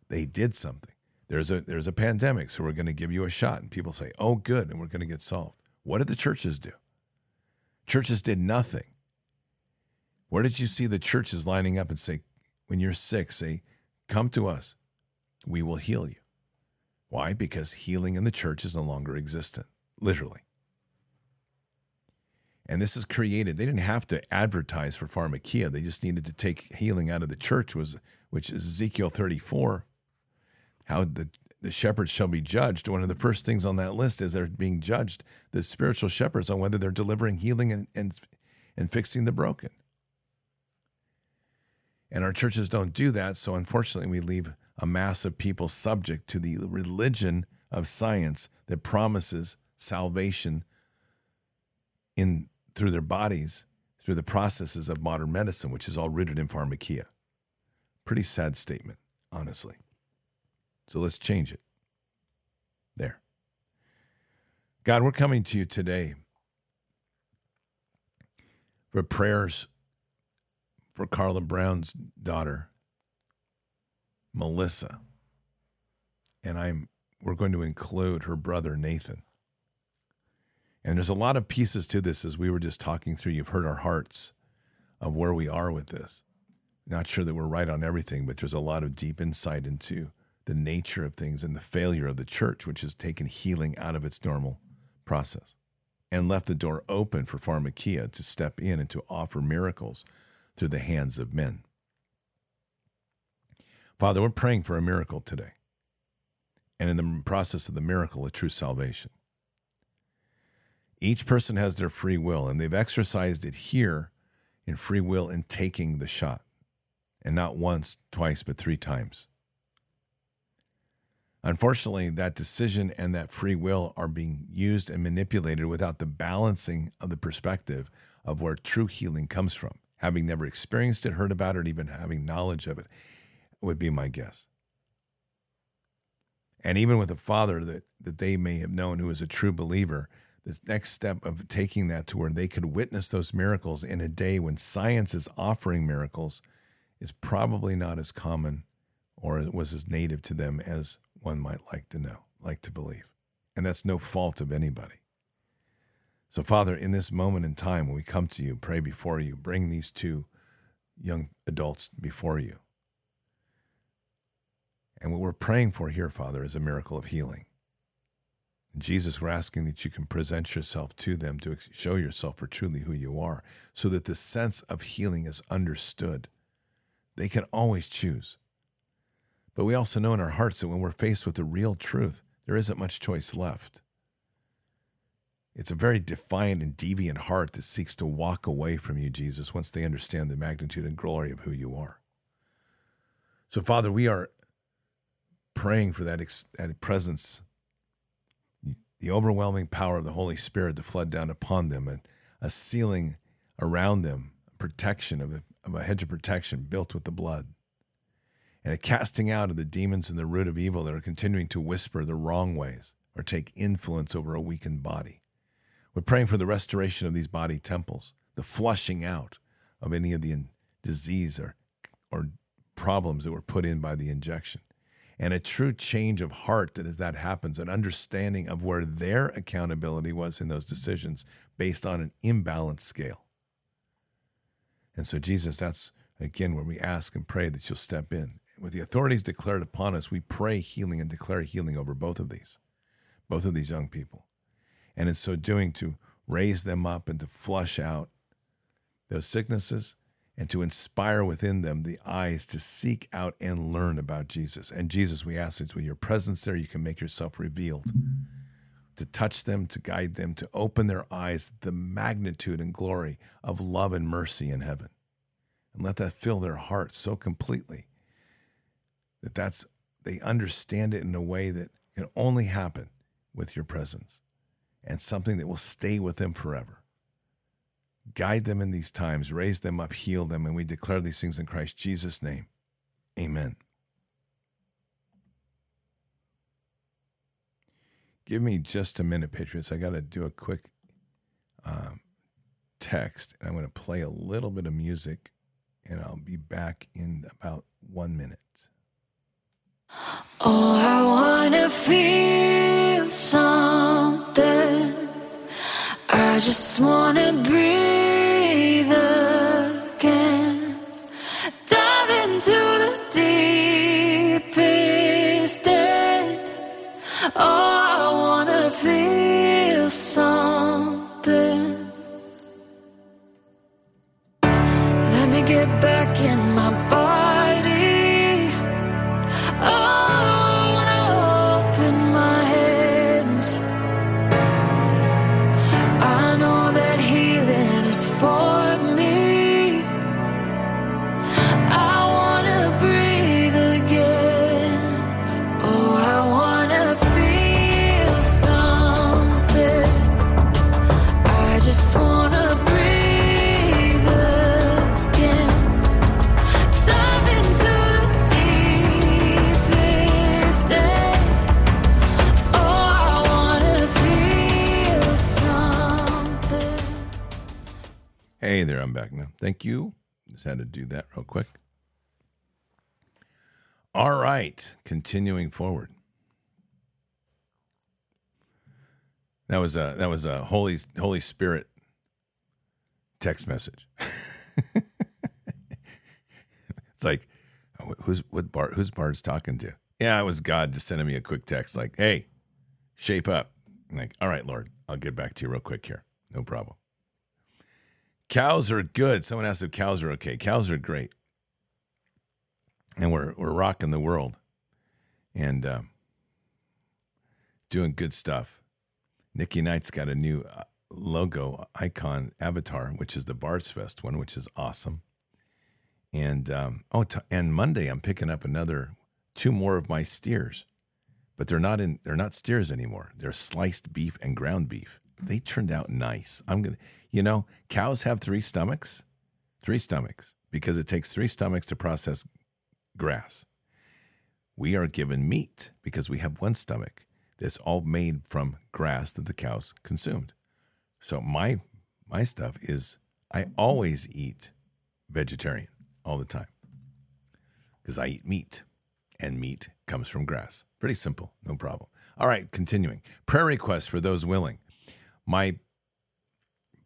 they did something. There's a, there's a pandemic, so we're going to give you a shot. And people say, oh, good, and we're going to get solved. What did the churches do? Churches did nothing. Where did you see the churches lining up and say, when you're sick, say, come to us we will heal you. Why? Because healing in the church is no longer existent, literally. And this is created. They didn't have to advertise for pharmakeia. They just needed to take healing out of the church, was which is Ezekiel 34. How the, the shepherds shall be judged. One of the first things on that list is they're being judged, the spiritual shepherds, on whether they're delivering healing and, and, and fixing the broken. And our churches don't do that. So unfortunately, we leave a mass of people subject to the religion of science that promises salvation in through their bodies through the processes of modern medicine, which is all rooted in pharmakeia. Pretty sad statement, honestly. So let's change it. There. God, we're coming to you today for prayers for Carla Brown's daughter, Melissa, and I'm we're going to include her brother Nathan. And there's a lot of pieces to this as we were just talking through. You've heard our hearts of where we are with this. Not sure that we're right on everything, but there's a lot of deep insight into the nature of things and the failure of the church, which has taken healing out of its normal process and left the door open for pharmakeia to step in and to offer miracles through the hands of men. Father, we're praying for a miracle today. And in the process of the miracle, a true salvation. Each person has their free will, and they've exercised it here in free will in taking the shot. And not once, twice, but three times. Unfortunately, that decision and that free will are being used and manipulated without the balancing of the perspective of where true healing comes from, having never experienced it, heard about it, even having knowledge of it would be my guess. And even with a father that, that they may have known who is a true believer, the next step of taking that to where they could witness those miracles in a day when science is offering miracles is probably not as common or was as native to them as one might like to know, like to believe. And that's no fault of anybody. So, Father, in this moment in time, when we come to you, pray before you, bring these two young adults before you. And what we're praying for here, Father, is a miracle of healing. Jesus, we're asking that you can present yourself to them to show yourself for truly who you are so that the sense of healing is understood. They can always choose. But we also know in our hearts that when we're faced with the real truth, there isn't much choice left. It's a very defiant and deviant heart that seeks to walk away from you, Jesus, once they understand the magnitude and glory of who you are. So, Father, we are praying for that, ex- that presence, the overwhelming power of the Holy Spirit to flood down upon them, and a sealing around them, protection of a, of a hedge of protection built with the blood, and a casting out of the demons and the root of evil that are continuing to whisper the wrong ways or take influence over a weakened body. We're praying for the restoration of these body temples, the flushing out of any of the disease or, or problems that were put in by the injection. And a true change of heart that as that happens, an understanding of where their accountability was in those decisions based on an imbalanced scale. And so, Jesus, that's again where we ask and pray that you'll step in. With the authorities declared upon us, we pray healing and declare healing over both of these, both of these young people and in so doing to raise them up and to flush out those sicknesses and to inspire within them the eyes to seek out and learn about Jesus. And Jesus, we ask that with your presence there, you can make yourself revealed, to touch them, to guide them, to open their eyes, the magnitude and glory of love and mercy in heaven. And let that fill their hearts so completely that that's they understand it in a way that can only happen with your presence and something that will stay with them forever. Guide them in these times, raise them up, heal them, and we declare these things in Christ Jesus' name. Amen. Give me just a minute, Patriots. I got to do a quick um, text, and I'm going to play a little bit of music, and I'll be back in about one minute. Oh, I wanna feel something. I just wanna breathe again. Dive into the deepest I'm back now. Thank you. Just had to do that real quick. All right, continuing forward. That was a that was a Holy Holy Spirit text message. it's like, who's what Bart? Who's Bart's talking to? Yeah, it was God just sending me a quick text like, "Hey, shape up." I'm like, all right, Lord, I'll get back to you real quick here. No problem. Cows are good. Someone asked if cows are okay. Cows are great, and we're we're rocking the world, and um, doing good stuff. Nikki Knight's got a new uh, logo icon avatar, which is the Bards Fest one, which is awesome. And um, oh, t- and Monday I'm picking up another two more of my steers, but they're not in. They're not steers anymore. They're sliced beef and ground beef. They turned out nice. I'm gonna, you know, cows have three stomachs, three stomachs because it takes three stomachs to process grass. We are given meat because we have one stomach that's all made from grass that the cows consumed. So my my stuff is I always eat vegetarian all the time because I eat meat and meat comes from grass. Pretty simple, no problem. All right, continuing. Prayer requests for those willing. My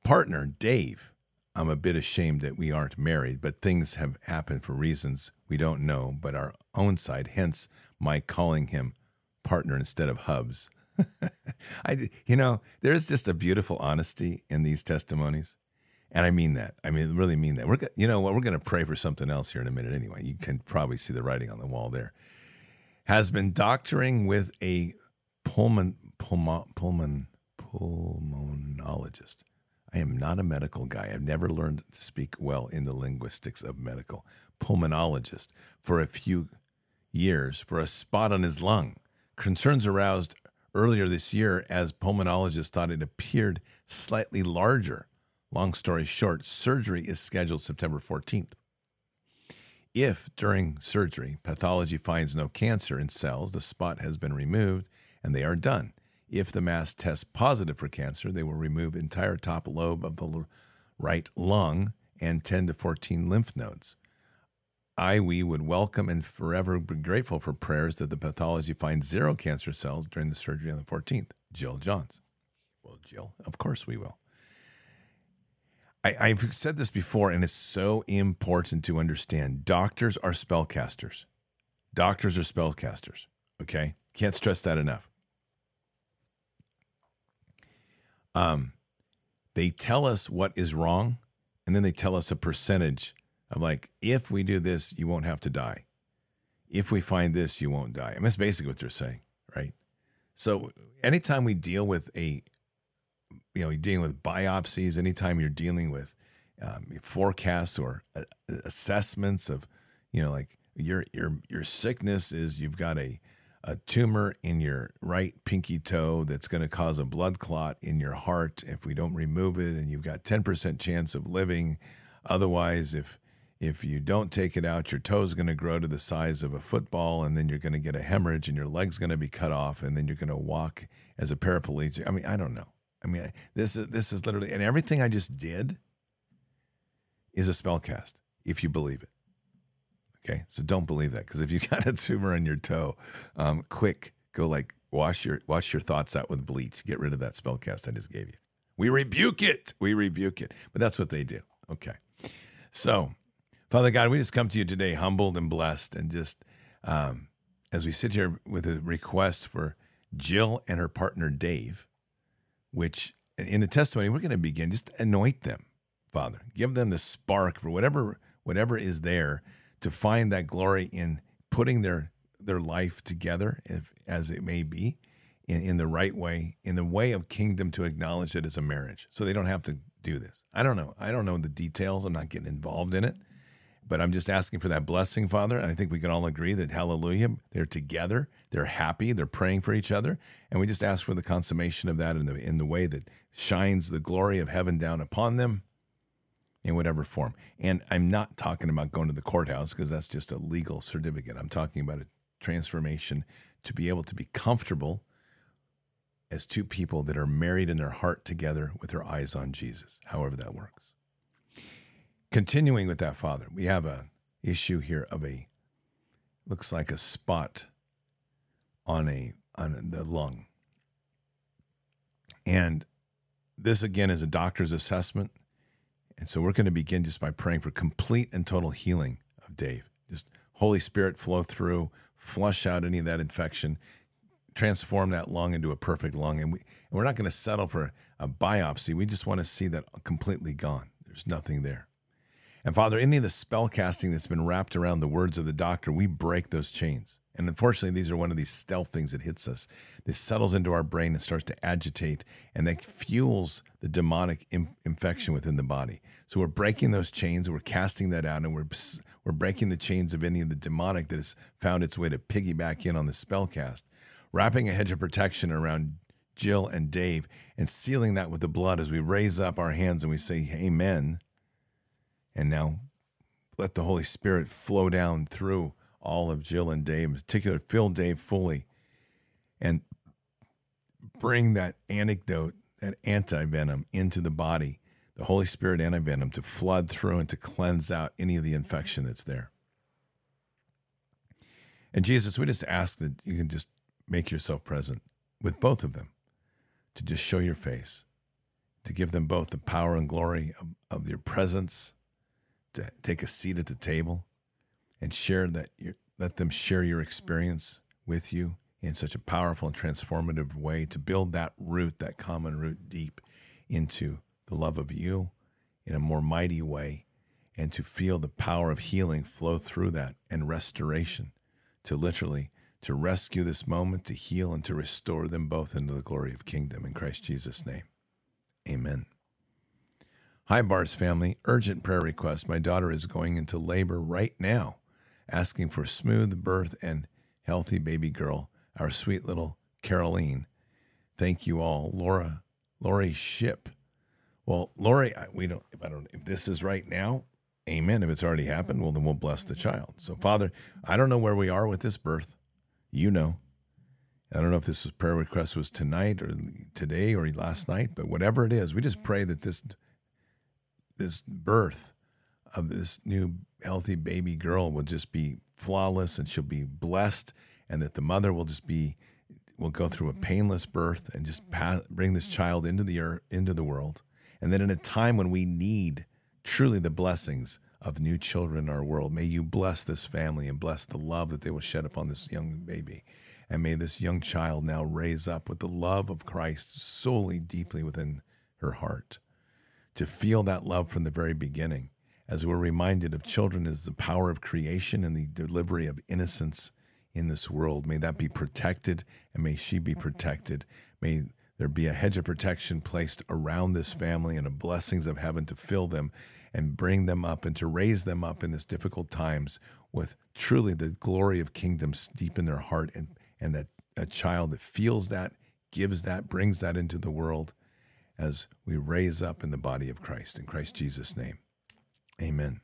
partner, Dave, I'm a bit ashamed that we aren't married, but things have happened for reasons we don't know, but our own side, hence my calling him partner instead of hubs. I, you know, there's just a beautiful honesty in these testimonies. And I mean that. I mean, really mean that. We're, you know what? We're going to pray for something else here in a minute anyway. You can probably see the writing on the wall there. Has been doctoring with a pulmon, pulmon, pulmon, pulmonologist. I am not a medical guy. I've never learned to speak well in the linguistics of medical. Pulmonologist for a few years for a spot on his lung. Concerns aroused earlier this year as pulmonologists thought it appeared slightly larger. Long story short, surgery is scheduled September 14th. If during surgery pathology finds no cancer in cells, the spot has been removed and they are done. If the mass tests positive for cancer, they will remove entire top lobe of the right lung and 10 to 14 lymph nodes. I, we would welcome and forever be grateful for prayers that the pathology finds zero cancer cells during the surgery on the 14th. Jill Johns. Well, Jill, of course we will. I, I've said this before, and it's so important to understand. Doctors are spellcasters. Doctors are spellcasters. Okay? Can't stress that enough. Um, they tell us what is wrong, and then they tell us a percentage of like, if we do this, you won't have to die. If we find this, you won't die. I that's basically what they're saying, right? So anytime we deal with a, you know, you're dealing with biopsies, anytime you're dealing with um, forecasts or uh, assessments of, you know, like your your your sickness is you've got a a tumor in your right pinky toe that's going to cause a blood clot in your heart if we don't remove it, and you've got 10% chance of living. Otherwise, if if you don't take it out, your toe's going to grow to the size of a football, and then you're going to get a hemorrhage, and your leg's going to be cut off, and then you're going to walk as a paraplegic. I mean, I don't know. I mean, this is this is literally, and everything I just did is a spellcast, if you believe it. Okay, so don't believe that because if you got a tumor on your toe, um, quick go like wash your wash your thoughts out with bleach. Get rid of that spell cast I just gave you. We rebuke it. We rebuke it. But that's what they do. Okay, so Father God, we just come to you today, humbled and blessed, and just um, as we sit here with a request for Jill and her partner Dave, which in the testimony we're going to begin just anoint them, Father, give them the spark for whatever whatever is there to find that glory in putting their their life together, if as it may be, in, in the right way, in the way of kingdom to acknowledge it as a marriage, so they don't have to do this. I don't know. I don't know the details. I'm not getting involved in it, but I'm just asking for that blessing, Father. And I think we can all agree that Hallelujah, they're together, they're happy, they're praying for each other, and we just ask for the consummation of that in the in the way that shines the glory of heaven down upon them in whatever form. And I'm not talking about going to the courthouse because that's just a legal certificate. I'm talking about a transformation to be able to be comfortable as two people that are married in their heart together with their eyes on Jesus, however that works. Continuing with that, Father, we have a issue here of a looks like a spot on a on the lung. And this again is a doctor's assessment. And so we're going to begin just by praying for complete and total healing of Dave. Just Holy Spirit flow through, flush out any of that infection, transform that lung into a perfect lung. And, we, and we're not going to settle for a biopsy. We just want to see that completely gone. There's nothing there. And Father, any of the spell casting that's been wrapped around the words of the doctor, we break those chains. And unfortunately, these are one of these stealth things that hits us. This settles into our brain and starts to agitate, and that fuels the demonic infection within the body. So we're breaking those chains, we're casting that out, and we're we're breaking the chains of any of the demonic that has found its way to piggyback in on the spell cast, wrapping a hedge of protection around Jill and Dave, and sealing that with the blood as we raise up our hands and we say, Amen. And now let the Holy Spirit flow down through all of Jill and Dave, in particular, fill Dave fully and bring that antidote, that anti venom into the body, the Holy Spirit anti venom to flood through and to cleanse out any of the infection that's there. And Jesus, we just ask that you can just make yourself present with both of them, to just show your face, to give them both the power and glory of, of your presence, to take a seat at the table and share that let them share your experience with you in such a powerful and transformative way to build that root, that common root deep into the love of you in a more mighty way and to feel the power of healing flow through that and restoration to literally to rescue this moment to heal and to restore them both into the glory of kingdom in Christ Jesus name. Amen. Hi Bards family. Urgent prayer request. My daughter is going into labor right now asking for smooth birth and healthy baby girl our sweet little Caroline thank you all Laura Lori Ship well, Lori, I- we don't. If I don't, if this is right now, Amen. If it's already happened, well, then we'll bless the child. So, Father, I don't know where we are with this birth. You know. I don't know if this was prayer request was tonight or today or last night, but whatever it is, we just pray that this this birth of this new healthy baby girl will just be flawless and she'll be blessed, and that the mother will just be will go through a painless birth and just pa bring this child into the earth, into the world. And then in a time when we need truly the blessings of new children in our world, may you bless this family and bless the love that they will shed upon this young baby. And may this young child now raise up with the love of Christ solely deeply within her heart. To feel that love from the very beginning, as we're reminded of children as the power of creation and the delivery of innocence in this world. May that be protected and may she be protected. May there be a hedge of protection placed around this family and the blessings of heaven to fill them and bring them up and to raise them up in this difficult times with truly the glory of kingdoms deep in their heart and, and that a child that feels that, gives that, brings that into the world as we raise up in the body of Christ. In Christ Jesus' name, amen.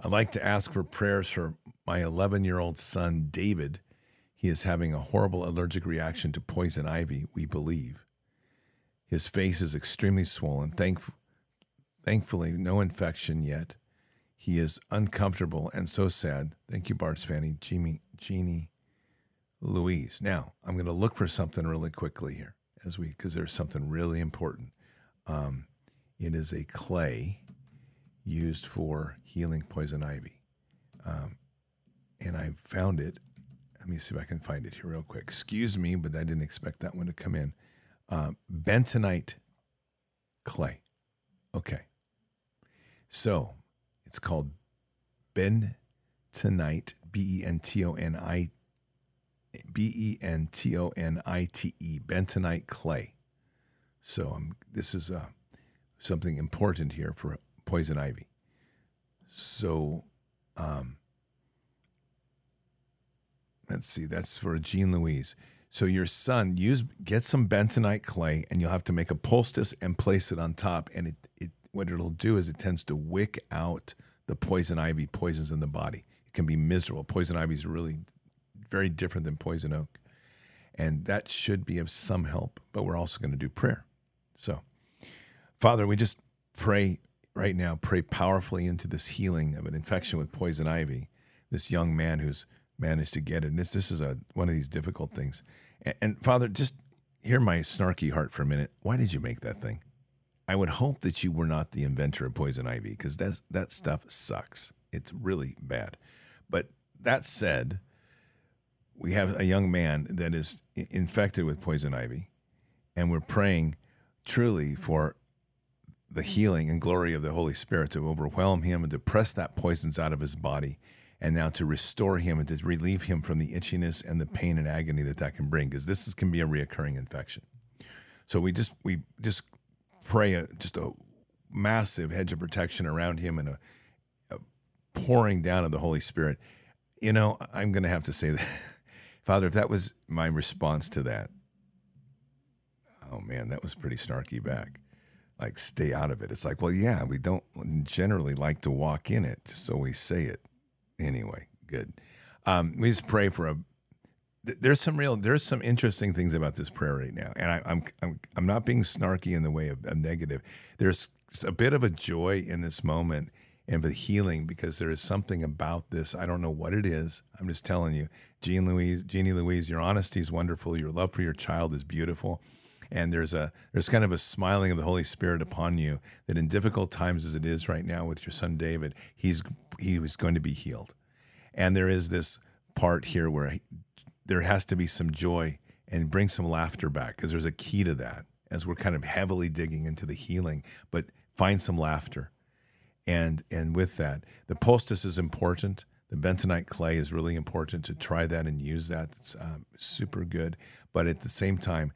I'd like to ask for prayers for my 11 year old son, David. He is having a horrible allergic reaction to poison ivy, we believe. His face is extremely swollen. Thank, thankfully, no infection yet. He is uncomfortable and so sad. Thank you, Bards Fanny, Jeannie, Jeannie Louise. Now, I'm going to look for something really quickly here as we, because there's something really important. Um, it is a clay used for healing poison ivy. Um, and I found it. Let me see if I can find it here real quick. Excuse me, but I didn't expect that one to come in. Uh, bentonite clay. Okay. So it's called bentonite, B E N T O N I B E N T O N I T E, bentonite clay. So um, this is uh, something important here for poison ivy. So um, let's see, that's for Jean Louise. So your son use get some bentonite clay, and you'll have to make a poultice and place it on top. And it, it what it'll do is it tends to wick out the poison ivy poisons in the body. It can be miserable. Poison ivy is really very different than poison oak, and that should be of some help. But we're also going to do prayer. So, Father, we just pray right now. Pray powerfully into this healing of an infection with poison ivy. This young man who's managed to get it. And this this is a one of these difficult things. And, and Father, just hear my snarky heart for a minute. Why did you make that thing? I would hope that you were not the inventor of poison ivy because that that stuff sucks. It's really bad. But that said, we have a young man that is infected with poison ivy, and we're praying truly for the healing and glory of the Holy Spirit to overwhelm him and to press that poisons out of his body, and now to restore him and to relieve him from the itchiness and the pain and agony that that can bring, because this is, can be a reoccurring infection. So we just we just pray a, just a massive hedge of protection around him and a, a pouring down of the Holy Spirit. You know, I'm going to have to say that, Father, if that was my response to that, oh man, that was pretty snarky back. Like, stay out of it. It's like, well, yeah, we don't generally like to walk in it, so we say it anyway. Good. Um, we just pray for a. There's some real, there's some interesting things about this prayer right now, and I, I'm, I'm, I'm not being snarky in the way of, of negative. There's a bit of a joy in this moment and the healing because there is something about this. I don't know what it is. I'm just telling you, Jean Louise, Jeannie Louise, your honesty is wonderful. Your love for your child is beautiful and there's a there's kind of a smiling of the Holy Spirit upon you that in difficult times as it is right now with your son David, he's he was going to be healed, and there is this part here where he, there has to be some joy and bring some laughter back because there's a key to that as we're kind of heavily digging into the healing, but find some laughter. And and with that, the poultice is important. The bentonite clay is really important to try that and use that. It's um, super good. But at the same time,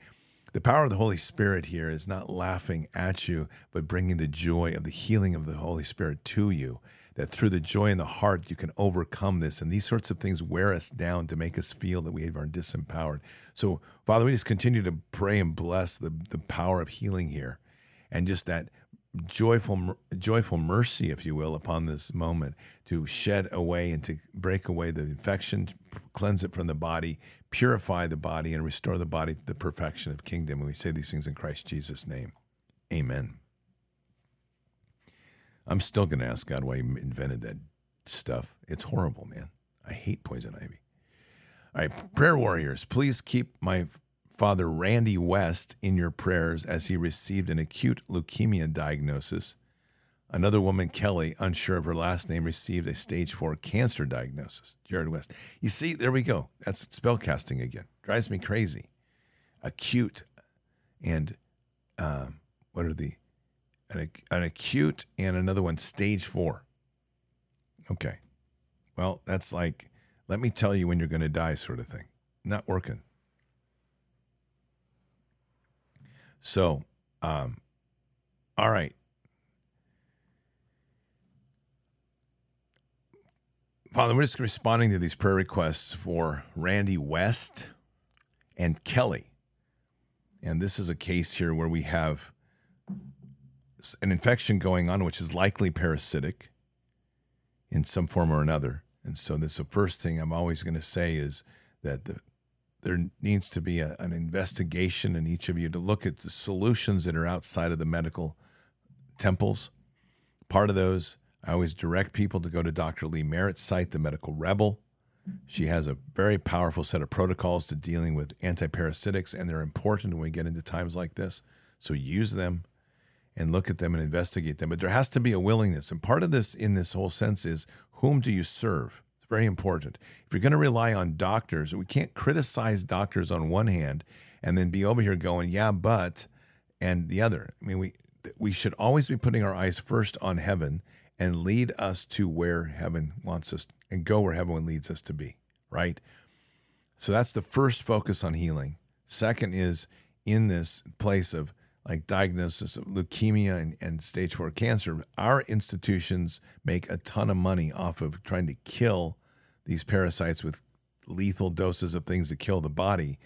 the power of the Holy Spirit here is not laughing at you, but bringing the joy of the healing of the Holy Spirit to you. That through the joy in the heart, you can overcome this. And these sorts of things wear us down to make us feel that we are disempowered. So, Father, we just continue to pray and bless the, the power of healing here and just that joyful joyful mercy if you will upon this moment to shed away and to break away the infection cleanse it from the body purify the body and restore the body to the perfection of kingdom. And we say these things in Christ Jesus name. Amen. I'm still going to ask God why he invented that stuff. It's horrible man. I hate poison ivy. All right prayer warriors please keep my Father Randy West in your prayers as he received an acute leukemia diagnosis. Another woman, Kelly, unsure of her last name, received a stage four cancer diagnosis. Jared West. You see, there we go. That's spellcasting again. Drives me crazy. Acute and um, what are the an, an acute and another one stage four. Okay. Well, that's like let me tell you when you're going to die, sort of thing. Not working. So, um, all right. Father, we're just responding to these prayer requests for Randy West and Kelly. And this is a case here where we have an infection going on, which is likely parasitic in some form or another. And so, that's the first thing I'm always going to say is that the, there needs to be a, an investigation in each of you to look at the solutions that are outside of the medical temples. Part of those, I always direct people to go to Dr. Lee Merritt's site, The Medical Rebel. She has a very powerful set of protocols to dealing with antiparasitics, and they're important when we get into times like this. So use them and look at them and investigate them. But there has to be a willingness. And part of this, in this whole sense, is whom do you serve? It's very important. If you're going to rely on doctors, we can't criticize doctors on one hand and then be over here going, yeah, but, and the other. I mean, we we should always be putting our eyes first on heaven and lead us to where heaven wants us and go where heaven leads us to be, right? So that's the first focus on healing. Second is in this place of like diagnosis of leukemia and, and stage four cancer, our institutions make a ton of money off of trying to kill these parasites with lethal doses of things that kill the body.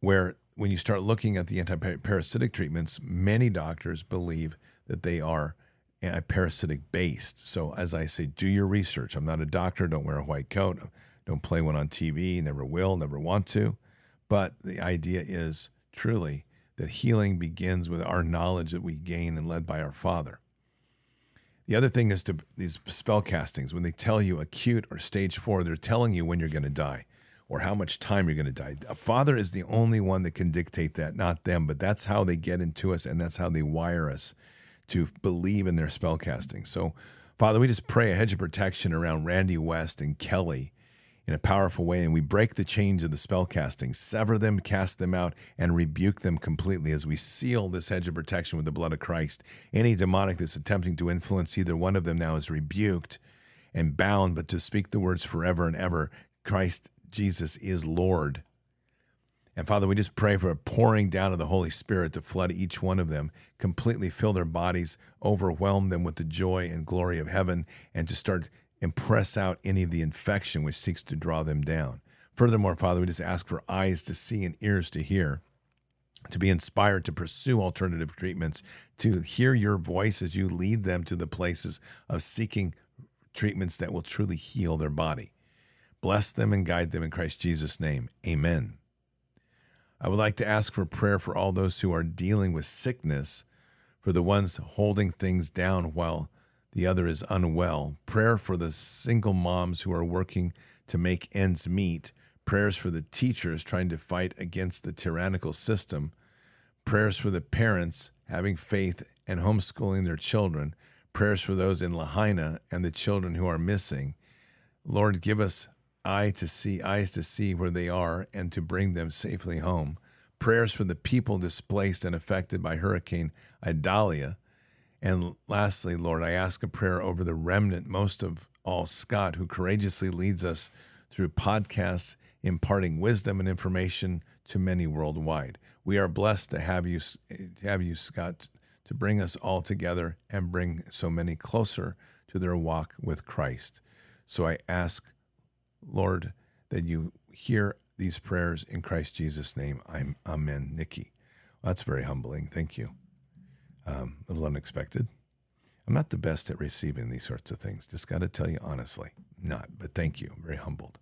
Where when you start looking at the anti-parasitic treatments, many doctors believe that they are parasitic based. So as I say, do your research. I'm not a doctor. Don't wear a white coat. Don't play one on TV. Never will. Never want to. But the idea is truly that healing begins with our knowledge that we gain and led by our Father. The other thing is to these spell castings, when they tell you acute or stage four, they're telling you when you're going to die or how much time you're going to die. A father is the only one that can dictate that, not them, but that's how they get into us and that's how they wire us to believe in their spell casting. So, Father, we just pray a hedge of protection around Randy West and Kelly in a powerful way, and we break the chains of the spell casting, sever them, cast them out, and rebuke them completely as we seal this hedge of protection with the blood of Christ. Any demonic that's attempting to influence either one of them now is rebuked and bound, but to speak the words forever and ever Christ Jesus is Lord. And Father, we just pray for a pouring down of the Holy Spirit to flood each one of them, completely fill their bodies, overwhelm them with the joy and glory of heaven, and to start and press out any of the infection which seeks to draw them down. Furthermore, Father, we just ask for eyes to see and ears to hear, to be inspired to pursue alternative treatments, to hear your voice as you lead them to the places of seeking treatments that will truly heal their body. Bless them and guide them in Christ Jesus' name. Amen. I would like to ask for prayer for all those who are dealing with sickness, for the ones holding things down while the other is unwell. Prayer for the single moms who are working to make ends meet. Prayers for the teachers trying to fight against the tyrannical system. Prayers for the parents having faith and homeschooling their children. Prayers for those in Lahaina and the children who are missing. Lord, give us eye to see, eyes to see where they are and to bring them safely home. Prayers for the people displaced and affected by Hurricane Idalia. And lastly, Lord, I ask a prayer over the remnant, most of all Scott, who courageously leads us through podcasts, imparting wisdom and information to many worldwide. We are blessed to have you, to have you, Scott, to bring us all together and bring so many closer to their walk with Christ. So I ask, Lord, that you hear these prayers in Christ Jesus' name. I'm Amen, Nikki. Well, that's very humbling. Thank you. Um, a little unexpected. I'm not the best at receiving these sorts of things. Just got to tell you honestly, not. But thank you. I'm very humbled.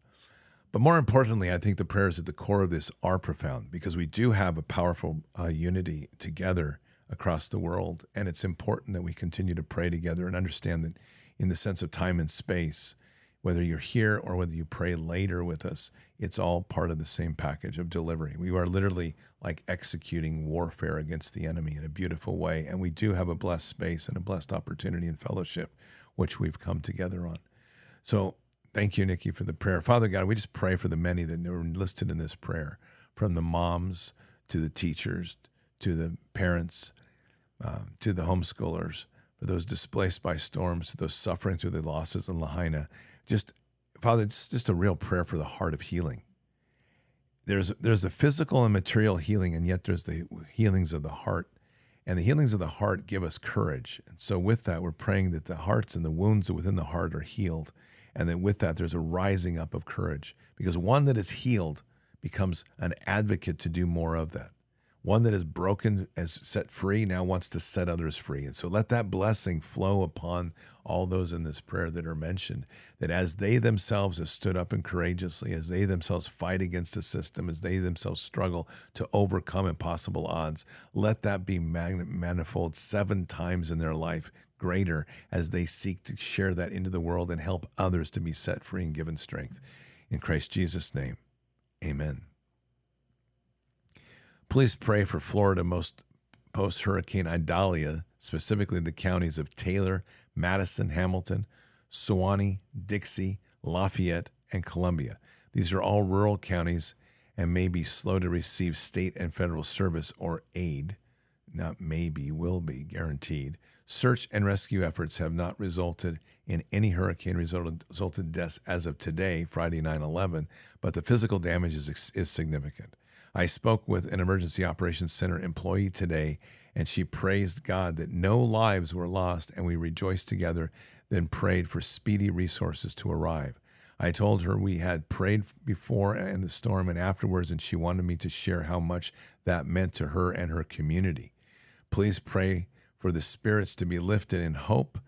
But more importantly, I think the prayers at the core of this are profound because we do have a powerful uh, unity together across the world. And it's important that we continue to pray together and understand that in the sense of time and space, whether you're here or whether you pray later with us, it's all part of the same package of delivery. We are literally like executing warfare against the enemy in a beautiful way. And we do have a blessed space and a blessed opportunity and fellowship, which we've come together on. So thank you, Nikki, for the prayer. Father God, we just pray for the many that were listed in this prayer, from the moms to the teachers to the parents uh, to the homeschoolers, for those displaced by storms, to those suffering through the losses in Lahaina. Just, Father, it's just a real prayer for the heart of healing. There's, there's the physical and material healing, and yet there's the healings of the heart. And the healings of the heart give us courage. And so, with that, we're praying that the hearts and the wounds within the heart are healed. And then, with that, there's a rising up of courage because one that is healed becomes an advocate to do more of that. One that is broken, as set free, now wants to set others free. And so let that blessing flow upon all those in this prayer that are mentioned, that as they themselves have stood up and courageously, as they themselves fight against the system, as they themselves struggle to overcome impossible odds, let that be manifold seven times in their life greater as they seek to share that into the world and help others to be set free and given strength. In Christ Jesus' name, amen. Please pray for Florida most post Hurricane Idalia, specifically the counties of Taylor, Madison, Hamilton, Suwannee, Dixie, Lafayette, and Columbia. These are all rural counties and may be slow to receive state and federal service or aid. Not maybe, will be guaranteed. Search and rescue efforts have not resulted in any hurricane resulted deaths as of today, Friday 9 11, but the physical damage is, is significant. I spoke with an emergency operations center employee today, and she praised God that no lives were lost, and we rejoiced together, then prayed for speedy resources to arrive. I told her we had prayed before in the storm and afterwards, and she wanted me to share how much that meant to her and her community. Please pray for the spirits to be lifted in hope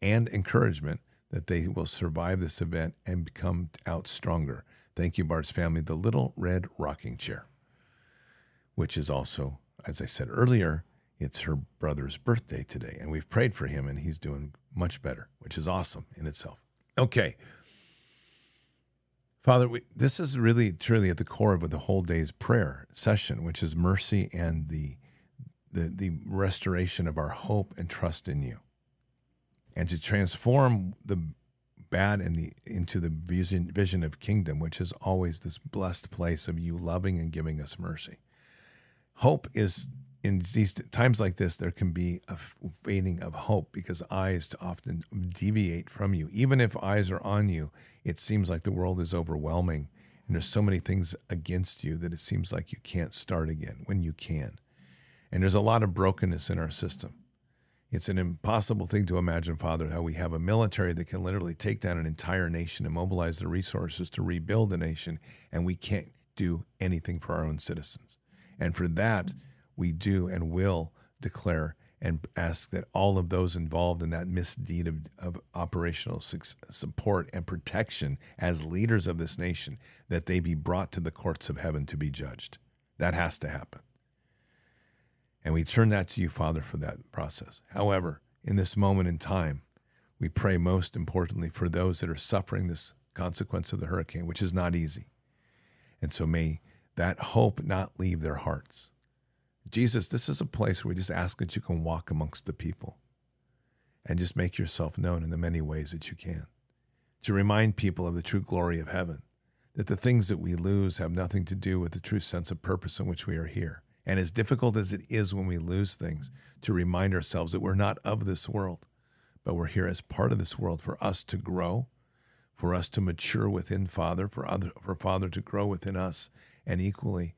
and encouragement that they will survive this event and come out stronger. Thank you, Bards family. The Little Red Rocking Chair which is also, as I said earlier, it's her brother's birthday today. And we've prayed for him, and he's doing much better, which is awesome in itself. Okay. Father, we, this is really truly at the core of the whole day's prayer session, which is mercy and the, the, the restoration of our hope and trust in you. And to transform the bad in the, into the vision, vision of kingdom, which is always this blessed place of you loving and giving us mercy. Hope is in these times like this, there can be a fading of hope because eyes often deviate from you. Even if eyes are on you, it seems like the world is overwhelming and there's so many things against you that it seems like you can't start again when you can. And there's a lot of brokenness in our system. It's an impossible thing to imagine, Father, how we have a military that can literally take down an entire nation and mobilize the resources to rebuild a nation, and we can't do anything for our own citizens. And for that, we do and will declare and ask that all of those involved in that misdeed of, of operational support and protection as leaders of this nation, that they be brought to the courts of heaven to be judged. That has to happen. And we turn that to you, Father, for that process. However, in this moment in time, we pray most importantly for those that are suffering this consequence of the hurricane, which is not easy. And so may that hope not leave their hearts. Jesus, this is a place where we just ask that you can walk amongst the people and just make yourself known in the many ways that you can. To remind people of the true glory of heaven, that the things that we lose have nothing to do with the true sense of purpose in which we are here. And as difficult as it is when we lose things, to remind ourselves that we're not of this world, but we're here as part of this world for us to grow, for us to mature within Father, for other for Father to grow within us, and equally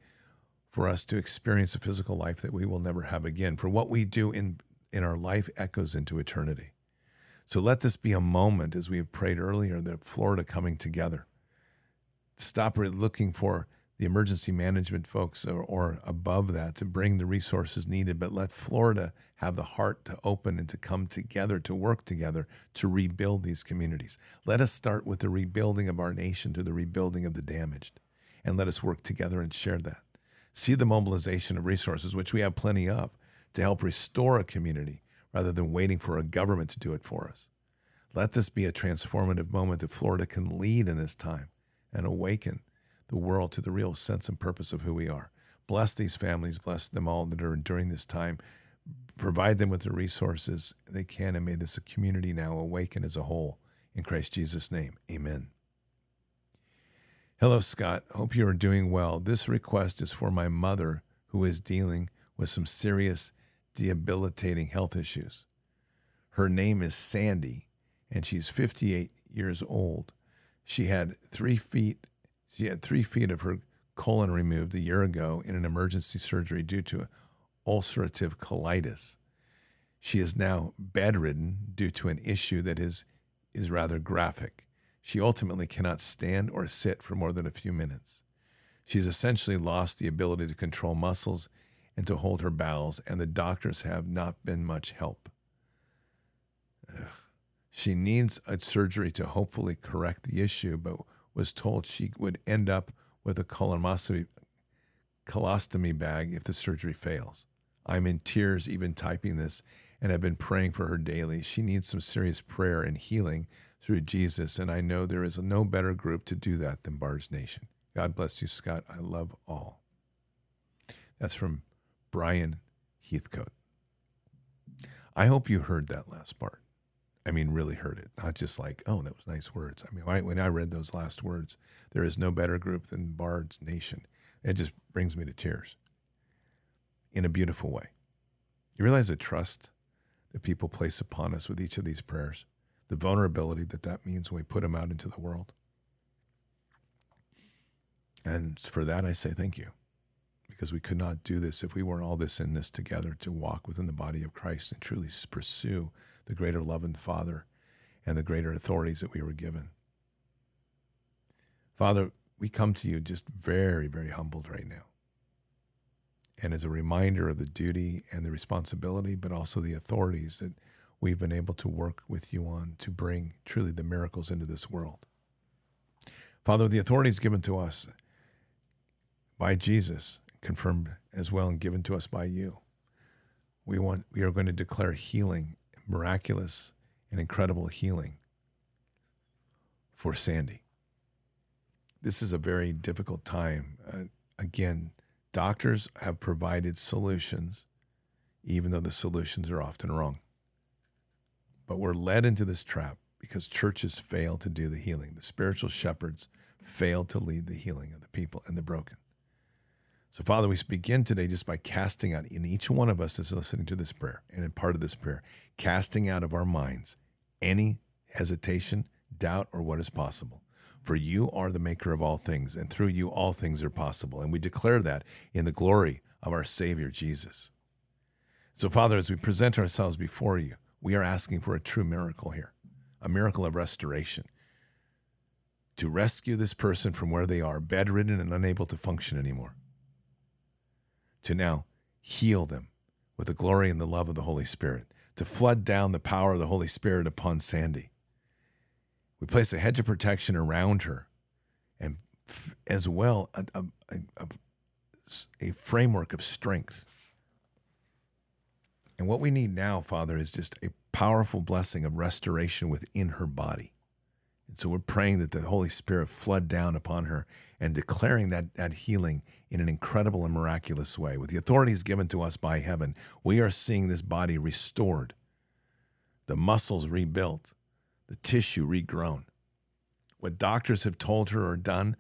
for us to experience a physical life that we will never have again. For what we do in in our life echoes into eternity. So let this be a moment, as we have prayed earlier, that Florida coming together. Stop looking for the emergency management folks or, or, above that to bring the resources needed, but let Florida have the heart to open and to come together, to work together to rebuild these communities. Let us start with the rebuilding of our nation to the rebuilding of the damaged, and let us work together and share that. See the mobilization of resources, which we have plenty of, to help restore a community rather than waiting for a government to do it for us. Let this be a transformative moment that Florida can lead in this time and awaken the world to the real sense and purpose of who we are. Bless these families, bless them all that are during this time. Provide them with the resources they can, and may this community now awaken as a whole. In Christ Jesus' name, amen. Hello, Scott. Hope you are doing well. This request is for my mother who is dealing with some serious, debilitating health issues. Her name is Sandy, and she's 58 years old. She had three feet she had three feet of her colon removed a year ago in an emergency surgery due to ulcerative colitis. She is now bedridden due to an issue that is, is rather graphic. She ultimately cannot stand or sit for more than a few minutes. She has essentially lost the ability to control muscles and to hold her bowels, and the doctors have not been much help. Ugh. She needs a surgery to hopefully correct the issue, but was told she would end up with a colostomy, colostomy bag if the surgery fails. I'm in tears even typing this and have been praying for her daily. She needs some serious prayer and healing through Jesus, and I know there is no better group to do that than Bards Nation. God bless you, Scott. I love all. That's from Brian Heathcote. I hope you heard that last part. I mean, really heard it, not just like, oh, that was nice words. I mean, when I, when I read those last words, there is no better group than Bards Nation. It just brings me to tears in a beautiful way. You realize the trust that people place upon us with each of these prayers, the vulnerability that that means when we put them out into the world. And for that, I say thank you because we could not do this if we weren't all this in this together to walk within the body of Christ and truly pursue the greater love and Father and the greater authorities that we were given. Father, we come to you just very, very humbled right now. And as a reminder of the duty and the responsibility, but also the authorities that we've been able to work with you on to bring truly the miracles into this world. Father, the authorities given to us by Jesus, confirmed as well and given to us by you. We want we are going to declare healing miraculous and incredible healing for Sandy. This is a very difficult time. Uh, again, doctors have provided solutions, even though the solutions are often wrong. But we're led into this trap because churches fail to do the healing. The spiritual shepherds fail to lead the healing of the people and the broken. So, Father, we begin today just by casting out in each one of us that's listening to this prayer and in part of this prayer, casting out of our minds any hesitation, doubt, or what is possible. For you are the maker of all things, and through you all things are possible. And we declare that in the glory of our Savior Jesus. So, Father, as we present ourselves before you, we are asking for a true miracle here, a miracle of restoration. To rescue this person from where they are, bedridden and unable to function anymore to now heal them with the glory and the love of the Holy Spirit, to flood down the power of the Holy Spirit upon Sandy. We place a hedge of protection around her and f- as well a, a, a, a framework of strength. And what we need now, Father, is just a powerful blessing of restoration within her body. And so we're praying that the Holy Spirit flood down upon her and declaring that, that healing in an incredible and miraculous way. With the authorities given to us by heaven, we are seeing this body restored, the muscles rebuilt, the tissue regrown. What doctors have told her or done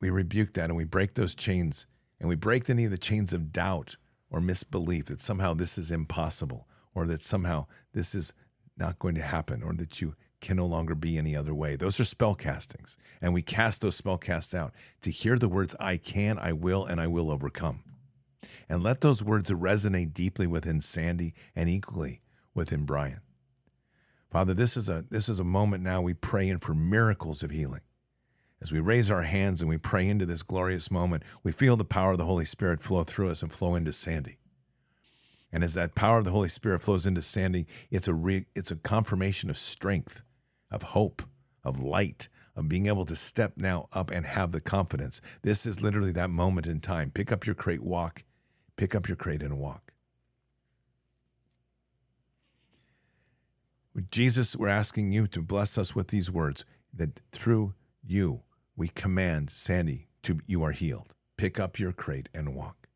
we rebuke that and we break those chains and we break any of the chains of doubt or misbelief that somehow this is impossible or that somehow this is not going to happen or that you can no longer be any other way. Those are spell castings. And we cast those spell casts out to hear the words, I can, I will, and I will overcome. And let those words resonate deeply within Sandy and equally within Brian. Father, this is a this is a moment now we pray in for miracles of healing. As we raise our hands and we pray into this glorious moment, we feel the power of the Holy Spirit flow through us and flow into Sandy. And as that power of the Holy Spirit flows into Sandy, it's a re, it's a confirmation of strength, of hope, of light, of being able to step now up and have the confidence. This is literally that moment in time. Pick up your crate, walk. Pick up your crate and walk. Jesus, we're asking you to bless us with these words that through you we command Sandy to you are healed. Pick up your crate and walk.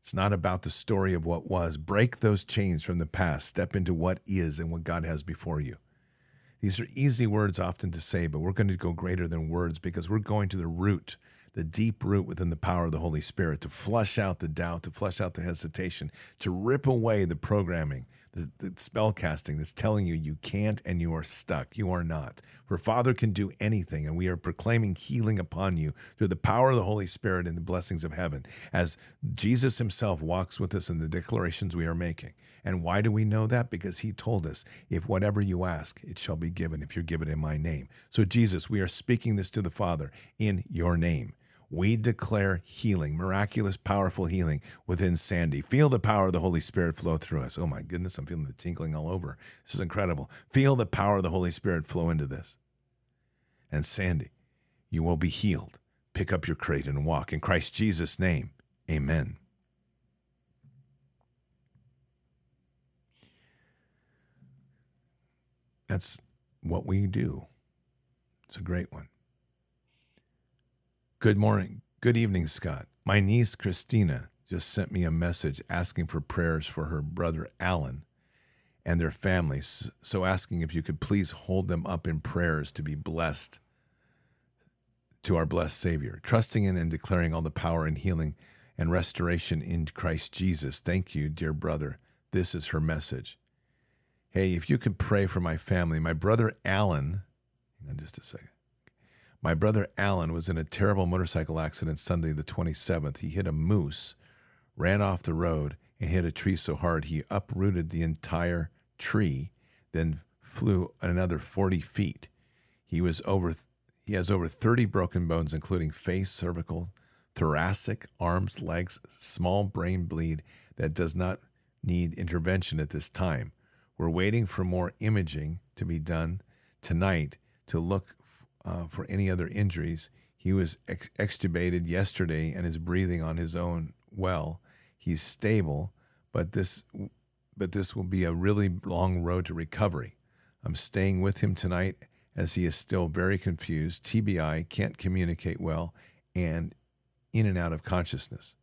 It's not about the story of what was. Break those chains from the past. Step into what is and what God has before you. These are easy words often to say, but we're going to go greater than words because we're going to the root, the deep root within the power of the Holy Spirit to flush out the doubt, to flush out the hesitation, to rip away the programming the, spell casting that's telling you you can't and you are stuck. You are not. For Father can do anything, and we are proclaiming healing upon you through the power of the Holy Spirit and the blessings of heaven as Jesus himself walks with us in the declarations we are making. And why do we know that? Because he told us, if whatever you ask, it shall be given if you're given in my name. So, Jesus, we are speaking this to the Father in your name we declare healing, miraculous, powerful healing within Sandy. Feel the power of the Holy Spirit flow through us. Oh my goodness, I'm feeling the tingling all over. This is incredible. Feel the power of the Holy Spirit flow into this. And Sandy, you will be healed. Pick up your crate and walk. In Christ Jesus' name, amen. That's what we do. It's a great one. Good morning. Good evening, Scott. My niece Christina just sent me a message asking for prayers for her brother Alan and their families. So, asking if you could please hold them up in prayers to be blessed to our blessed Savior, trusting in and declaring all the power and healing and restoration in Christ Jesus. Thank you, dear brother. This is her message. Hey, if you could pray for my family, my brother Alan, hang on just a second. My brother Alan was in a terrible motorcycle accident Sunday, the 27th. He hit a moose, ran off the road, and hit a tree so hard he uprooted the entire tree, then flew another 40 feet. He was over. He has over 30 broken bones, including face, cervical, thoracic, arms, legs, small brain bleed that does not need intervention at this time. We're waiting for more imaging to be done tonight to look uh, for any other injuries. He was ex- extubated yesterday and is breathing on his own well. He's stable, but this but this will be a really long road to recovery. I'm staying with him tonight as he is still very confused, TBI, can't communicate well, and in and out of consciousness.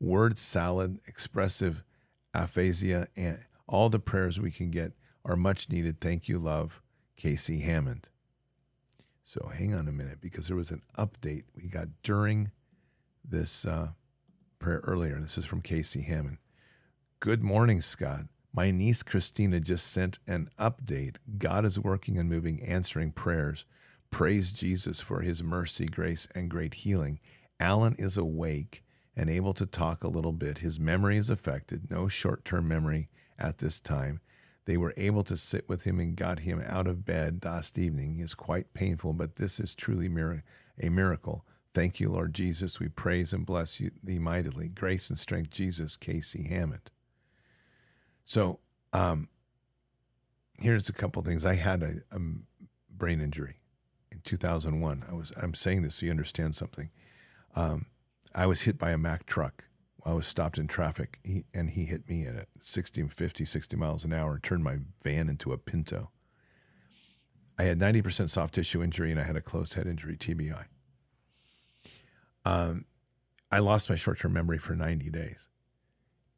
Word salad, expressive aphasia, and all the prayers we can get are much needed. Thank you, love, Casey Hammond. So hang on a minute because there was an update we got during this uh, prayer earlier. This is from Casey Hammond. Good morning, Scott. My niece Christina just sent an update. God is working and moving, answering prayers. Praise Jesus for his mercy, grace, and great healing. Alan is awake and able to talk a little bit. His memory is affected, no short term memory at this time. They were able to sit with him and got him out of bed last evening. It's quite painful, but this is truly a miracle. Thank you, Lord Jesus. We praise and bless you thee mightily. Grace and strength, Jesus, Casey Hammond. So, um, here's a couple things. I had a, a brain injury in 2001. I was. I'm saying this so you understand something. Um, I was hit by a Mack truck I was stopped in traffic he, and he hit me at 60, 50, 60 miles an hour and turned my van into a Pinto. I had 90% soft tissue injury and I had a closed head injury, TBI. Um, I lost my short term memory for 90 days.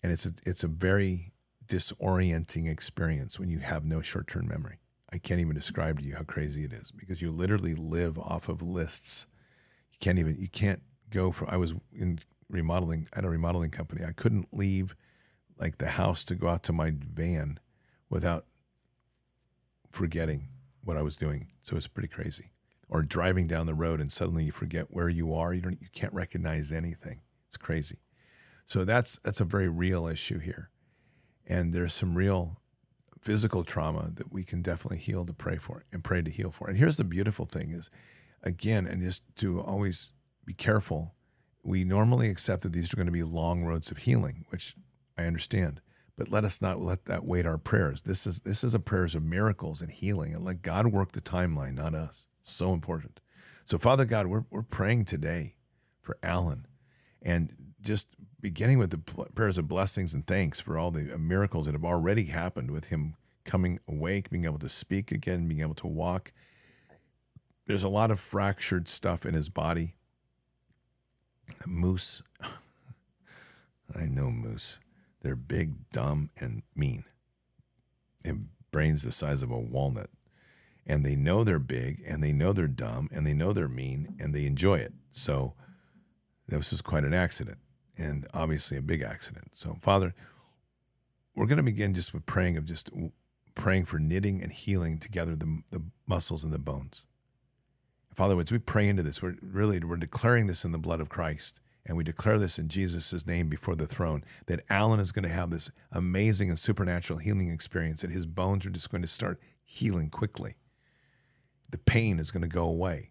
And it's a, it's a very disorienting experience when you have no short term memory. I can't even describe to you how crazy it is because you literally live off of lists You can't even you can't go for. I was in remodeling at a remodeling company. I couldn't leave like the house to go out to my van without forgetting what I was doing. So it's pretty crazy. Or driving down the road and suddenly you forget where you are. You don't you can't recognize anything. It's crazy. So that's that's a very real issue here. And there's some real physical trauma that we can definitely heal to pray for and pray to heal for. And here's the beautiful thing is again, and just to always be careful, we normally accept that these are going to be long roads of healing, which I understand. But let us not let that weight our prayers. This is this is a prayers of miracles and healing, and let God work the timeline, not us. So important. So, Father God, we're we're praying today for Alan, and just beginning with the prayers of blessings and thanks for all the miracles that have already happened with him coming awake, being able to speak again, being able to walk. There's a lot of fractured stuff in his body. Moose, I know Moose. They're big, dumb, and mean. And brains the size of a walnut. And they know they're big, and they know they're dumb, and they know they're mean, and they enjoy it. So this is quite an accident, and obviously a big accident. So, Father, we're going to begin just with praying of just praying for knitting and healing together the, the muscles and the bones. Father, as we pray into this, we're really we're declaring this in the blood of Christ and we declare this in Jesus' name before the throne that Alan is going to have this amazing and supernatural healing experience, that his bones are just going to start healing quickly. The pain is going to go away.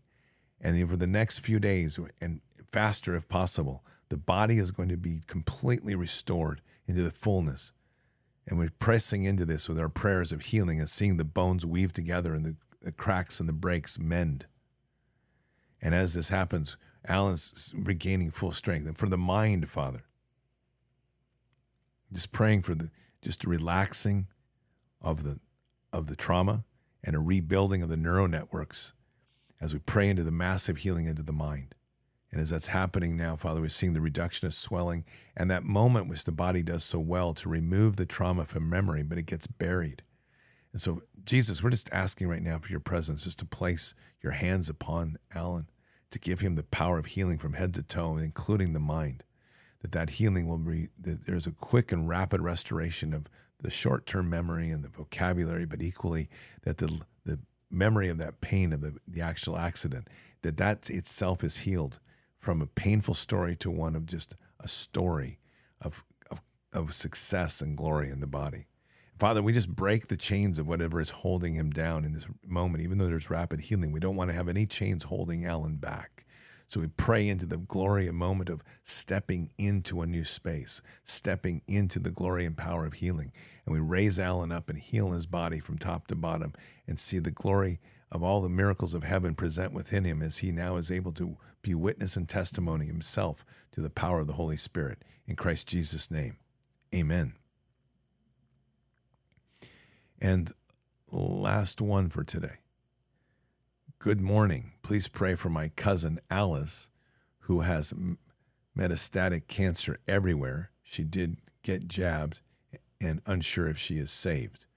And over the next few days, and faster if possible, the body is going to be completely restored into the fullness. And we're pressing into this with our prayers of healing and seeing the bones weave together and the, the cracks and the breaks mend. And as this happens, Alan's regaining full strength. And for the mind, Father, just praying for the just a relaxing of the of the trauma and a rebuilding of the neural networks as we pray into the massive healing into the mind. And as that's happening now, Father, we're seeing the reduction of swelling and that moment which the body does so well to remove the trauma from memory, but it gets buried. And so, Jesus, we're just asking right now for your presence, just to place your hands upon Alan to give him the power of healing from head to toe, including the mind. That that healing will be that there's a quick and rapid restoration of the short-term memory and the vocabulary, but equally that the the memory of that pain of the, the actual accident, that that itself is healed from a painful story to one of just a story of, of, of success and glory in the body. Father, we just break the chains of whatever is holding him down in this moment, even though there's rapid healing. We don't want to have any chains holding Alan back. So we pray into the glory and moment of stepping into a new space, stepping into the glory and power of healing. And we raise Alan up and heal his body from top to bottom and see the glory of all the miracles of heaven present within him as he now is able to be witness and testimony himself to the power of the Holy Spirit. In Christ Jesus' name, amen. And last one for today. Good morning. Please pray for my cousin Alice, who has metastatic cancer everywhere. She did get jabbed and unsure if she is saved.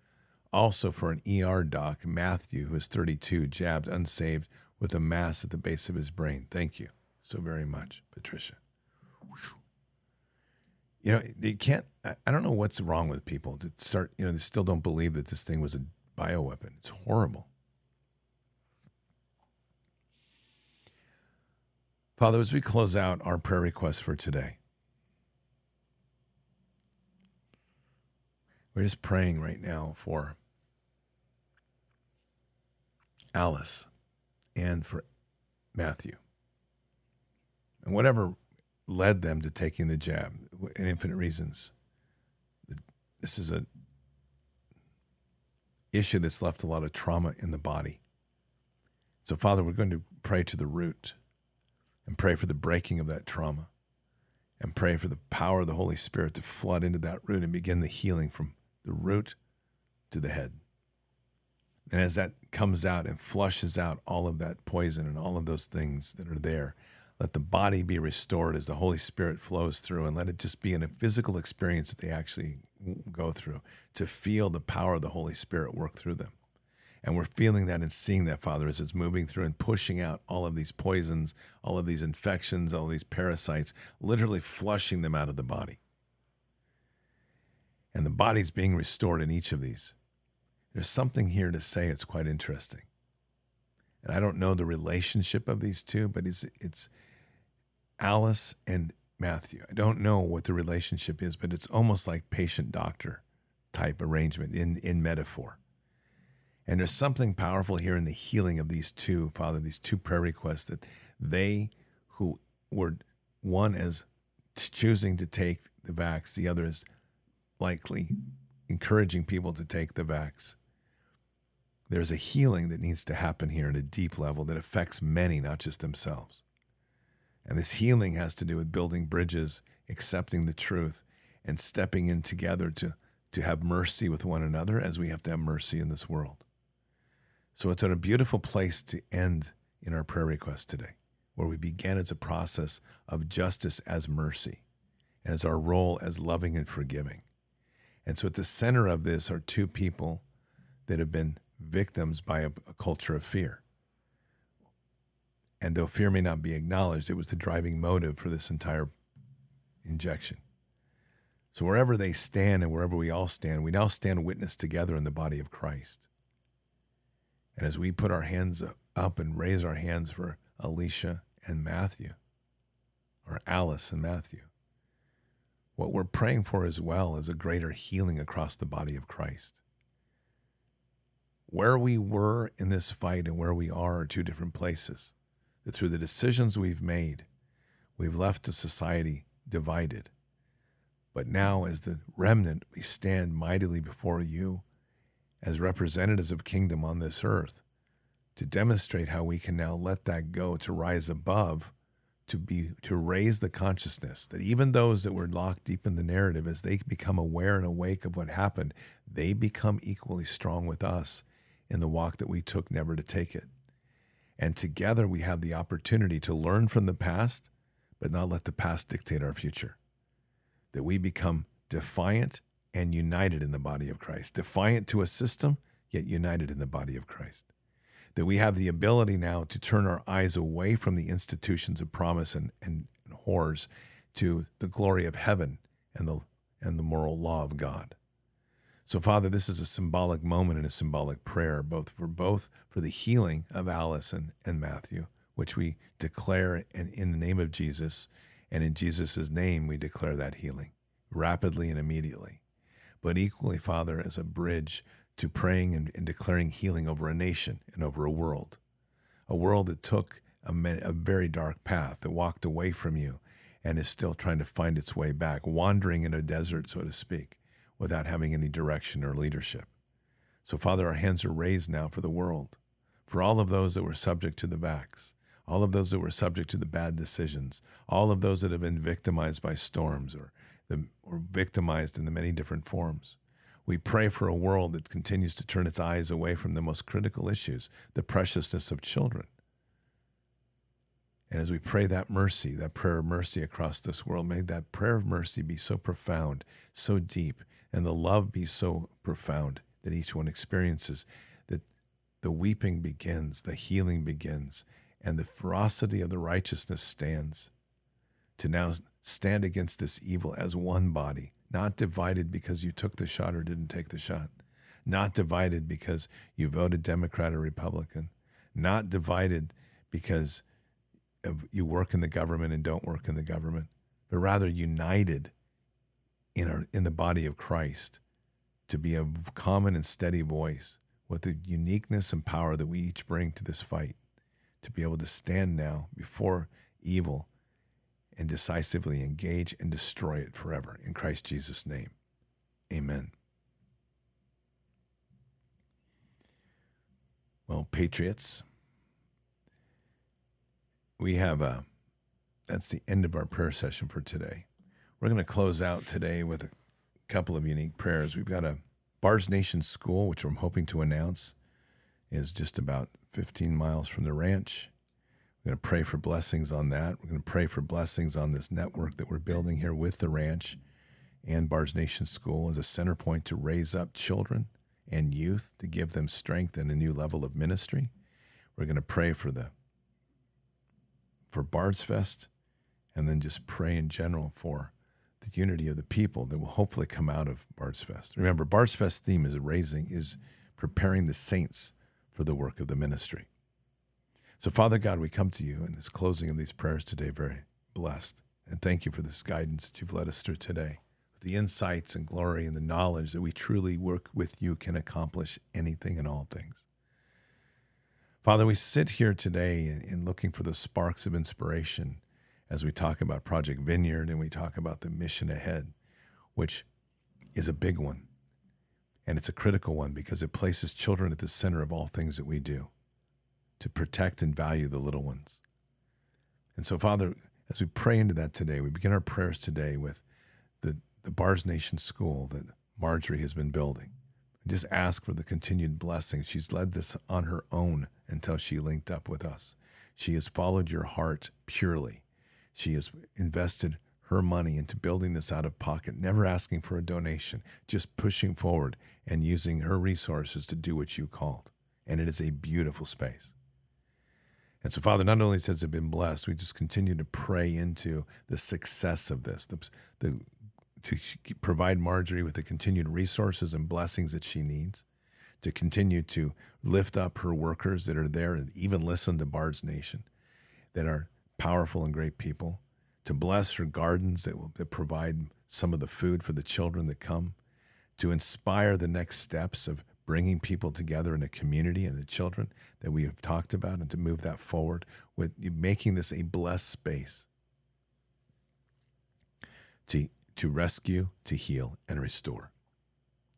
Also for an ER doc, Matthew, who is 32, jabbed unsaved with a mass at the base of his brain. Thank you so very much, Patricia. You know, you can't I don't know what's wrong with people that start, you know, they still don't believe that this thing was a bioweapon. It's horrible. Father, as we close out our prayer requests for today, we're just praying right now for Alice and for Matthew. And whatever led them to taking the jab, and infinite reasons this is a issue that's left a lot of trauma in the body. So, Father, we're going to pray to the root and pray for the breaking of that trauma and pray for the power of the Holy Spirit to flood into that root and begin the healing from the root to the head. And as that comes out and flushes out all of that poison and all of those things that are there, let the body be restored as the Holy Spirit flows through and let it just be in a physical experience that they actually go through to feel the power of the Holy Spirit work through them. And we're feeling that and seeing that, Father, as it's moving through and pushing out all of these poisons, all of these infections, all these parasites, literally flushing them out of the body. And the body's being restored in each of these. There's something here to say it's quite interesting. And I don't know the relationship of these two, but it's, it's Alice and Matthew. I don't know what the relationship is, but it's almost like patient doctor type arrangement in, in metaphor. And there's something powerful here in the healing of these two, Father, these two prayer requests that they who were one as choosing to take the vax, the other is likely encouraging people to take the vax. There's a healing that needs to happen here at a deep level that affects many, not just themselves. And this healing has to do with building bridges, accepting the truth, and stepping in together to, to have mercy with one another as we have to have mercy in this world. So it's a beautiful place to end in our prayer request today, where we began as a process of justice as mercy and as our role as loving and forgiving. And so at the center of this are two people that have been victims by a, a culture of fear. And though fear may not be acknowledged, it was the driving motive for this entire injection. So wherever they stand and wherever we all stand, we now stand witness together in the body of Christ. And as we put our hands up and raise our hands for Alicia and Matthew, or Alice and Matthew, what we're praying for as well is a greater healing across the body of Christ. Where we were in this fight and where we are are two different places that through the decisions we've made, we've left a society divided. But now, as the remnant, we stand mightily before you as representatives of kingdom on this earth to demonstrate how we can now let that go to rise above to be to raise the consciousness that even those that were locked deep in the narrative as they become aware and awake of what happened they become equally strong with us in the walk that we took never to take it and together we have the opportunity to learn from the past, but not let the past dictate our future. That we become defiant and united in the body of Christ, defiant to a system, yet united in the body of Christ. That we have the ability now to turn our eyes away from the institutions of promise and, and, horrors to the glory of heaven and the, and the moral law of God. So, Father, this is a symbolic moment and a symbolic prayer, both for both for the healing of and, and Matthew, which we declare in, in the name of Jesus, and in Jesus' name we declare that healing rapidly and immediately. But equally, Father, as a bridge to praying and, and declaring healing over a nation and over a world, a world that took a, a very dark path, that walked away from you, and is still trying to find its way back, wandering in a desert, so to speak without having any direction or leadership. So, Father, our hands are raised now for the world, for all of those that were subject to the vax, all of those that were subject to the bad decisions, all of those that have been victimized by storms or, the, or victimized in the many different forms. We pray for a world that continues to turn its eyes away from the most critical issues, the preciousness of children. And as we pray that mercy, that prayer of mercy across this world, may that prayer of mercy be so profound, so deep, and the love be so profound that each one experiences that the weeping begins, the healing begins, and the ferocity of the righteousness stands. To now stand against this evil as one body, not divided because you took the shot or didn't take the shot, not divided because you voted Democrat or Republican, not divided because you work in the government and don't work in the government, but rather united in our in the body of Christ to be a common and steady voice with the uniqueness and power that we each bring to this fight to be able to stand now before evil and decisively engage and destroy it forever in Christ Jesus name. Amen. Well, patriots, we have a that's the end of our prayer session for today. We're going to close out today with a couple of unique prayers. We've got a Bards Nation School, which I'm hoping to announce is just about 15 miles from the ranch. We're going to pray for blessings on that. We're going to pray for blessings on this network that we're building here with the ranch and Bards Nation School as a center point to raise up children and youth to give them strength and a new level of ministry. We're going to pray for the for Bards Fest and then just pray in general for the unity of the people that will hopefully come out of Bards Fest. Remember, Bards Fest theme is raising is preparing the saints for the work of the ministry. So, Father God, we come to you in this closing of these prayers today, very blessed. And thank you for this guidance that you've led us through today. The insights and glory and the knowledge that we truly work with you can accomplish anything and all things. Father, we sit here today in looking for the sparks of inspiration as we talk about Project Vineyard and we talk about the mission ahead, which is a big one. And it's a critical one because it places children at the center of all things that we do to protect and value the little ones. And so, Father, as we pray into that today, we begin our prayers today with the, the Bards Nation School that Marjorie has been building. Just ask for the continued blessing. She's led this on her own until she linked up with us. She has followed your heart purely. She has invested her money into building this out of pocket, never asking for a donation, just pushing forward and using her resources to do what you called. And it is a beautiful space. And so, Father, not only has it been blessed, we just continue to pray into the success of this, the, the, to provide Marjorie with the continued resources and blessings that she needs, to continue to lift up her workers that are there and even listen to Bards Nation, that are powerful and great people, to bless her gardens that will that provide some of the food for the children that come, to inspire the next steps of bringing people together in a community and the children that we have talked about and to move that forward with making this a blessed space to, to rescue, to heal, and restore.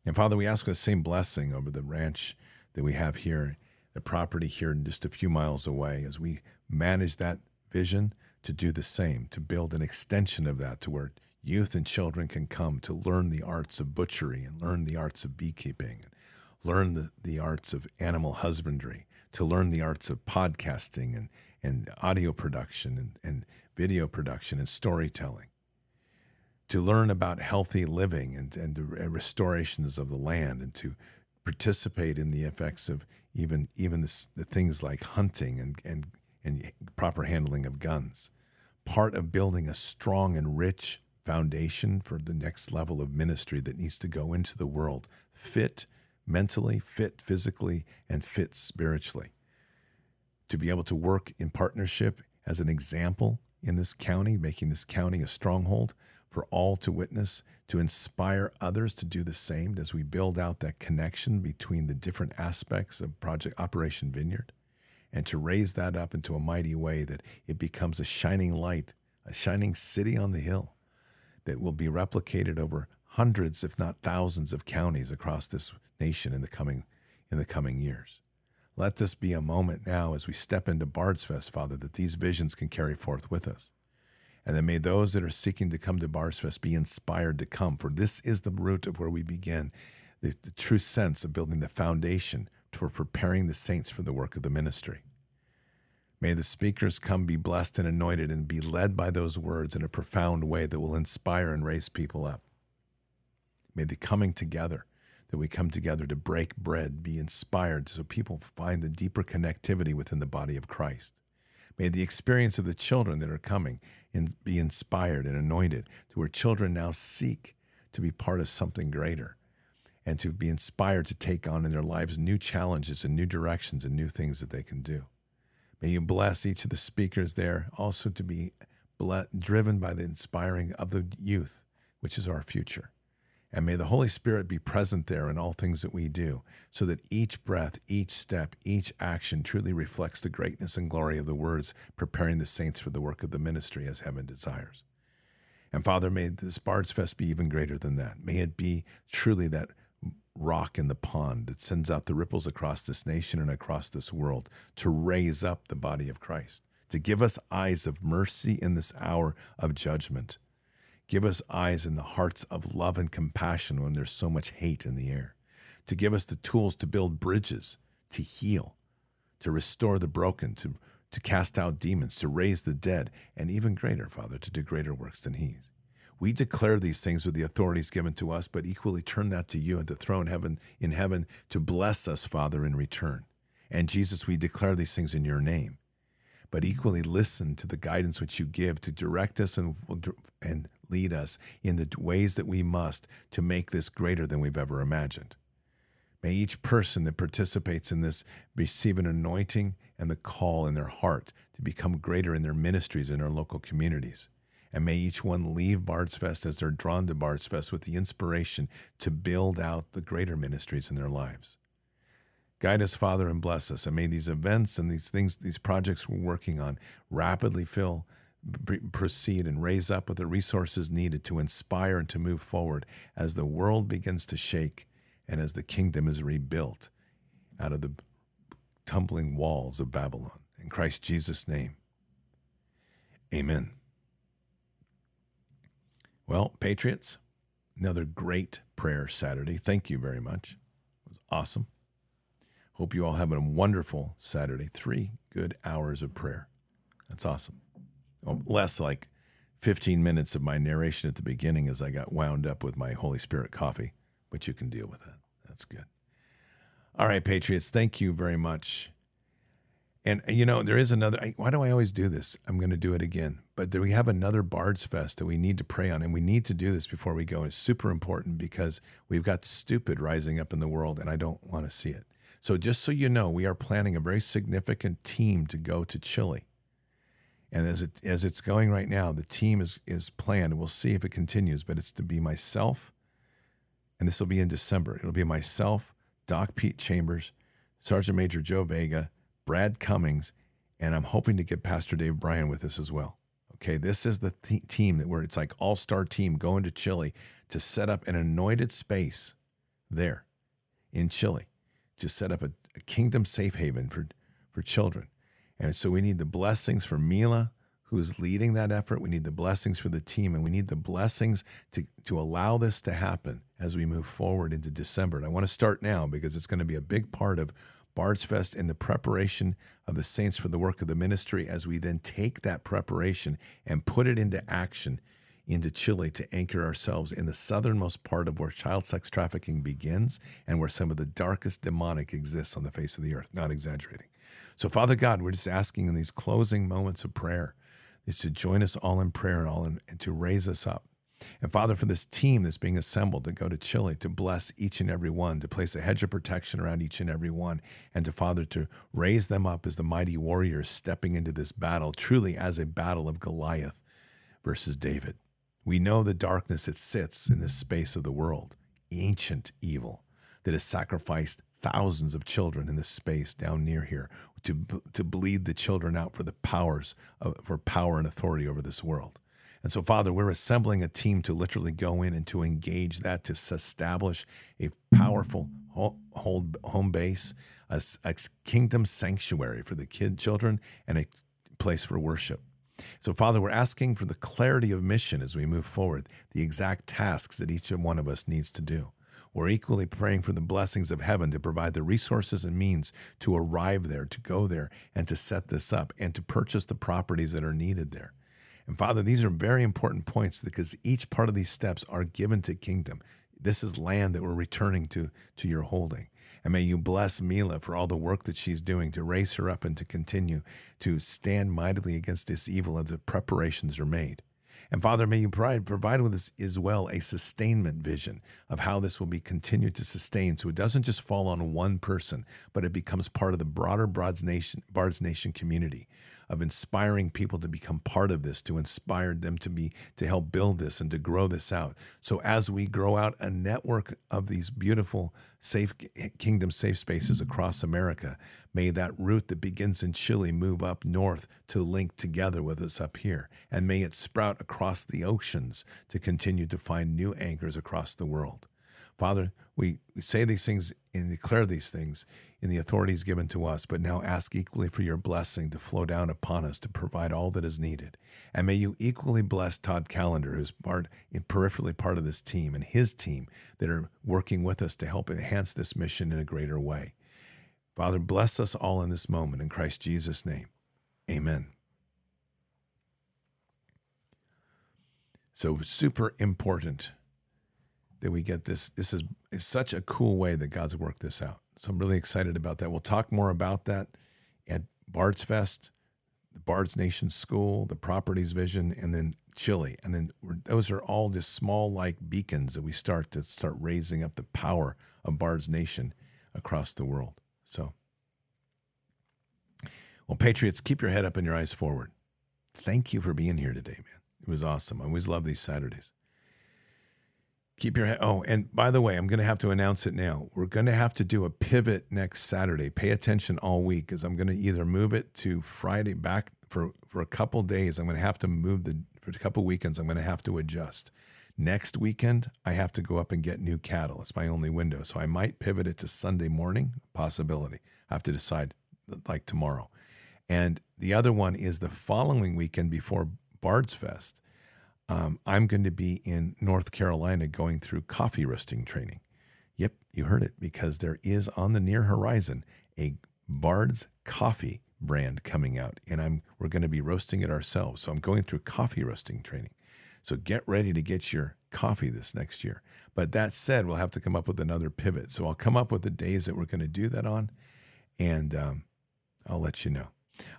And Father, we ask the same blessing over the ranch that we have here, the property here just a few miles away, as we manage that vision to do the same, to build an extension of that to where youth and children can come to learn the arts of butchery and learn the arts of beekeeping and learn the, the arts of animal husbandry, to learn the arts of podcasting and, and audio production and, and video production and storytelling, to learn about healthy living and, and the restorations of the land, and to participate in the effects of even, even the, the things like hunting and, and, and proper handling of guns. Part of building a strong and rich foundation for the next level of ministry that needs to go into the world, fit mentally, fit physically, and fit spiritually. To be able to work in partnership as an example in this county, making this county a stronghold for all to witness, to inspire others to do the same as we build out that connection between the different aspects of Project Operation Vineyard, and to raise that up into a mighty way that it becomes a shining light, a shining city on the hill that will be replicated over hundreds, if not thousands, of counties across this nation in the coming in the coming years. Let this be a moment now as we step into Bards Fest, Father, that these visions can carry forth with us. And then may those that are seeking to come to Bards Fest be inspired to come, for this is the root of where we begin, the, the true sense of building the foundation for preparing the saints for the work of the ministry. May the speakers come be blessed and anointed and be led by those words in a profound way that will inspire and raise people up. May the coming together that we come together to break bread be inspired so people find the deeper connectivity within the body of Christ. May the experience of the children that are coming in, be inspired and anointed to where children now seek to be part of something greater and to be inspired to take on in their lives new challenges and new directions and new things that they can do. May you bless each of the speakers there also to be driven by the inspiring of the youth, which is our future. And may the Holy Spirit be present there in all things that we do, so that each breath, each step, each action truly reflects the greatness and glory of the words preparing the saints for the work of the ministry as heaven desires. And Father, may this Bards Fest be even greater than that. May it be truly that rock in the pond that sends out the ripples across this nation and across this world to raise up the body of Christ, to give us eyes of mercy in this hour of judgment Give us eyes in the hearts of love and compassion when there's so much hate in the air. To give us the tools to build bridges, to heal, to restore the broken, to, to cast out demons, to raise the dead, and even greater, Father, to do greater works than He. We declare these things with the authorities given to us, but equally turn that to you and the throne heaven in heaven to bless us, Father, in return. And Jesus, we declare these things in your name, but equally listen to the guidance which you give to direct us and, and lead us in the ways that we must to make this greater than we've ever imagined. May each person that participates in this receive an anointing and the call in their heart to become greater in their ministries in their local communities. And may each one leave Bard's Fest as they're drawn to Bard's Fest with the inspiration to build out the greater ministries in their lives. Guide us, Father, and bless us. And may these events and these things, these projects we're working on rapidly fill, proceed, and raise up with the resources needed to inspire and to move forward as the world begins to shake and as the kingdom is rebuilt out of the tumbling walls of Babylon. In Christ Jesus' name, amen. Well, Patriots, another great prayer Saturday. Thank you very much. It was awesome. Hope you all have a wonderful Saturday. Three good hours of prayer. That's awesome. Oh, less like 15 minutes of my narration at the beginning as I got wound up with my Holy Spirit coffee, but you can deal with that. That's good. All right, Patriots, thank you very much. And, you know, there is another, why do I always do this? I'm going to do it again. But we have another Bards Fest that we need to pray on, and we need to do this before we go. It's super important because we've got stupid rising up in the world, and I don't want to see it. So, just so you know, we are planning a very significant team to go to Chile. And as it as it's going right now, the team is is planned. We'll see if it continues, but it's to be myself, and this will be in December. It'll be myself, Doc Pete Chambers, Sergeant Major Joe Vega, Brad Cummings, and I'm hoping to get Pastor Dave Bryan with us as well. Okay, this is the th- team that where it's like all star team going to Chile to set up an anointed space there in Chile to set up a, a kingdom safe haven for, for children. And so we need the blessings for Mila, who is leading that effort. We need the blessings for the team, and we need the blessings to, to allow this to happen as we move forward into December. And I want to start now because it's going to be a big part of Bards Fest and the preparation of the saints for the work of the ministry as we then take that preparation and put it into action into Chile to anchor ourselves in the southernmost part of where child sex trafficking begins and where some of the darkest demonic exists on the face of the earth. Not exaggerating. So, Father God, we're just asking in these closing moments of prayer is to join us all in prayer and all in, and to raise us up. And Father, for this team that's being assembled to go to Chile, to bless each and every one, to place a hedge of protection around each and every one, and to Father, to raise them up as the mighty warriors stepping into this battle, truly as a battle of Goliath versus David. We know the darkness that sits in this space of the world, ancient evil that has sacrificed thousands of children in this space down near here to, to bleed the children out for the powers of, for power and authority over this world. And so, Father, we're assembling a team to literally go in and to engage that, to establish a powerful home base, a, kingdom sanctuary for the kid children, and a place for worship. So, Father, we're asking for the clarity of mission as we move forward, the exact tasks that each one of us needs to do. We're equally praying for the blessings of heaven to provide the resources and means to arrive there, to go there, and to set this up, and to purchase the properties that are needed there. And Father, these are very important points because each part of these steps are given to kingdom. This is land that we're returning to to your holding. And may you bless Mila for all the work that she's doing to raise her up and to continue to stand mightily against this evil as the preparations are made. And Father, may you provide, with us as well a sustainment vision of how this will be continued to sustain so it doesn't just fall on one person, but it becomes part of the broader Bard's Nation, Bard's Nation community of inspiring people to become part of this, to inspire them to be to help build this and to grow this out. So as we grow out a network of these beautiful safe kingdom safe spaces across America, may that route that begins in Chile move up north to link together with us up here, and may it sprout across the oceans to continue to find new anchors across the world. Father, we, we say these things and declare these things in the authorities given to us, but now ask equally for your blessing to flow down upon us to provide all that is needed. And may you equally bless Todd Callender, who's part peripherally part of this team, and his team that are working with us to help enhance this mission in a greater way. Father, bless us all in this moment in Christ Jesus' name. Amen. So super important that we get this. This is, is such a cool way that God's worked this out. So I'm really excited about that. We'll talk more about that at Bard's Fest, the Bard's Nation School, the Properties Vision, and then Chile. And then those are all just small like beacons that we start to start raising up the power of Bard's Nation across the world. So, well, Patriots, keep your head up and your eyes forward. Thank you for being here today, man. It was awesome. I always love these Saturdays. Keep your head. Oh, and by the way, I'm going to have to announce it now. We're going to have to do a pivot next Saturday. Pay attention all week because I'm going to either move it to Friday back for, for a couple days. I'm going to have to move the, for a couple weekends, I'm going to have to adjust. Next weekend, I have to go up and get new cattle. It's my only window. So I might pivot it to Sunday morning, possibility. I have to decide like tomorrow. And the other one is the following weekend before Bard's Fest um, I'm going to be in North Carolina going through coffee roasting training. Yep, you heard it because there is on the near horizon a Bard's coffee brand coming out, and I'm we're going to be roasting it ourselves. So I'm going through coffee roasting training. So get ready to get your coffee this next year. But that said, we'll have to come up with another pivot. So I'll come up with the days that we're going to do that on, and um, I'll let you know.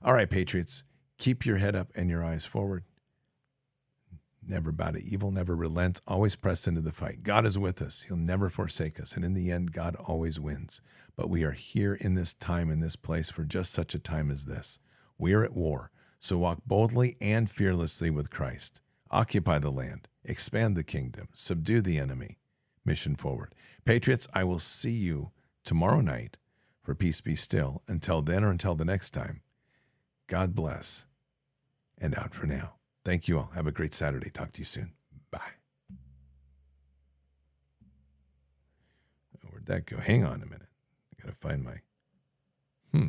All right, Patriots, keep your head up and your eyes forward never bow to evil, never relents, always press into the fight. God is with us. He'll never forsake us. And in the end, God always wins. But we are here in this time, in this place, for just such a time as this. We are at war. So walk boldly and fearlessly with Christ. Occupy the land, expand the kingdom, subdue the enemy. Mission forward. Patriots, I will see you tomorrow night for Peace Be Still. Until then or until the next time, God bless and out for now. Thank you all. Have a great Saturday. Talk to you soon. Bye. Where'd that go? Hang on a minute. I got to find my. Hmm.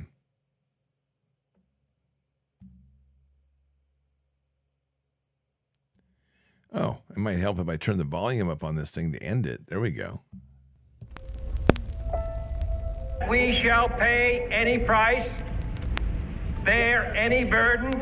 Oh, it might help if I turn the volume up on this thing to end it. There we go. We shall pay any price, bear any burden